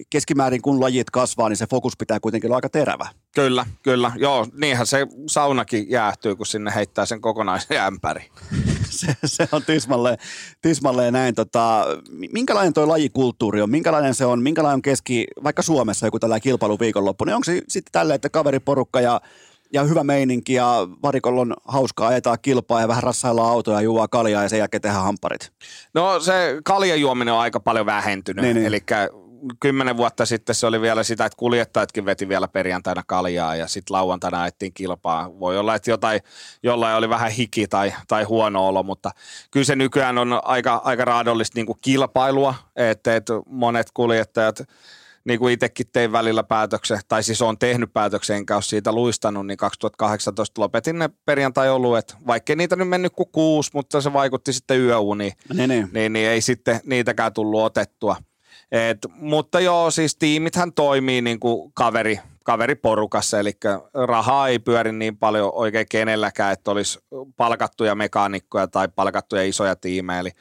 keskimäärin kun lajit kasvaa, niin se fokus pitää kuitenkin olla aika terävä. Kyllä, kyllä. Joo, niinhän se saunakin jäähtyy, kun sinne heittää sen kokonaisen ämpäri. *laughs* se, se on tismalleen, tismalleen näin. Tota, minkälainen tuo lajikulttuuri on? Minkälainen se on? Minkälainen on keski, vaikka Suomessa joku tällainen kilpailuviikonloppu? Niin onko se sitten tälleen, että kaveriporukka ja ja hyvä meininki ja varikolla on hauskaa, ajetaan kilpaa ja vähän rassaillaan autoja, juo kaljaa ja sen jälkeen tehdään hamparit. No se kaljan juominen on aika paljon vähentynyt. Niin, niin. Eli kymmenen vuotta sitten se oli vielä sitä, että kuljettajatkin veti vielä perjantaina kaljaa ja sitten lauantaina ajettiin kilpaa. Voi olla, että jotain, jollain oli vähän hiki tai, tai huono olo, mutta kyllä se nykyään on aika, aika raadollista niin kuin kilpailua, että, että monet kuljettajat niin kuin itsekin tein välillä päätöksen, tai siis on tehnyt päätöksen, enkä ole siitä luistanut, niin 2018 lopetin ne perjantai-oluet, vaikkei niitä nyt mennyt kuin kuusi, mutta se vaikutti sitten yöuniin, Niin, niin. niin, niin ei sitten niitäkään tullut otettua. Et, mutta joo, siis tiimithän toimii niin kuin kaveri, kaveriporukassa, eli rahaa ei pyöri niin paljon oikein kenelläkään, että olisi palkattuja mekaanikkoja tai palkattuja isoja tiimejä, eli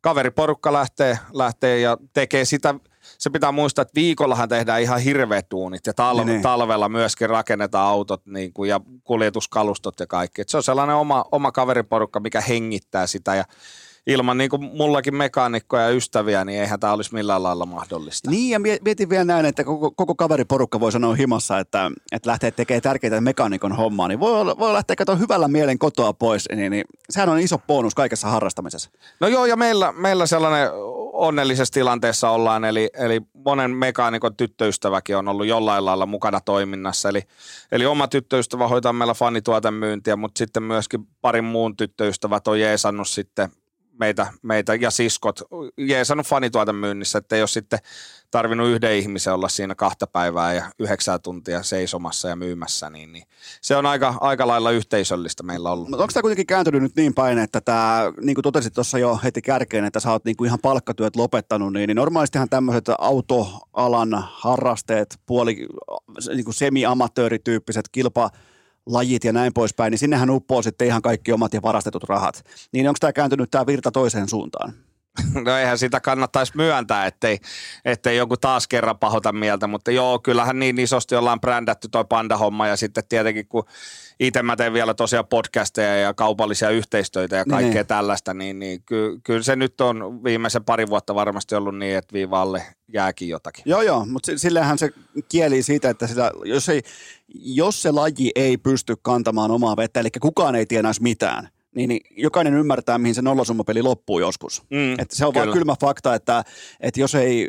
kaveriporukka lähtee, lähtee ja tekee sitä, se pitää muistaa, että viikollahan tehdään ihan hirveät duunit ja talve, Niin, niin. talvella myöskin rakennetaan autot niin kuin, ja kuljetuskalustot ja kaikki. Et se on sellainen oma, oma kaveriporukka, mikä hengittää sitä ja ilman niin kuin mullakin mekaanikkoja ja ystäviä, niin eihän tämä olisi millään lailla mahdollista. Niin, ja mie- mietin vielä näin, että koko, koko kaveriporukka voi sanoa himassa, että, että lähtee tekemään tärkeitä mekaanikon hommaa, niin voi, voi lähteä katsoa hyvällä mielen kotoa pois, niin, niin sehän on iso bonus kaikessa harrastamisessa. No joo, ja meillä, meillä sellainen onnellisessa tilanteessa ollaan, eli, eli monen mekaanikon tyttöystäväkin on ollut jollain lailla mukana toiminnassa. Eli, eli oma tyttöystävä hoitaa meillä fanituotemyyntiä, mutta sitten myöskin parin muun tyttöystävät on jeesannut sitten meitä, meitä ja siskot jeesannut fanituotemyynnissä, että ei ole sitten tarvinnut yhden ihmisen olla siinä kahta päivää ja yhdeksää tuntia seisomassa ja myymässä, niin, niin se on aika, aika lailla yhteisöllistä meillä ollut. Mutta onko tämä kuitenkin kääntynyt nyt niin päin, että tämä, niin kuin totesit tuossa jo heti kärkeen, että sä oot niin kuin ihan palkkatyöt lopettanut, niin, niin normaalistihan tämmöiset autoalan harrasteet, puoli niin kuin semi-amatöörityyppiset kilpa, lajit ja näin poispäin, niin sinnehän uppoo sitten ihan kaikki omat ja varastetut rahat. Niin onko tämä kääntynyt tämä virta toiseen suuntaan? *laughs* No eihän sitä kannattaisi myöntää, ettei, ettei joku taas kerran pahota mieltä, mutta joo, kyllähän niin isosti ollaan brändätty toi panda-homma ja sitten tietenkin kun itse mä teen vielä tosiaan podcasteja ja kaupallisia yhteistöitä ja kaikkea Niin. tällaista, niin, niin ky, kyllä se nyt on viimeisen pari vuotta varmasti ollut niin, että viivalle jääkin jotakin. Joo, joo, mutta sillähän se kieli siitä, että sitä, jos, ei, jos se laji ei pysty kantamaan omaa vettä, eli kukaan ei tienaisi mitään, niin, niin jokainen ymmärtää, mihin se nollasummapeli loppuu joskus. Mm, Et se on vaan kyllä. kylmä fakta, että, että jos ei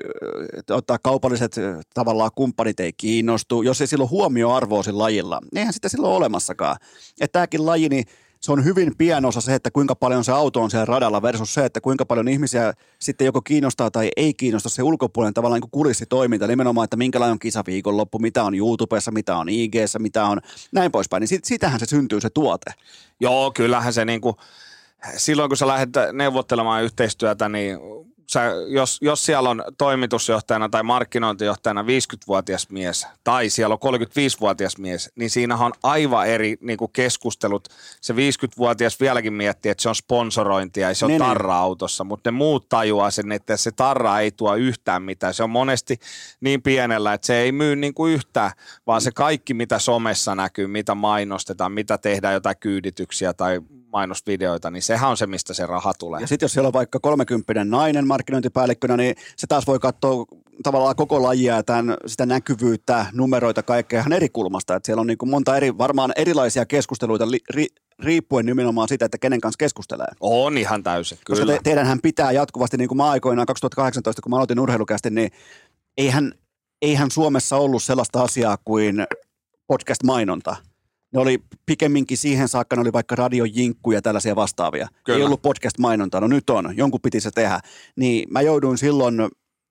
ottaa kaupalliset tavallaan kumppanit ei kiinnostu, jos ei silloin huomioarvoa sillä lajilla, niin eihän sitä silloin ole olemassakaan. Että tämäkin laji, niin se on hyvin pieni osa se, että kuinka paljon se auto on siellä radalla versus se, että kuinka paljon ihmisiä sitten joko kiinnostaa tai ei kiinnosta se ulkopuolinen tavallaan niin kuin kulissitoiminta, nimenomaan, että minkälainen on kisaviikonloppu, mitä on YouTubessa, mitä on IGssä, mitä on näin poispäin, niin sit, sitähän se syntyy se tuote. Joo, kyllähän se niinku, silloin kun sä lähdet neuvottelemaan yhteistyötä, niin sä, jos, jos siellä on toimitusjohtajana tai markkinointijohtajana 50-vuotias mies tai siellä on 35-vuotias mies, niin siinähän on aivan eri niin kuin keskustelut. Se 50-vuotias vieläkin miettii, että se on sponsorointia ja se on Niin, niin. tarra autossa, mutta ne muut tajuaa sen, että se tarra ei tuo yhtään mitään. Se on monesti niin pienellä, että se ei myy niin kuin yhtään, vaan se kaikki, mitä somessa näkyy, mitä mainostetaan, mitä tehdään jotain kyydityksiä tai mainosvideoita, niin sehän on se, mistä se raha tulee. Ja sitten jos siellä on vaikka 30 nainen markkinointipäällikkönä, niin se taas voi katsoa tavallaan koko lajia ja tämän, sitä näkyvyyttä, numeroita, kaikkea ihan eri kulmasta. Et siellä on niin kuin monta eri, varmaan erilaisia keskusteluita li, ri, riippuen nimenomaan siitä, että kenen kanssa keskustelee. On ihan täysin, Koska kyllä. te, teidänhän pitää jatkuvasti, niin kuin mä aikoinaan 2018, kun mä aloitin urheilukästi, niin eihän, eihän Suomessa ollut sellaista asiaa kuin podcast-mainonta. Ne oli pikemminkin siihen saakka, ne oli vaikka radiojinkkuja ja tällaisia vastaavia. Kyllä. Ei ollut podcast-mainontaa, no nyt on, jonkun piti se tehdä. Niin mä jouduin silloin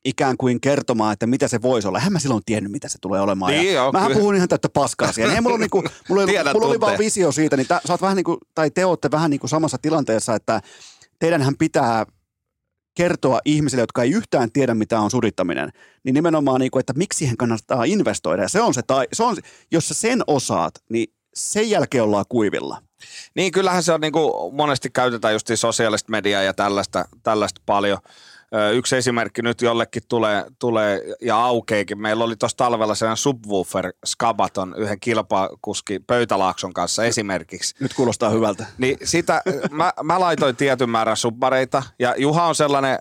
ikään kuin kertomaan, että mitä se voisi olla. Eihän mä silloin tiennyt, mitä se tulee olemaan. Niin ja joo, mähän kyllä. puhun ihan täyttä paskaa siihen. Ei mulla, niinku, *laughs* mulla, oli, mulla oli vaan visio siitä, niin tä, sä oot vähän niin kuin, tai te olette vähän niin kuin samassa tilanteessa, että teidänhän pitää kertoa ihmisille, jotka ei yhtään tiedä, mitä on surittaminen, niin nimenomaan, niin kuin, että miksi siihen kannattaa investoida. Ja se on se, tai, se on, jos sä sen osaat, niin sen jälkeen ollaan kuivilla. Niin kyllähän se on niin kuin monesti käytetään just sosiaalista mediaa ja tällaista, tällaista paljon. Yksi esimerkki nyt jollekin tulee, tulee ja aukeekin. Meillä oli tuossa talvella sellainen subwoofer Skabaton yhden kilpakuski Pöytälaakson kanssa esimerkiksi. Nyt kuulostaa hyvältä. Niin sitä, mä, mä laitoin tietyn määrän subbareita ja Juha on sellainen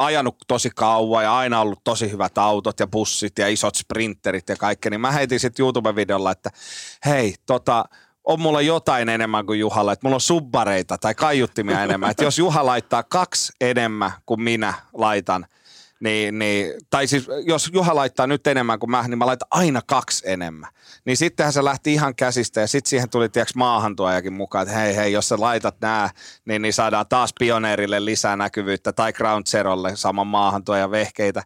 ajanut tosi kauan ja aina ollut tosi hyvät autot ja bussit ja isot sprinterit ja kaikki, niin mä heitin sitten YouTube-videolla, että hei, tota, on mulla jotain enemmän kuin Juhalla, että mulla on subbareita tai kaiuttimia enemmän. Että jos Juha laittaa kaksi enemmän kuin minä laitan, niin, niin, tai siis jos Juha laittaa nyt enemmän kuin mä, niin mä laitan aina kaksi enemmän. Niin sittenhän se lähti ihan käsistä ja sitten siihen tuli tiiäks maahantuojakin mukaan, että hei hei, jos sä laitat nää, niin, niin saadaan taas pioneerille lisää näkyvyyttä tai Ground Zerolle saman maahantuojan vehkeitä.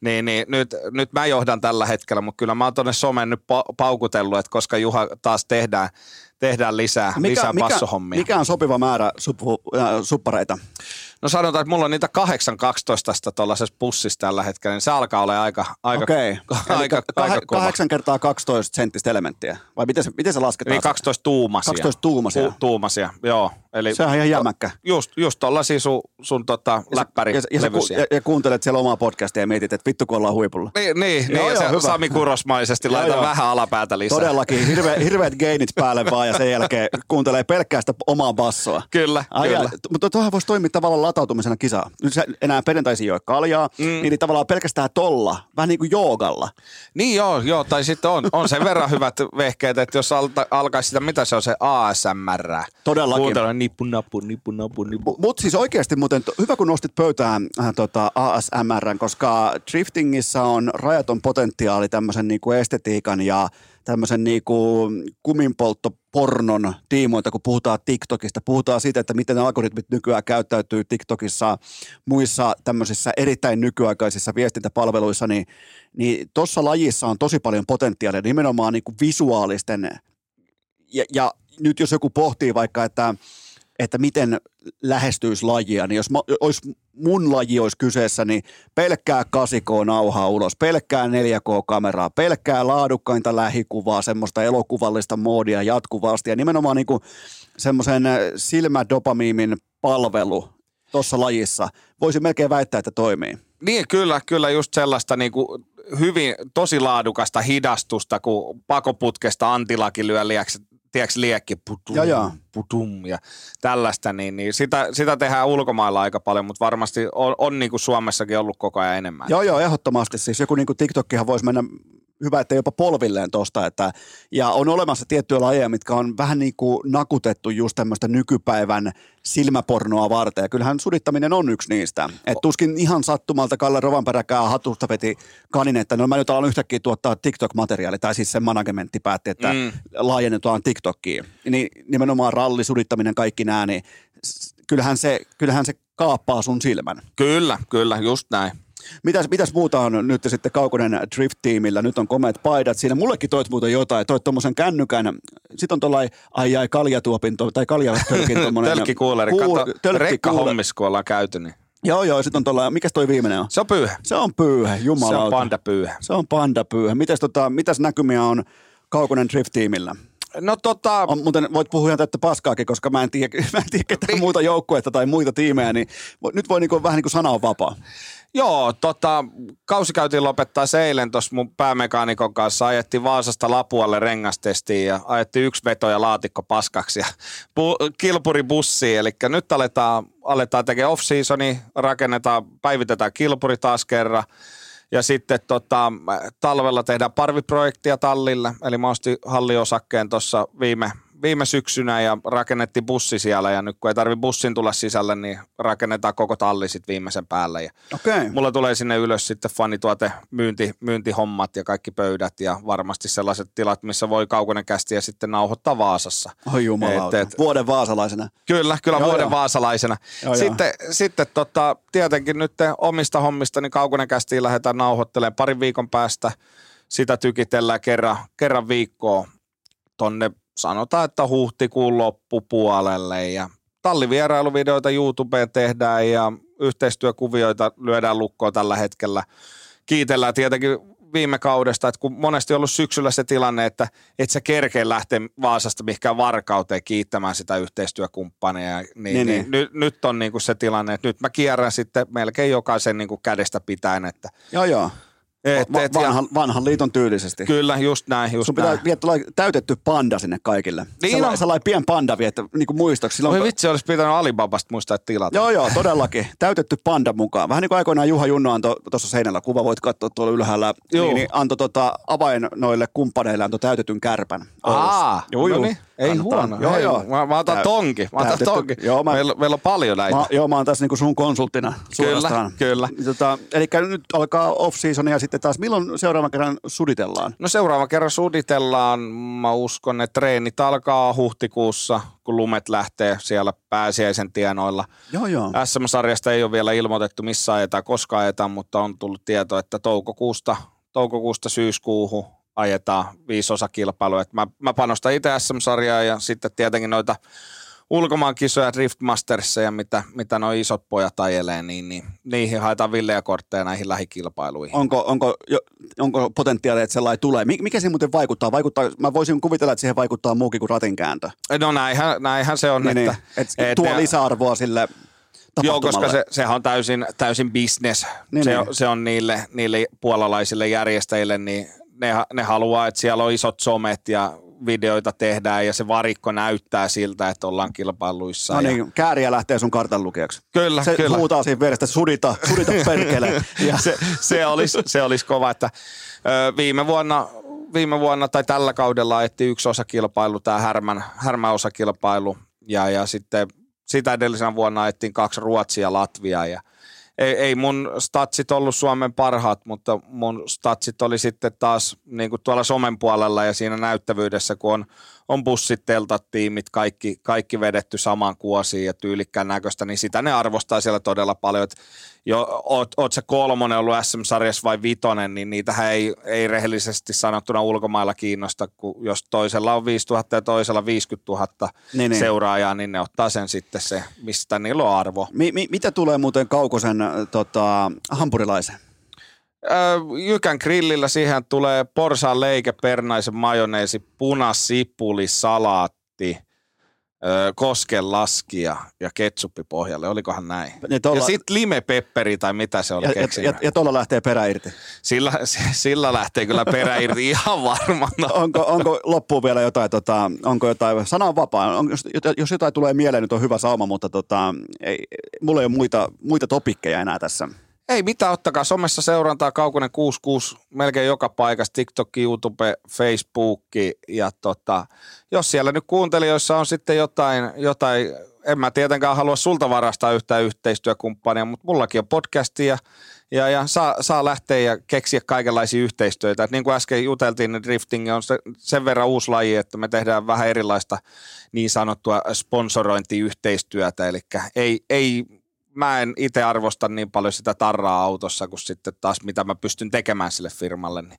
Niin, niin nyt, nyt mä johdan tällä hetkellä, mutta kyllä mä oon tonne somen nyt pa- paukutellut, että koska Juha taas tehdään, tehdään lisää, lisää mikä, passohommia. mikä on sopiva määrä suppu, äh, suppareita? No sanotaan, että mulla on niitä 8-12 tästä tuollaisessa pussissa tällä hetkellä, niin se alkaa olla aika, aika, Okei. *laughs* aika, kah- aika kova. 8 kertaa 12 senttistä elementtiä. Vai miten se, miten se lasketaan? Niin 12 tuumasia. 12 tuumasia. Tu- tuumasia, joo. Eli Se on ihan jämäkkä. just, just tollasia sun, sun tota läppäri Ja, ja, ja, ja, kuuntelet siellä omaa podcastia ja mietit, että vittu kun ollaan huipulla. Niin, niin, Joo, niin joo, ja hyvä. se Sami Kurosmaisesti *laughs* Joo, laita joo. vähän alapäätä lisää. Todellakin, hirve, *laughs* hirveät geinit päälle vaan ja sen jälkeen kuuntelee pelkkää sitä omaa bassoa. Kyllä, Ai, kyllä. t- mutta tuohan voisi toimia tavallaan latautumisena kisaa. Nyt sä enää perjantaisin juo kaljaa, mm. niin tavallaan pelkästään tolla, vähän niin kuin joogalla. Niin joo, joo, tai sitten on, on sen verran hyvät vehkeet, että jos alta, alkaisi sitä, mitä se on se ASMR. Todellakin. Kuuntella nippu nappu, nippu nappu, nippu. Mutta siis oikeasti muuten, to, hyvä kun nostit pöytään äh, tota ASMR, koska driftingissä on rajaton potentiaali tämmöisen niinku estetiikan ja tämmöisen niinku kuminpolttopornon tiimoilta, kun puhutaan TikTokista. Puhutaan siitä, että miten algoritmit nykyään käyttäytyy TikTokissa, muissa tämmöisissä erittäin nykyaikaisissa viestintäpalveluissa, niin, niin tuossa lajissa on tosi paljon potentiaalia nimenomaan niinku visuaalisten ja, ja nyt jos joku pohtii vaikka, että, että miten lähestyisi lajia, niin jos mä, olisi, mun laji olisi kyseessä, niin pelkkää 8K-nauhaa ulos, pelkkää 4K-kameraa, pelkkää laadukkainta lähikuvaa, semmoista elokuvallista moodia jatkuvasti ja nimenomaan niin semmoisen silmädopamiimin palvelu tuossa lajissa. Voisin melkein väittää, että toimii. Niin, kyllä, kyllä just sellaista niin kuin hyvin, tosi laadukasta hidastusta, kun pakoputkesta Antilakin lyö liäksi, tiedätkö, liekki, putum, Joo, joo. putum ja tällaista, niin, niin sitä, sitä tehdään ulkomailla aika paljon, mutta varmasti on, on niin kuin Suomessakin ollut koko ajan enemmän. Joo, joo, ehdottomasti. Siis joku niin kuin TikTokkihan voisi mennä hyvä, että jopa polvilleen tosta. Että, ja on olemassa tiettyjä lajeja, mitkä on vähän niin kuin nakutettu just tämmöistä nykypäivän silmäpornoa varten. Ja kyllähän sudittaminen on yksi niistä. Et tuskin ihan sattumalta Kalle Rovanperäkään hatusta veti kanin, että no mä nyt alan yhtäkkiä tuottaa TikTok-materiaali, tai siis sen managementti päätti, että mm. Laajennetaan TikTokkiin. Niin nimenomaan ralli, sudittaminen, kaikki nämä, niin kyllähän se, kyllähän se kaappaa sun silmän. Kyllä, kyllä, just näin. Mitäs, mitäs muuta on nyt sitten Kaukonen Drift-tiimillä? Nyt on komeat paidat siinä. Mullekin toit muuta jotain. Toit tuommoisen kännykän. Sitten on tuollainen, ai ai, kaljatuopin to- tai kaljatölkin *laughs* tuommoinen. Tölkkikuuleri, Kuul- kato, tölkkikuuleri. rekkahommissa kun ollaan käyty, niin Joo, joo. Sitten on tuollainen, mikäs toi viimeinen on? se on pyyhä. Se on pyyhe, Se jumala. on pandapyyhä. Se on pandapyyhe. Mitäs, tota, mitäs näkymiä on Kaukonen Drift-tiimillä? No tota, On, muuten voit puhua ihan täyttä paskaakin, koska mä en tiedä, *laughs* mä en tiedä ketään muuta joukkuetta tai muita tiimejä, niin nyt voi niinku, vähän niin kuin sana on vapaa. Joo, tota, kausi käytiin lopettaa eilen tuossa mun päämekaanikon kanssa. Ajettiin Vaasasta Lapualle rengastestiin ja ajettiin yksi veto ja laatikko paskaksi ja *laughs* pu- kilpuri bussiin. Eli nyt aletaan, aletaan tekemään off-seasoni, rakennetaan, päivitetään kilpuri taas kerran. Ja sitten tota, talvella tehdään parviprojektia tallille, eli mä ostin halliosakkeen tuossa viime, viime syksynä ja rakennettiin bussi siellä ja nyt kun ei tarvi bussin tulla sisälle, niin rakennetaan koko talli sitten viimeisen päälle. Ja. Okay. Mulla tulee sinne ylös sitten fanituote, myynti, myyntihommat ja kaikki pöydät ja varmasti sellaiset tilat, missä voi kaukonen kästiä sitten nauhoittaa Vaasassa. Oi jumalauta. Et- et- Vuoden vaasalaisena. Kyllä, kyllä Joo, vuoden joo. vaasalaisena. Joo, joo. sitten sitten tota, tietenkin nyt omista hommista, niin kaukonen kästiin lähdetään nauhoittelemaan parin viikon päästä. Sitä tykitellään kerran, kerran viikkoa tonne sanotaan, että huhtikuun loppupuolelle ja tallivierailuvideoita YouTubeen tehdään ja yhteistyökuvioita lyödään lukkoon tällä hetkellä. Kiitellään tietenkin viime kaudesta, että kun monesti on ollut syksyllä se tilanne, että et sä kerkeä lähteä Vaasasta mihinkään varkauteen kiittämään sitä yhteistyökumppania, niin, Niin, niin, niin. Nyt, nyt on niinku se tilanne, että nyt mä kierrän sitten melkein jokaisen niinku kädestä pitäen, että Joo, joo. Et, Va- et, ja- vanhan, vanhan liiton tyylisesti. Kyllä, just näin, just Sun pitää näin. tuolla täytetty panda sinne kaikille. Niin sellainen, on. sellainen pien panda viettä, niin kuin muistoksi. Silloin, Oi vitsi, olisi pitänyt Alibabasta muistaa tilata. Joo, joo, todellakin. *laughs* Täytetty panda mukaan. Vähän niin kuin aikoinaan Juha Junno antoi tuossa seinällä, kuva voit katsoa tuolla ylhäällä, Joo. niin, niin antoi tota, avain noille kumppaneille, antoi täytetyn kärpän. Aa, Joo, no joo. niin, ei huono. Joo, Hei, joo. Mä, mä otan tonki, mä otan täytetty- tonki. Joo, mä, meillä, meillä on paljon näitä. Mä, joo, mä oon tässä niinku sun konsulttina suorastaan. kyllä. Tota, eli nyt alkaa off-season ja sitten taas, milloin seuraavan kerran suditellaan? No seuraava kerran suditellaan. Mä uskon, että treenit alkaa huhtikuussa, kun lumet lähtee siellä pääsiäisen tienoilla. Joo, joo. SM-sarjasta ei ole vielä ilmoitettu missä ajetaan, koska ajetaan, mutta on tullut tieto, että toukokuusta, toukokuusta syyskuuhun ajetaan viisi osakilpailua. Et mä, mä panostan itse SM-sarjaa ja sitten tietenkin noita ulkomaan kisoja, Drift Mastersseja, mitä, mitä nuo isot pojat ajelee, niin, niin niihin haetaan villejä kortteja näihin lähikilpailuihin. Onko, onko, jo, onko potentiaalia, että sellainen tulee? Mik- Mikä siihen muuten vaikuttaa? vaikuttaa? Mä voisin kuvitella, että siihen vaikuttaa muukin kuin ratinkääntö. No näinhän, näinhän se on, Niin, että, niin, että tuo lisäarvoa sille Joo, koska se, sehän on täysin, täysin business. Niin, se, niin. on, se on niille, niille puolalaisille järjestäjille, niin ne, ne haluaa, että siellä on isot somet ja videoita tehdään ja se varikko näyttää siltä, että ollaan kilpailuissa. No ja, niin, kääriä lähtee sun kartan lukijaksi. Kyllä, Se kyllä. huutaa siinä vierestä, sudita, sudita *laughs* perkele. Ja se, se, olisi, se olisi kova, että ö, viime vuonna, viime vuonna tai tällä kaudella ajettiin yksi osakilpailu, tämä Härmän, Härmän osakilpailu ja, ja sitten sitä edellisenä vuonna ajettiin kaksi Ruotsia ja Latviaa ja ei, ei mun statsit ollut Suomen parhaat, mutta mun statsit oli sitten taas niin kuin tuolla somen puolella ja siinä näyttävyydessä, kun on, on bussit, teltat, tiimit, kaikki, kaikki vedetty samaan kuosiin ja tyylikkään näköistä, niin sitä ne arvostaa siellä todella paljon. Et jo, oot, oot se kolmonen ollut SM-sarjassa vai vitonen, niin niitähän ei, ei rehellisesti sanottuna ulkomailla kiinnosta, kun jos toisella on 5000 ja toisella 50 000 Niin, niin. seuraajaa, niin ne ottaa sen sitten se, mistä niillä on arvo. mi, mi, mitä tulee muuten Kaukosen äh, tota, hampurilaisen? Öö, Jykän grillillä siihen tulee porsaan leike, pernaisen majoneesi, punasipuli, salaatti, öö, koskenlaskia ja ketsuppi pohjalle. Olikohan näin? Ja tuolla- Ja sitten limepepperi tai mitä se oli Ja, ja, ja, ja tuolla lähtee perä irti. Sillä, sillä lähtee kyllä perä irti *laughs* ihan varmana. Onko, onko loppuun vielä jotain, tota, onko jotain, sana on vapaa, on, jos, jos jotain tulee mieleen, nyt on hyvä sauma, mutta tota, ei, mulla ei ole muita, muita topikkeja enää tässä. Ei mitään, ottakaa somessa seurantaa Kaukonen 66 melkein joka paikassa, TikTok, YouTube, Facebook ja tota, jos siellä nyt kuuntelijoissa on sitten jotain, jotain en mä tietenkään halua sulta varastaa yhtään yhteistyökumppania, mutta mullakin on podcastia ja, ja saa, saa lähteä ja keksiä kaikenlaisia yhteistyötä. Et niin kuin äsken juteltiin, niin drifting on se, sen verran uusi laji, että me tehdään vähän erilaista niin sanottua sponsorointiyhteistyötä, eli ei, ei mä en itse arvosta niin paljon sitä tarraa autossa kuin sitten taas mitä mä pystyn tekemään sille firmalle, niin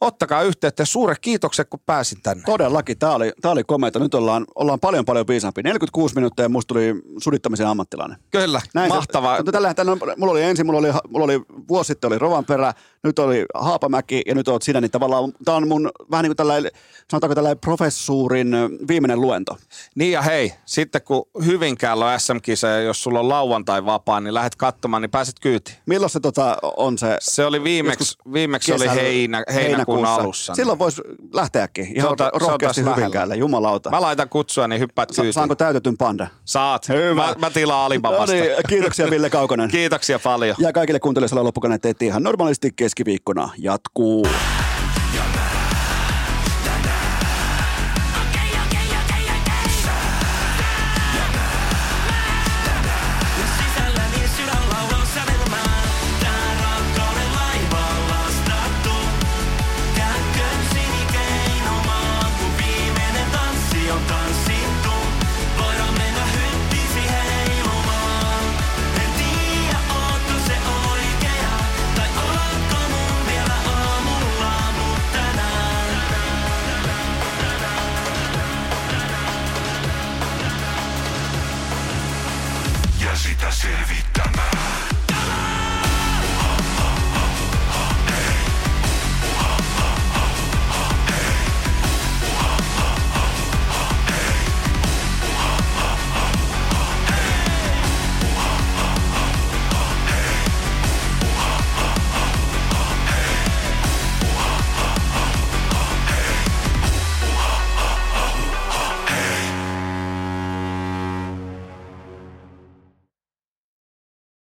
ottakaa yhteyttä ja suuret kiitokset, kun pääsin tänne. Todellakin, tämä oli, tää oli komeita. Nyt ollaan, ollaan paljon paljon viisaampi. 46 minuuttia ja musta tuli sudittamisen ammattilainen. Kyllä, Näin mahtavaa. Se, tällä, tällä, mulla oli ensin, mulla oli, mulla oli vuosi sitten oli Rovanperä, nyt oli Haapamäki ja nyt oot sinä, niin tavallaan tämä on mun vähän niin kuin tällainen, sanotaanko tällainen professuurin viimeinen luento. Niin ja hei, sitten kun Hyvinkäällä on SM-kisa ja jos sulla on lauantai vapaa, niin lähdet katsomaan, niin pääset kyytiin. Milloin se tota, on se Se oli viimeksi, viimeksi oli heinä, heinäkuun alussa. niin Silloin voisi lähteäkin ihan Se on ta- se on rohkeasti taas Hyvinkäälle, jumalauta. Mä laitan kutsua, niin hyppäät kyytiin. saanko täytetyn panda? Saat. Hyvä. Mä, mä tilaan No Alibabasta. niin, kiitoksia Ville Kaukonen. *laughs* Kiitoksia paljon. Ja kaikille kuuntelijoille loppukana, että ihan normaalisti keskiviikkona jatkuu. Ja